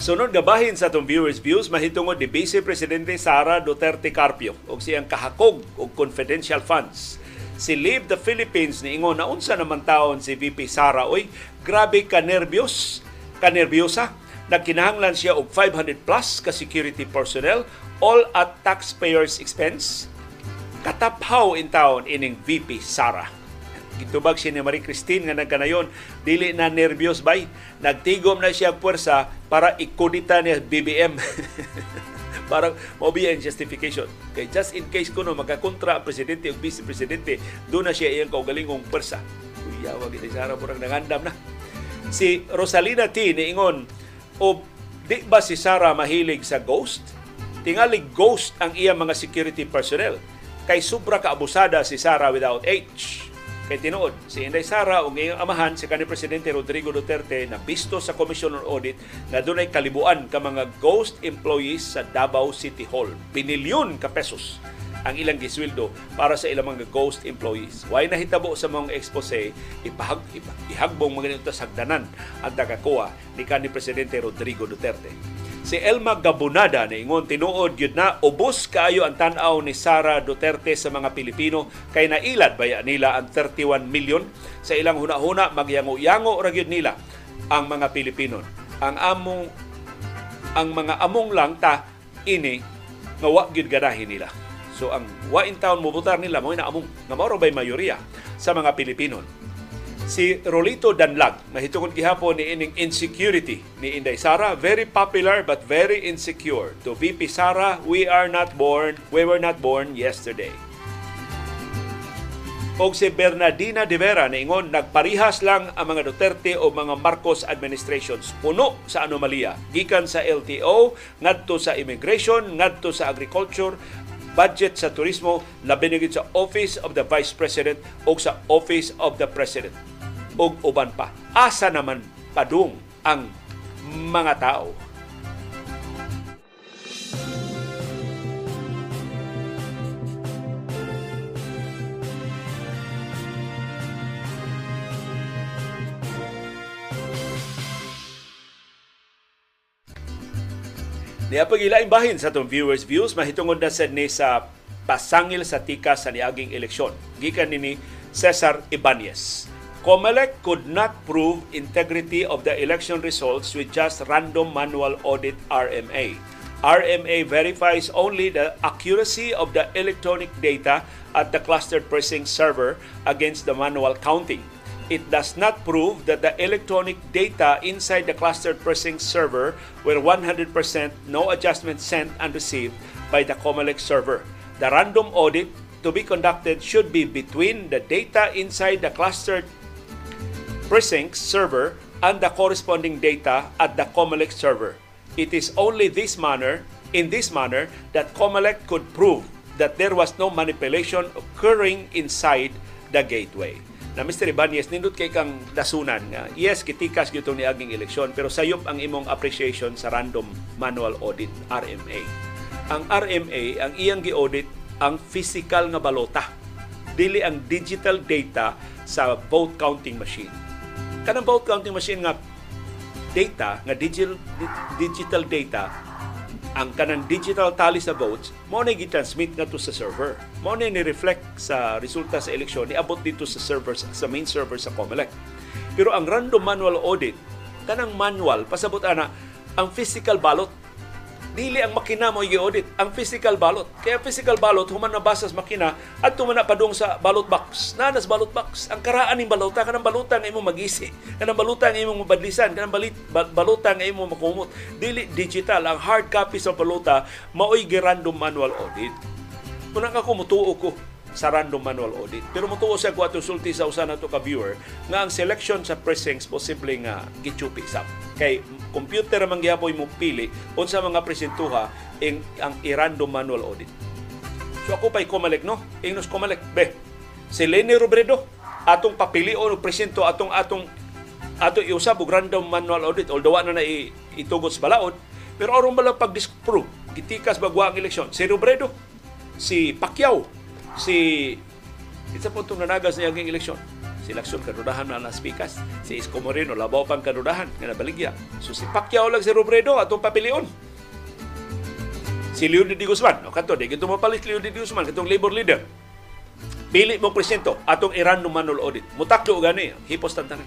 Sunod gabahin sa atong viewers views mahitungod ni Vice Presidente Sara Duterte Carpio og siyang kahakog og confidential funds. Si Leave the Philippines ni ingon na unsa naman taon si VP Sara. Oy grabe ka nervyos ka nervyosa. Nagkinahanglan siya og 500 plus ka security personnel all at taxpayers expense. Kataphaw in town ining VP Sara Gitubag siya ni Marie Christine nga nagkanayon, dili na nervyos bay. Nagtigom na siya puwersa para ikodita niya BBM. Parang mobi justification. Kay just in case kuno makakontra ang presidente o vice presidente, doon na siya iyang kaugalingong pwersa. Uya, wag ito Sara murang nangandam na. Si Rosalina T. niingon, o di ba si Sara mahilig sa ghost? Tingali ghost ang iyang mga security personnel. Kay sobra ka abusada si Sara without H Kay tinuod, si Inday Sara o ngayong amahan si kanhi Presidente Rodrigo Duterte na bisto sa Commission on Audit na dunay kalibuan ka mga ghost employees sa Davao City Hall. Binilyon ka pesos ang ilang gisweldo para sa ilang mga ghost employees. Why nahitabo sa mga expose, ipahag, ihagbong mga nito sagdanan ang tagakuha ni kanhi Presidente Rodrigo Duterte. Si Elma Gabunada na ingon tinuod gyud na ubos kaayo ang tan-aw ni Sara Duterte sa mga Pilipino kay nailad baya nila ang 31 milyon sa ilang hunahuna magyango-yango ra gyud nila ang mga Pilipino. Ang among ang mga among lang ta ini nga wa gyud ganahin nila. So ang wa in town mubutar nila mo na among nga mao mayoriya sa mga Pilipino. Si Rolito Danlag, mahitungod gihapon ni ining insecurity ni Inday Sara, very popular but very insecure. To VP Sara, we are not born, we were not born yesterday. O si Bernardina de Vera niingon nagparihas lang ang mga Duterte o mga Marcos administrations puno sa anomalya gikan sa LTO ngadto sa immigration ngadto sa agriculture budget sa turismo labi sa Office of the Vice President o sa Office of the President ug uban pa. Asa naman padung ang mga tao? Niya pagilaing bahin sa itong viewers views mahitungod na sa ni sa pasangil sa tika sa niaging eleksyon. Gikan nini Cesar Ibanez. COMELEC could not prove integrity of the election results with just random manual audit RMA. RMA verifies only the accuracy of the electronic data at the clustered precinct server against the manual counting. It does not prove that the electronic data inside the clustered precinct server were 100% no adjustments sent and received by the COMELEC server. The random audit to be conducted should be between the data inside the clustered precinct server and the corresponding data at the COMELEC server. It is only this manner, in this manner, that COMELEC could prove that there was no manipulation occurring inside the gateway. Na Mr. Ibanez, nindot kay kang dasunan nga, yes, kitikas gyud ni aging eleksyon, pero sayop ang imong appreciation sa random manual audit, RMA. Ang RMA, ang iyang gi-audit, ang physical nga balota, dili ang digital data sa vote counting machine kanang vote counting machine nga data nga digital digital data ang kanang digital tally sa votes mo na gi-transmit nga to sa server. Mo na ni reflect sa resulta sa eleksyon niabot dito sa server sa main server sa COMELEC. Pero ang random manual audit kanang manual pasabot ana ang physical ballot dili ang makina mo i-audit ang physical ballot kaya physical ballot human na basas makina at tuman na padung sa ballot box nanas ballot box ang karaan ning balota kanang balota nga imo magisi kanang balota nga imo mabadlisan kanang balit balota nga imo makumot dili digital ang hard copy sa balota maoy random manual audit Muna ka ko mutuo ko sa random manual audit. Pero mutuo sa kuwato sulti sa usa nato ka viewer nga ang selection sa precincts posible nga gichupi sab. Kay computer man gihapon mo pili unsa mga presintuha ing ang i-random manual audit. So ako pa'y kumalek no? Ingnos kumalek. Be, si Lenny Robredo atong papili o presinto atong atong ato iusab og random manual audit although na na itugot sa balaod pero aron bala pag disprove gitikas bagwa ang eleksyon si Robredo si Pacquiao si isa po itong nanagas niya ang eleksyon. Si Lacson kadudahan na naspikas. Si Isko Moreno labaw pang kadudahan nga nabaligya. So si Pacquiao lang si Robredo atong papilion. Si Leonid D. Guzman, o kanto, di gito mapalit Leonid D. Guzman, katong labor leader. Pili mong presento atong Iran no manual audit. Mutaklo gani, hipos tantanan.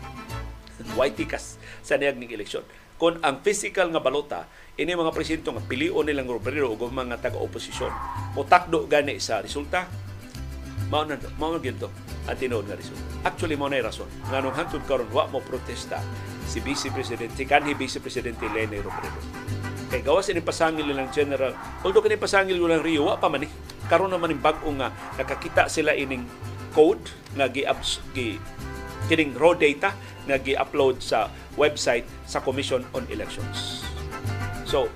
White tikas sa niyag ning eleksyon. Kung ang physical nga balota, ini mga presidente nga pilion nilang Robredo o mga taga-oposisyon, mutakdo gani sa resulta, mao na mao na ang tinuod nga resulta. Actually mao na rason nga nung hantod karon wa mo protesta si Vice President si kanhi Vice Presidente Leni Robredo. Kay gawas ini pasangil nilang general, although kini pasangil nilang Rio wa pa man ni. Karon naman ning bag-o nga nakakita sila ining code nga gi, gi kining raw data nga gi-upload sa website sa Commission on Elections. So,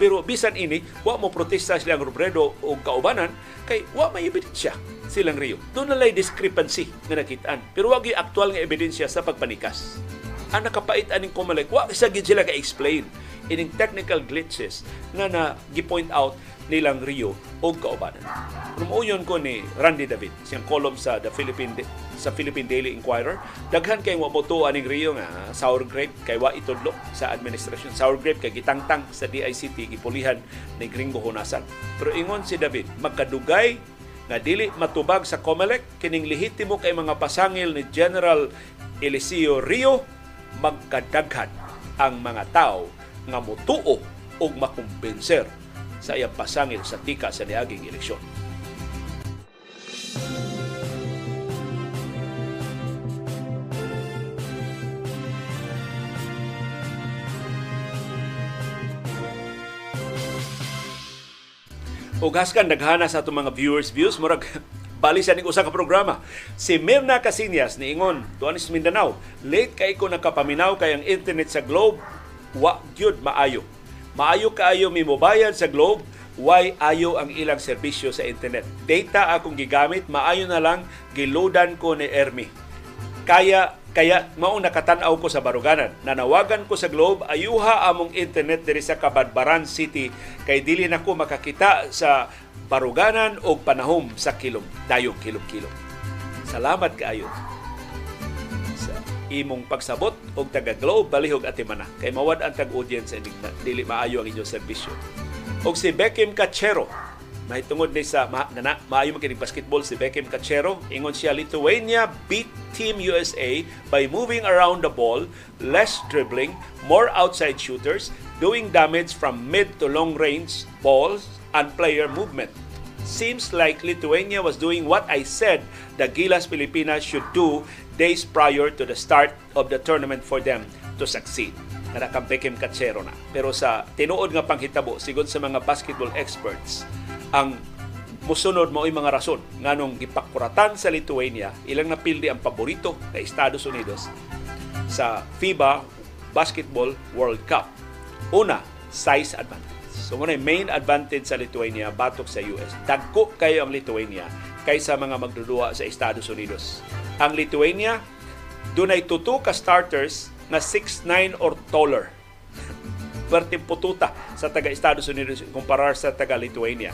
pero bisan ini, wa mo protesta silang Robredo o kaubanan kay wa may ebidensya silang Rio. Doon na discrepancy nga nakitaan. Pero wag aktual nga ebidensya sa pagpanikas. Ang nakapait aning kumalek, wa sa gid sila ka-explain ining technical glitches nga na gi-point out nilang Rio o kaubanan. Rumuyon ko ni Randy David, siyang column sa The Philippine sa Philippine Daily Inquirer. Daghan kay mo moto aning Rio nga sour grape kay wa itudlo sa administrasyon. Sour grape kay gitangtang sa DICT gipulihan ni Gringo Hunasan. Pero ingon si David, magkadugay nga dili matubag sa COMELEC kining lehitimo kay mga pasangil ni General Eliseo Rio magkadaghan ang mga tao nga motuo og makumbinser sa iyang pasangil sa tika sa niaging eleksyon. Ug haskan daghana sa atong mga viewers views murag bali sa ning usa ka programa. Si Mirna Casinas niingon, tuanis Mindanao, late kay ko nakapaminaw kay ang internet sa Globe wa gyud maayo. Maayo kaayo mi mobayad sa Globe, why ayo ang ilang serbisyo sa internet. Data akong gigamit, maayo na lang giloadan ko ni Ermi. Kaya kaya mao nakatan-aw ko sa baruganan. Nanawagan ko sa Globe, ayuha among internet diri sa Kabadbaran City kay dili na ko makakita sa baruganan o panahom sa kilom, dayong kilom-kilom. Salamat kaayo sa imong pagsabot og taga Globe balihog at mana kay mawad ang tag-audience and dili maayo ang inyong serbisyo. Og si Beckham Cachero mahitungod ni sa ma, na, maayo man basketball si Beckham Cachero ingon siya Lithuania beat Team USA by moving around the ball, less dribbling, more outside shooters, doing damage from mid to long range balls and player movement. Seems like Lithuania was doing what I said the Gilas Pilipinas should do days prior to the start of the tournament for them to succeed. Nakakampekim katsero na. Pero sa tinuod nga panghitabo, sigod sa mga basketball experts, ang musunod mo mga rason nganong gipakuratan sa Lithuania ilang napildi ang paborito na Estados Unidos sa FIBA Basketball World Cup. Una, size advantage. So muna main advantage sa Lithuania batok sa US. Dagko kayo ang Lithuania kaysa mga magdudua sa Estados Unidos. Ang Lithuania dunay tuto ka starters na 6'9 or taller. Pwerte pututa sa taga Estados Unidos kumparar sa taga Lithuania.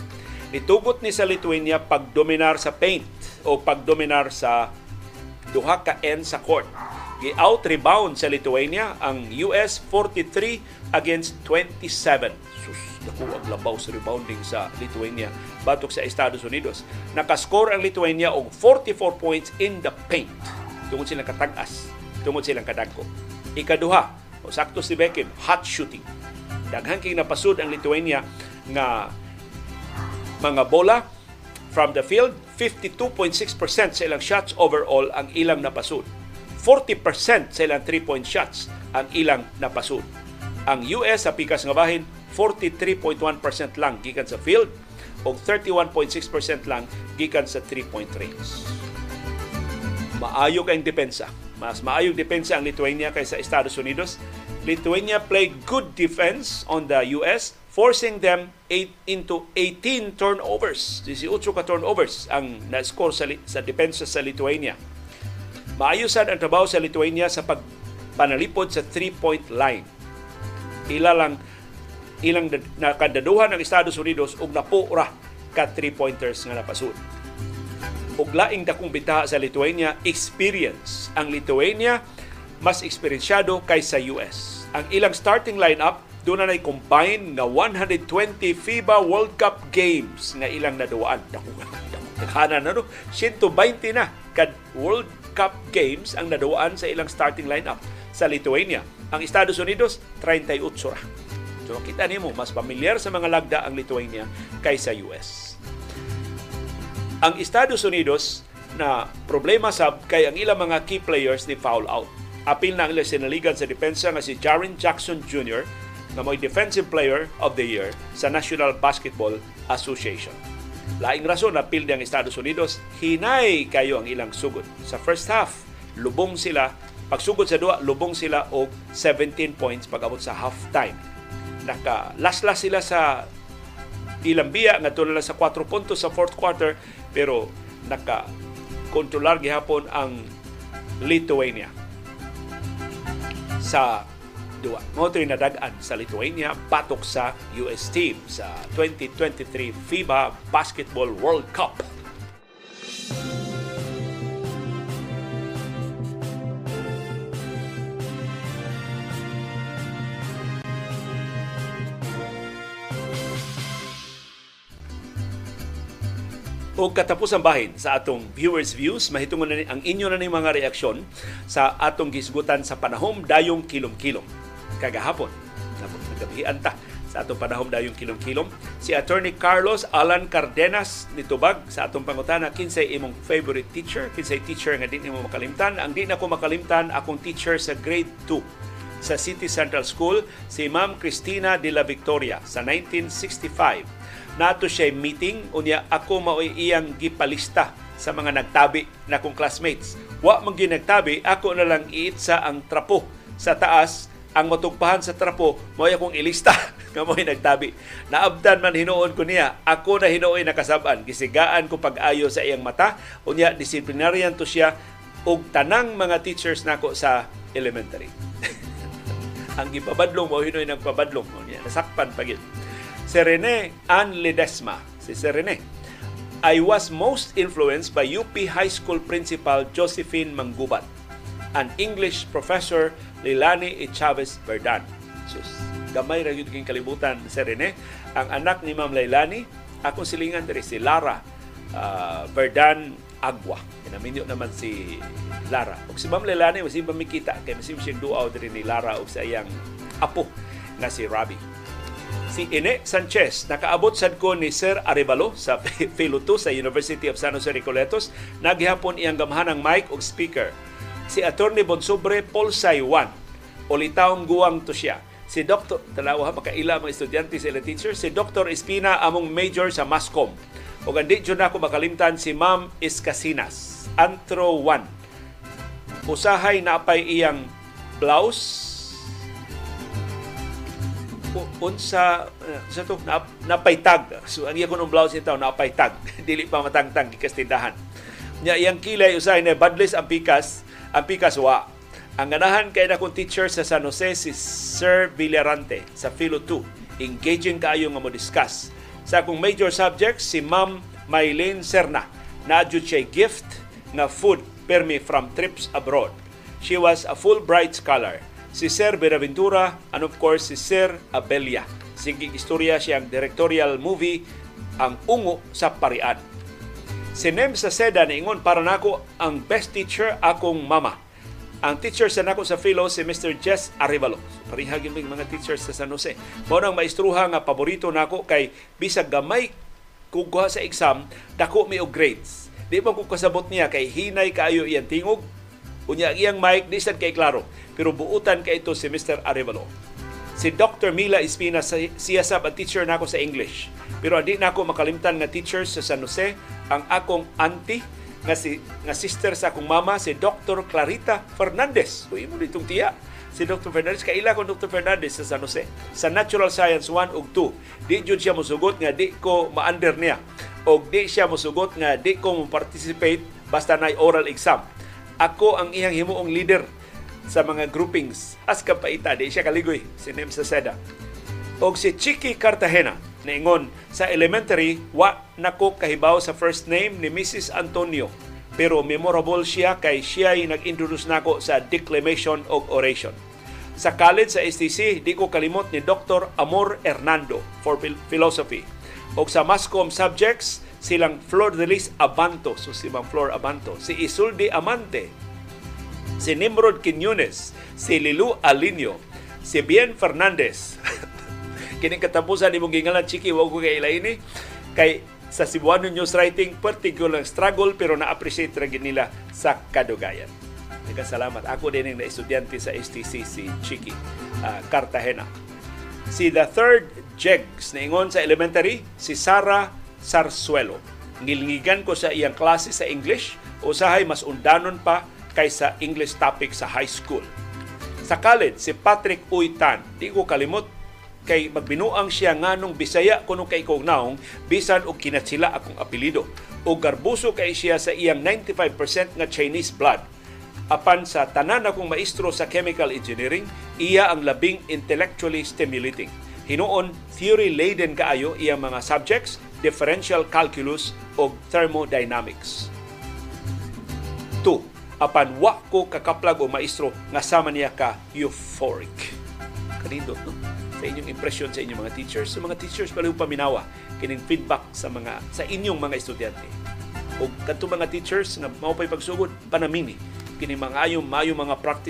Nitugot ni sa Lithuania pagdominar sa paint o pagdominar sa duha ka end sa court. Gi-out rebound sa Lithuania ang US 43 against 27. Sus, naku ang labaw sa rebounding sa Lithuania batok sa Estados Unidos. Nakascore ang Lithuania og 44 points in the paint. Tungod silang katag-as, tungod silang kadagko. Ikaduha, o sakto si Beckham, hot shooting. Daghang king napasud ang Lithuania nga mga bola from the field, 52.6% sa ilang shots overall ang ilang napasud. 40% sa ilang 3-point shots ang ilang napasud. Ang US sa pikas nga bahin, 43.1% lang gikan sa field o 31.6% lang gikan sa 3-point range. Maayo kayong depensa. Mas maayong depensa ang Lithuania kaysa Estados Unidos. Lithuania played good defense on the US, forcing them eight into 18 turnovers. 18 ka turnovers ang na-score sa, sa depensa sa Lithuania. Maayusan ang trabaho sa Lithuania sa pagpanalipod sa three-point line. Ila lang ilang nakadaduhan ng Estados Unidos ug napura ka three-pointers nga napasud. Ug laing dakong bitaha sa Lithuania, experience. Ang Lithuania mas eksperyensyado kaysa US. Ang ilang starting lineup doon na combine nga 120 FIBA World Cup games nga ilang naduaan. Dako Naghanan na no. 120 na kad World Cup games ang naduaan sa ilang starting lineup sa Lithuania. Ang Estados Unidos, 38 ra. So kita nimo mas pamilyar sa mga lagda ang Lithuania kaysa US. Ang Estados Unidos na problema sa kay ang ilang mga key players ni foul out. Apil na ang sinaligan sa depensa nga si Jaren Jackson Jr. na mo'y Defensive Player of the Year sa National Basketball Association. Laing rason na pilde ang Estados Unidos, hinay kayo ang ilang sugod. Sa first half, lubong sila, pagsugod sa duwa, lubong sila og 17 points pag-abot sa halftime. Naka-laslas sila sa ilang biya nga tulad sa 4 puntos sa fourth quarter pero naka kontrolar gihapon ang Lithuania sa duwa. Mo nadagan sa Lithuania patok sa US team sa 2023 FIBA Basketball World Cup. O katapos ang bahin sa atong viewers views mahitungon na ni, ang inyo na ni mga reaksyon sa atong gisgutan sa panahom dayong kilom-kilom. Kagahapon nagabihian ta sa atong panahom dayong kilom-kilom si attorney Carlos Alan Cardenas nitubag sa atong pangutana kinsay imong favorite teacher? Kinsay teacher nga di nimo makalimtan? Ang di na ko makalimtan akong teacher sa grade 2 sa City Central School si Ma'am Cristina de la Victoria sa 1965 nato siya meeting unya ako mao'y iyang gipalista sa mga nagtabi na kong classmates. Wa man gyud nagtabi, ako na lang iitsa ang trapo sa taas ang matugpahan sa trapo mo akong ilista nga mo'y nagtabi. Naabdan man hinuon ko niya, ako na hinuoy nakasab-an. Gisigaan ko pag-ayo sa iyang mata, unya disciplinarian to siya og tanang mga teachers nako sa elementary. ang gipabadlong mo hinuoy nagpabadlong mo niya. Nasakpan pa gyud. Si Rene Ann Ledesma, si Sir Rene, I was most influenced by UP High School Principal Josephine Manggubat and English Professor Leilani E. Chavez Verdan. Sus, gamay ra yun kalibutan si Rene. Ang anak ni Ma'am Leilani, akong silingan diri si Lara uh, Verdan Agwa. Kinaminyo naman si Lara. Ug si Ma'am Leilani, wasi ba mikita kay masim siyang duaw diri ni Lara ug sa iyang apo nga si Robbie si Ine Sanchez. Nakaabot sad ko ni Sir Arevalo sa Philo 2 sa University of San Jose Recoletos. Naghihapon iyang gamhanang mic ug speaker. Si Attorney Bonsobre Paul Saywan. Ulitaong guwang to siya. Si Dr. Talawa makaila mga estudyante sa teacher. Si Dr. Espina among major sa Mascom. O gandi dyan ako makalimtan si Ma'am Iscasinas. Antro 1. Usahay na pay iyang blouse unsa uh, sa to na, napaytag. So ang iya kunong blouse ito napaytag. Dili pa matangtang gikas tindahan. Nya iyang kilay usay na badless ang pikas ang pikas wa. Ang ganahan kay na kong teacher sa San Jose si Sir Villarante sa Philo 2 engaging kaayo nga mo discuss. Sa akong major subjects si Ma'am Maylene Serna. Na siya gift nga food permi from trips abroad. She was a Fulbright scholar si Sir Benaventura and of course si Sir Abelia. Sige istorya siyang directorial movie ang ungo sa parian. Si Nem sa Seda niingon para nako ang best teacher akong mama. Ang teacher sa nako sa philo si Mr. Jess Arevalo. Parihag yung mga teachers sa San Jose. Mao nang maistruha nga paborito nako kay bisag gamay kukuha sa exam, dako mi og grades. Di ba ko kasabot niya kay hinay kaayo iyang tingog Unya iyang mic di sad kay klaro, pero buutan kay ito si Mr. Arevalo. Si Dr. Mila Espina siya sab ang teacher nako sa English. Pero di nako makalimtan nga teacher sa San Jose ang akong auntie nga si nga sister sa akong mama si Dr. Clarita Fernandez. Uy mo ditong tiya. Si Dr. Fernandez kaila ko Dr. Fernandez sa San Jose. Sa Natural Science 1 ug 2, di jud siya mosugot nga di ko ma-under niya. O di siya mosugot nga di ko mo participate basta na oral exam ako ang iyang himuong leader sa mga groupings. As kapaita, di siya kaligoy, si Nem Seda. O si Chiki Cartagena, naingon, sa elementary, wa nako kahibaw sa first name ni Mrs. Antonio. Pero memorable siya kay siya nag-introduce nako sa declamation o oration. Sa college sa STC, di ko kalimot ni Dr. Amor Hernando for philosophy. O sa Mascom subjects, silang Flor de Lis Abanto, so si Ma'am Flor Abanto, si Isulde Amante, si Nimrod Quiñones, si Lilu Alinio, si Bien Fernandez. Kining katapusan ni gingalan, Chiki, wag ko kay ini kay sa Cebuano News Writing, particular struggle pero na-appreciate ra nila sa kadugayan. Nagkasalamat. Ako din ang estudyante sa STC, si Chiki uh, Cartagena. Si the third Jegs, naingon sa elementary, si Sara Sarsuelo. Ngilngigan ko sa iyang klase sa English, usahay mas undanon pa kaysa English topic sa high school. Sa college, si Patrick Uytan, di ko kalimot kay magbinuang siya nganong Bisaya kuno kay kong naong bisan og kinatsila akong apelido o garbuso kay siya sa iyang 95% nga Chinese blood apan sa tanan akong maestro sa chemical engineering iya ang labing intellectually stimulating hinuon theory laden kaayo iyang mga subjects differential calculus o thermodynamics. 2. Apan wa ko kakaplag o maestro nga sama niya ka euphoric. Kanindot, no? Sa inyong impression sa inyong mga teachers. Sa mga teachers, pala paminawa kining feedback sa mga sa inyong mga estudyante. O kadto mga teachers nga mao pay pagsugod panamini kini mga ayong mayo mga practice